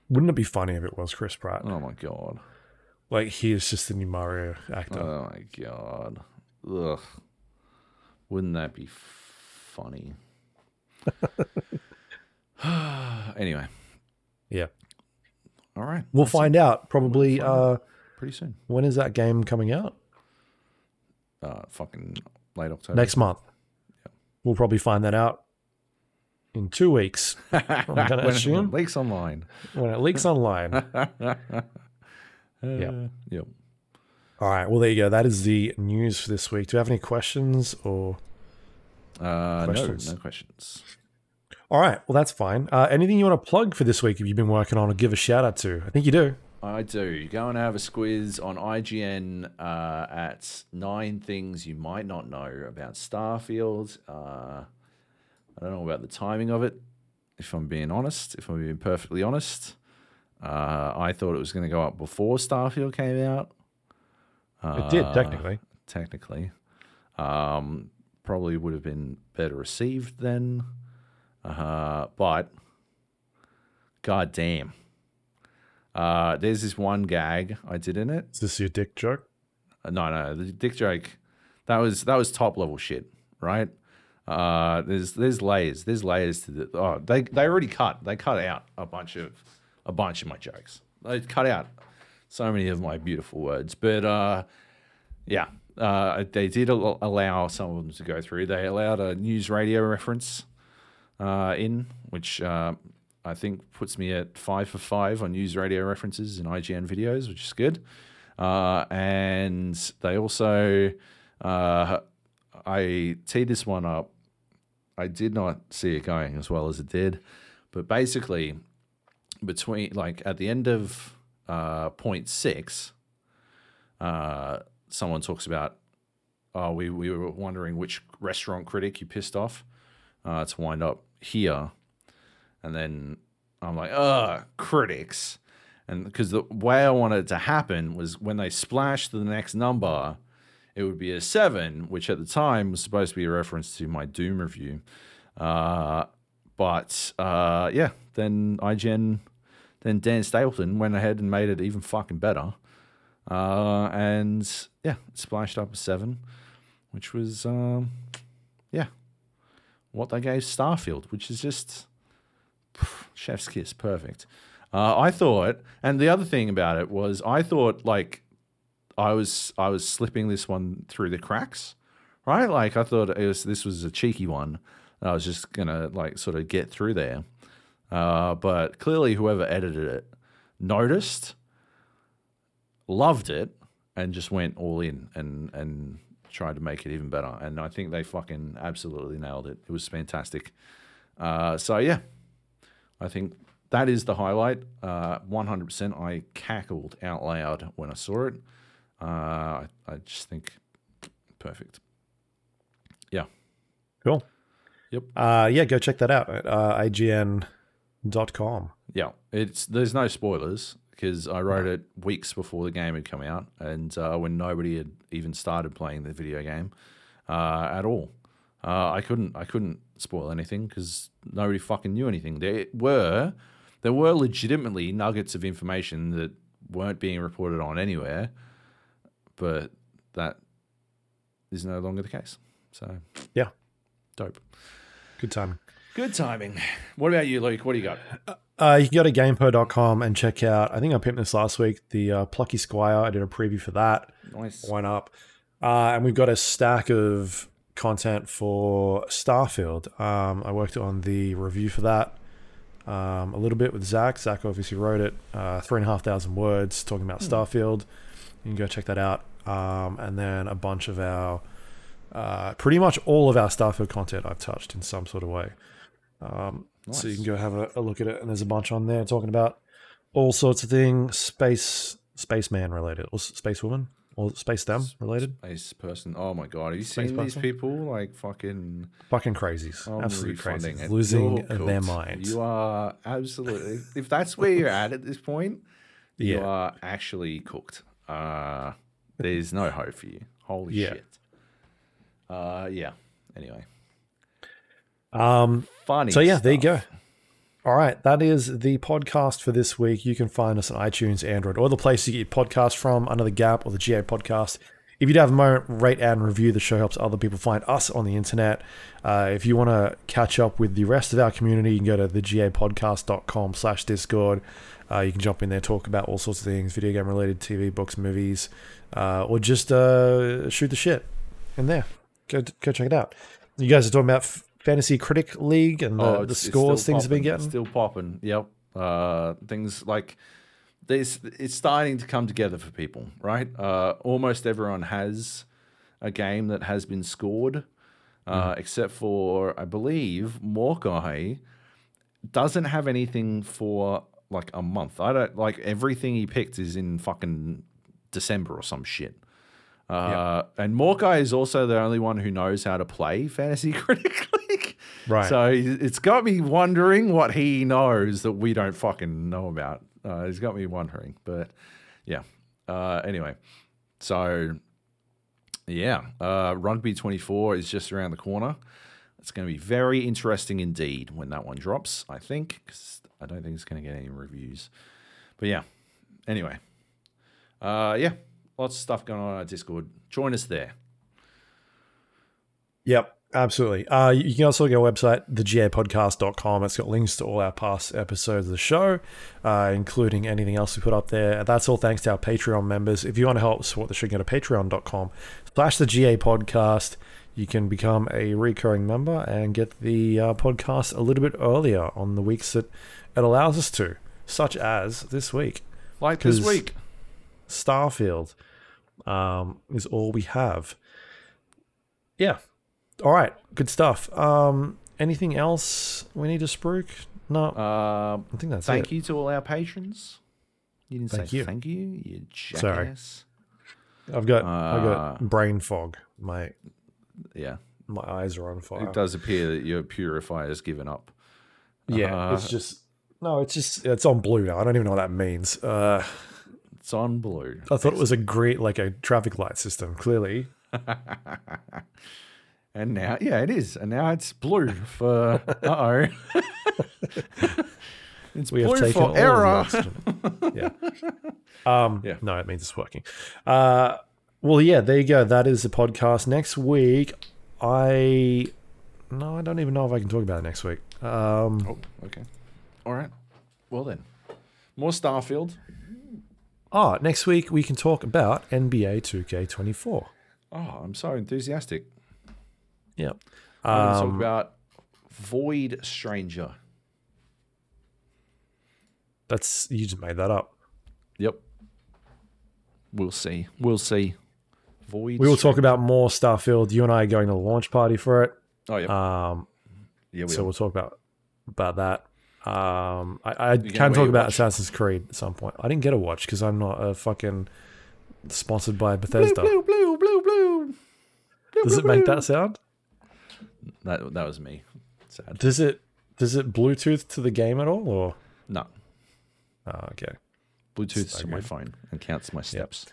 Wouldn't it be funny if it was Chris Pratt? Oh my god. Like he is just the new Mario actor. Oh my god. Ugh. Wouldn't that be funny? anyway, yeah, all right. we'll find out probably. Uh, Pretty soon. when is that game coming out? Uh, fucking late October. Next month. We'll probably find that out in two weeks I'm gonna assume. Leaks online. when it leaks online. Uh, Yep. All right. Well, there you go. That is the news for this week. Do you have any questions or? Uh, Questions? No, no questions. All right. Well, that's fine. Uh, anything you want to plug for this week? Have you been working on or give a shout out to? I think you do. I do. Go and have a squiz on IGN uh, at nine things you might not know about Starfield. Uh, I don't know about the timing of it, if I'm being honest, if I'm being perfectly honest. Uh, I thought it was going to go up before Starfield came out. It did, technically. Technically. Um, probably would have been better received then. Uh, but, god damn. Uh, there's this one gag I did in it. Is this your dick joke? Uh, no, no, the dick joke. That was that was top level shit, right? Uh, there's there's layers. There's layers to the. Oh, they they already cut. They cut out a bunch of a bunch of my jokes. They cut out so many of my beautiful words. But uh, yeah, uh, they did al- allow some of them to go through. They allowed a news radio reference uh, in, which uh, I think puts me at five for five on news radio references in IGN videos, which is good. Uh, and they also, uh, I teed this one up. I did not see it going as well as it did, but basically, between like at the end of uh, point six, someone talks about, oh, we, we were wondering which restaurant critic you pissed off uh, to wind up here. And then I'm like, ugh, critics. And because the way I wanted it to happen was when they splashed the next number, it would be a seven, which at the time was supposed to be a reference to my Doom review. Uh, but uh, yeah, then IGN, then Dan Stapleton went ahead and made it even fucking better. Uh, and yeah, splashed up a seven, which was, um, yeah, what they gave Starfield, which is just pff, chef's kiss, perfect. Uh, I thought, and the other thing about it was, I thought like I was I was slipping this one through the cracks, right? Like I thought was this was a cheeky one. I was just gonna like sort of get through there, uh, but clearly whoever edited it noticed, loved it, and just went all in and and tried to make it even better. And I think they fucking absolutely nailed it. It was fantastic. Uh, so yeah, I think that is the highlight. Uh, 100%. I cackled out loud when I saw it. Uh, I, I just think perfect. Yeah. Cool. Yep. Uh, yeah, go check that out at uh, IGN.com. Yeah. It's there's no spoilers because I wrote it weeks before the game had come out and uh, when nobody had even started playing the video game uh, at all. Uh, I couldn't I couldn't spoil anything because nobody fucking knew anything. There were there were legitimately nuggets of information that weren't being reported on anywhere, but that is no longer the case. So Yeah, dope. good timing. Good timing. What about you, Luke? What do you got? Uh, you can go to gamepo.com and check out, I think I pimped this last week, the uh, Plucky Squire. I did a preview for that. Nice. Went up. Uh, and we've got a stack of content for Starfield. Um, I worked on the review for that um, a little bit with Zach. Zach obviously wrote it, uh, three and a half thousand words talking about Starfield. You can go check that out. Um, and then a bunch of our, uh, pretty much all of our Starfield content I've touched in some sort of way. Um, So you can go have a, a look at it, and there's a bunch on there talking about all sorts of things, space, spaceman related, or space woman, or space them related. Space person. Oh my god, have you Space seen these people? Like fucking Fucking crazies, I'm absolute crazies, it. losing their minds. You are absolutely. if that's where you're at at this point, you are actually cooked. Uh, there's no hope for you. Holy Yeah. shit. Uh, yeah. Anyway, Um, funny. so yeah, there you go. All right, that is the podcast for this week. You can find us on iTunes, Android, or the place you get your podcast from, under the Gap or the GA podcast. If you do have a moment, rate and review. The show helps other people find us on the internet. Uh, if you want to catch up with the rest of our community, you can go to thegapodcast.com slash discord. Uh, you can jump in there, talk about all sorts of things, video game related, TV, books, movies, uh, or just uh, shoot the shit in there. Go, go check it out. You guys are talking about F- Fantasy Critic League and the, Oh, the scores things have been getting. Still popping. Yep. Uh, things like this. It's starting to come together for people, right? Uh, almost everyone has a game that has been scored, uh, except for I believe Morkai doesn't have anything for like a month. I don't like everything he picked is in fucking December or some shit. Uh, And Morkai is also the only one who knows how to play Fantasy Critic League. Right. So it's got me wondering what he knows that we don't fucking know about. Uh, it's got me wondering. But yeah. Uh, anyway, so yeah, uh, Rugby 24 is just around the corner. It's going to be very interesting indeed when that one drops, I think, because I don't think it's going to get any reviews. But yeah, anyway, uh, yeah, lots of stuff going on on our Discord. Join us there. Yep, absolutely. Uh, you can also go to our website, thegapodcast.com. It's got links to all our past episodes of the show, uh, including anything else we put up there. That's all thanks to our Patreon members. If you want to help support the show, go to patreon.com slash the GA podcast. You can become a recurring member and get the uh, podcast a little bit earlier on the weeks that it allows us to, such as this week. Like this week. Starfield um, is all we have. Yeah. All right. Good stuff. Um, anything else we need to spruik? No, Uh, I think that's thank it. Thank you to all our patrons. You didn't Thank say you. thank you, you Sorry. jackass. I've got I've Uh, got brain fog. My Yeah, my eyes are on fire. it does appear that your purifier has given up. Yeah, Uh, it's just no. It's just it's on blue now. I don't even know what that means. Uh, It's on blue. I thought it was a great like a traffic light system. Clearly, And now, yeah, it is. And now it's blue for uh oh. it's we have blue taken all for error. yeah. Um, Yeah. No, it means it's working. Uh, well, yeah, there you go. That is the podcast. Next week, I no, I don't even know if I can talk about it next week. Um, Oh, okay. All right. Well then, more Starfield. oh, next week we can talk about NBA 2K24. Oh, I'm so enthusiastic. Yeah. I want to talk Um, about Void Stranger. that's you just made that up. Yep. We'll see. We'll see. Void. We will talk about more Starfield. You and I are going to the launch party for it. Oh yeah. Um, yeah. We so are. we'll talk about about that. Um, I, I can wear talk your about watch? Assassin's Creed at some point. I didn't get a watch because I'm not a fucking sponsored by Bethesda. blue, blue, blue, blue. Does it make that sound? That that was me. Sad. Does it does it Bluetooth to the game at all? Or No. oh, okay. Bluetooth So to my phone and counts my steps.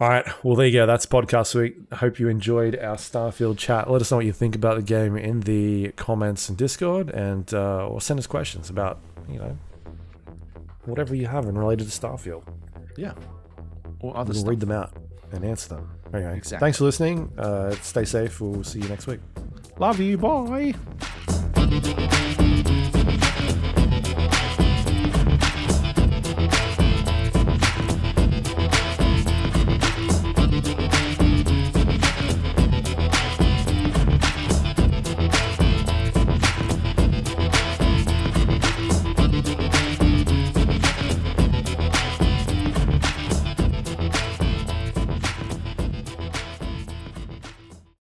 All right. Well, there you go. That's podcast week. Hope you enjoyed our Starfield chat. Let us know what you think about the game in the comments and Discord, and uh, or send us questions about you know whatever you have in related to Starfield. Yeah. Or other We'll read them out and answer them. Anyway, exactly. thanks for listening. Uh, stay safe. We'll see you next week. Love you. Bye.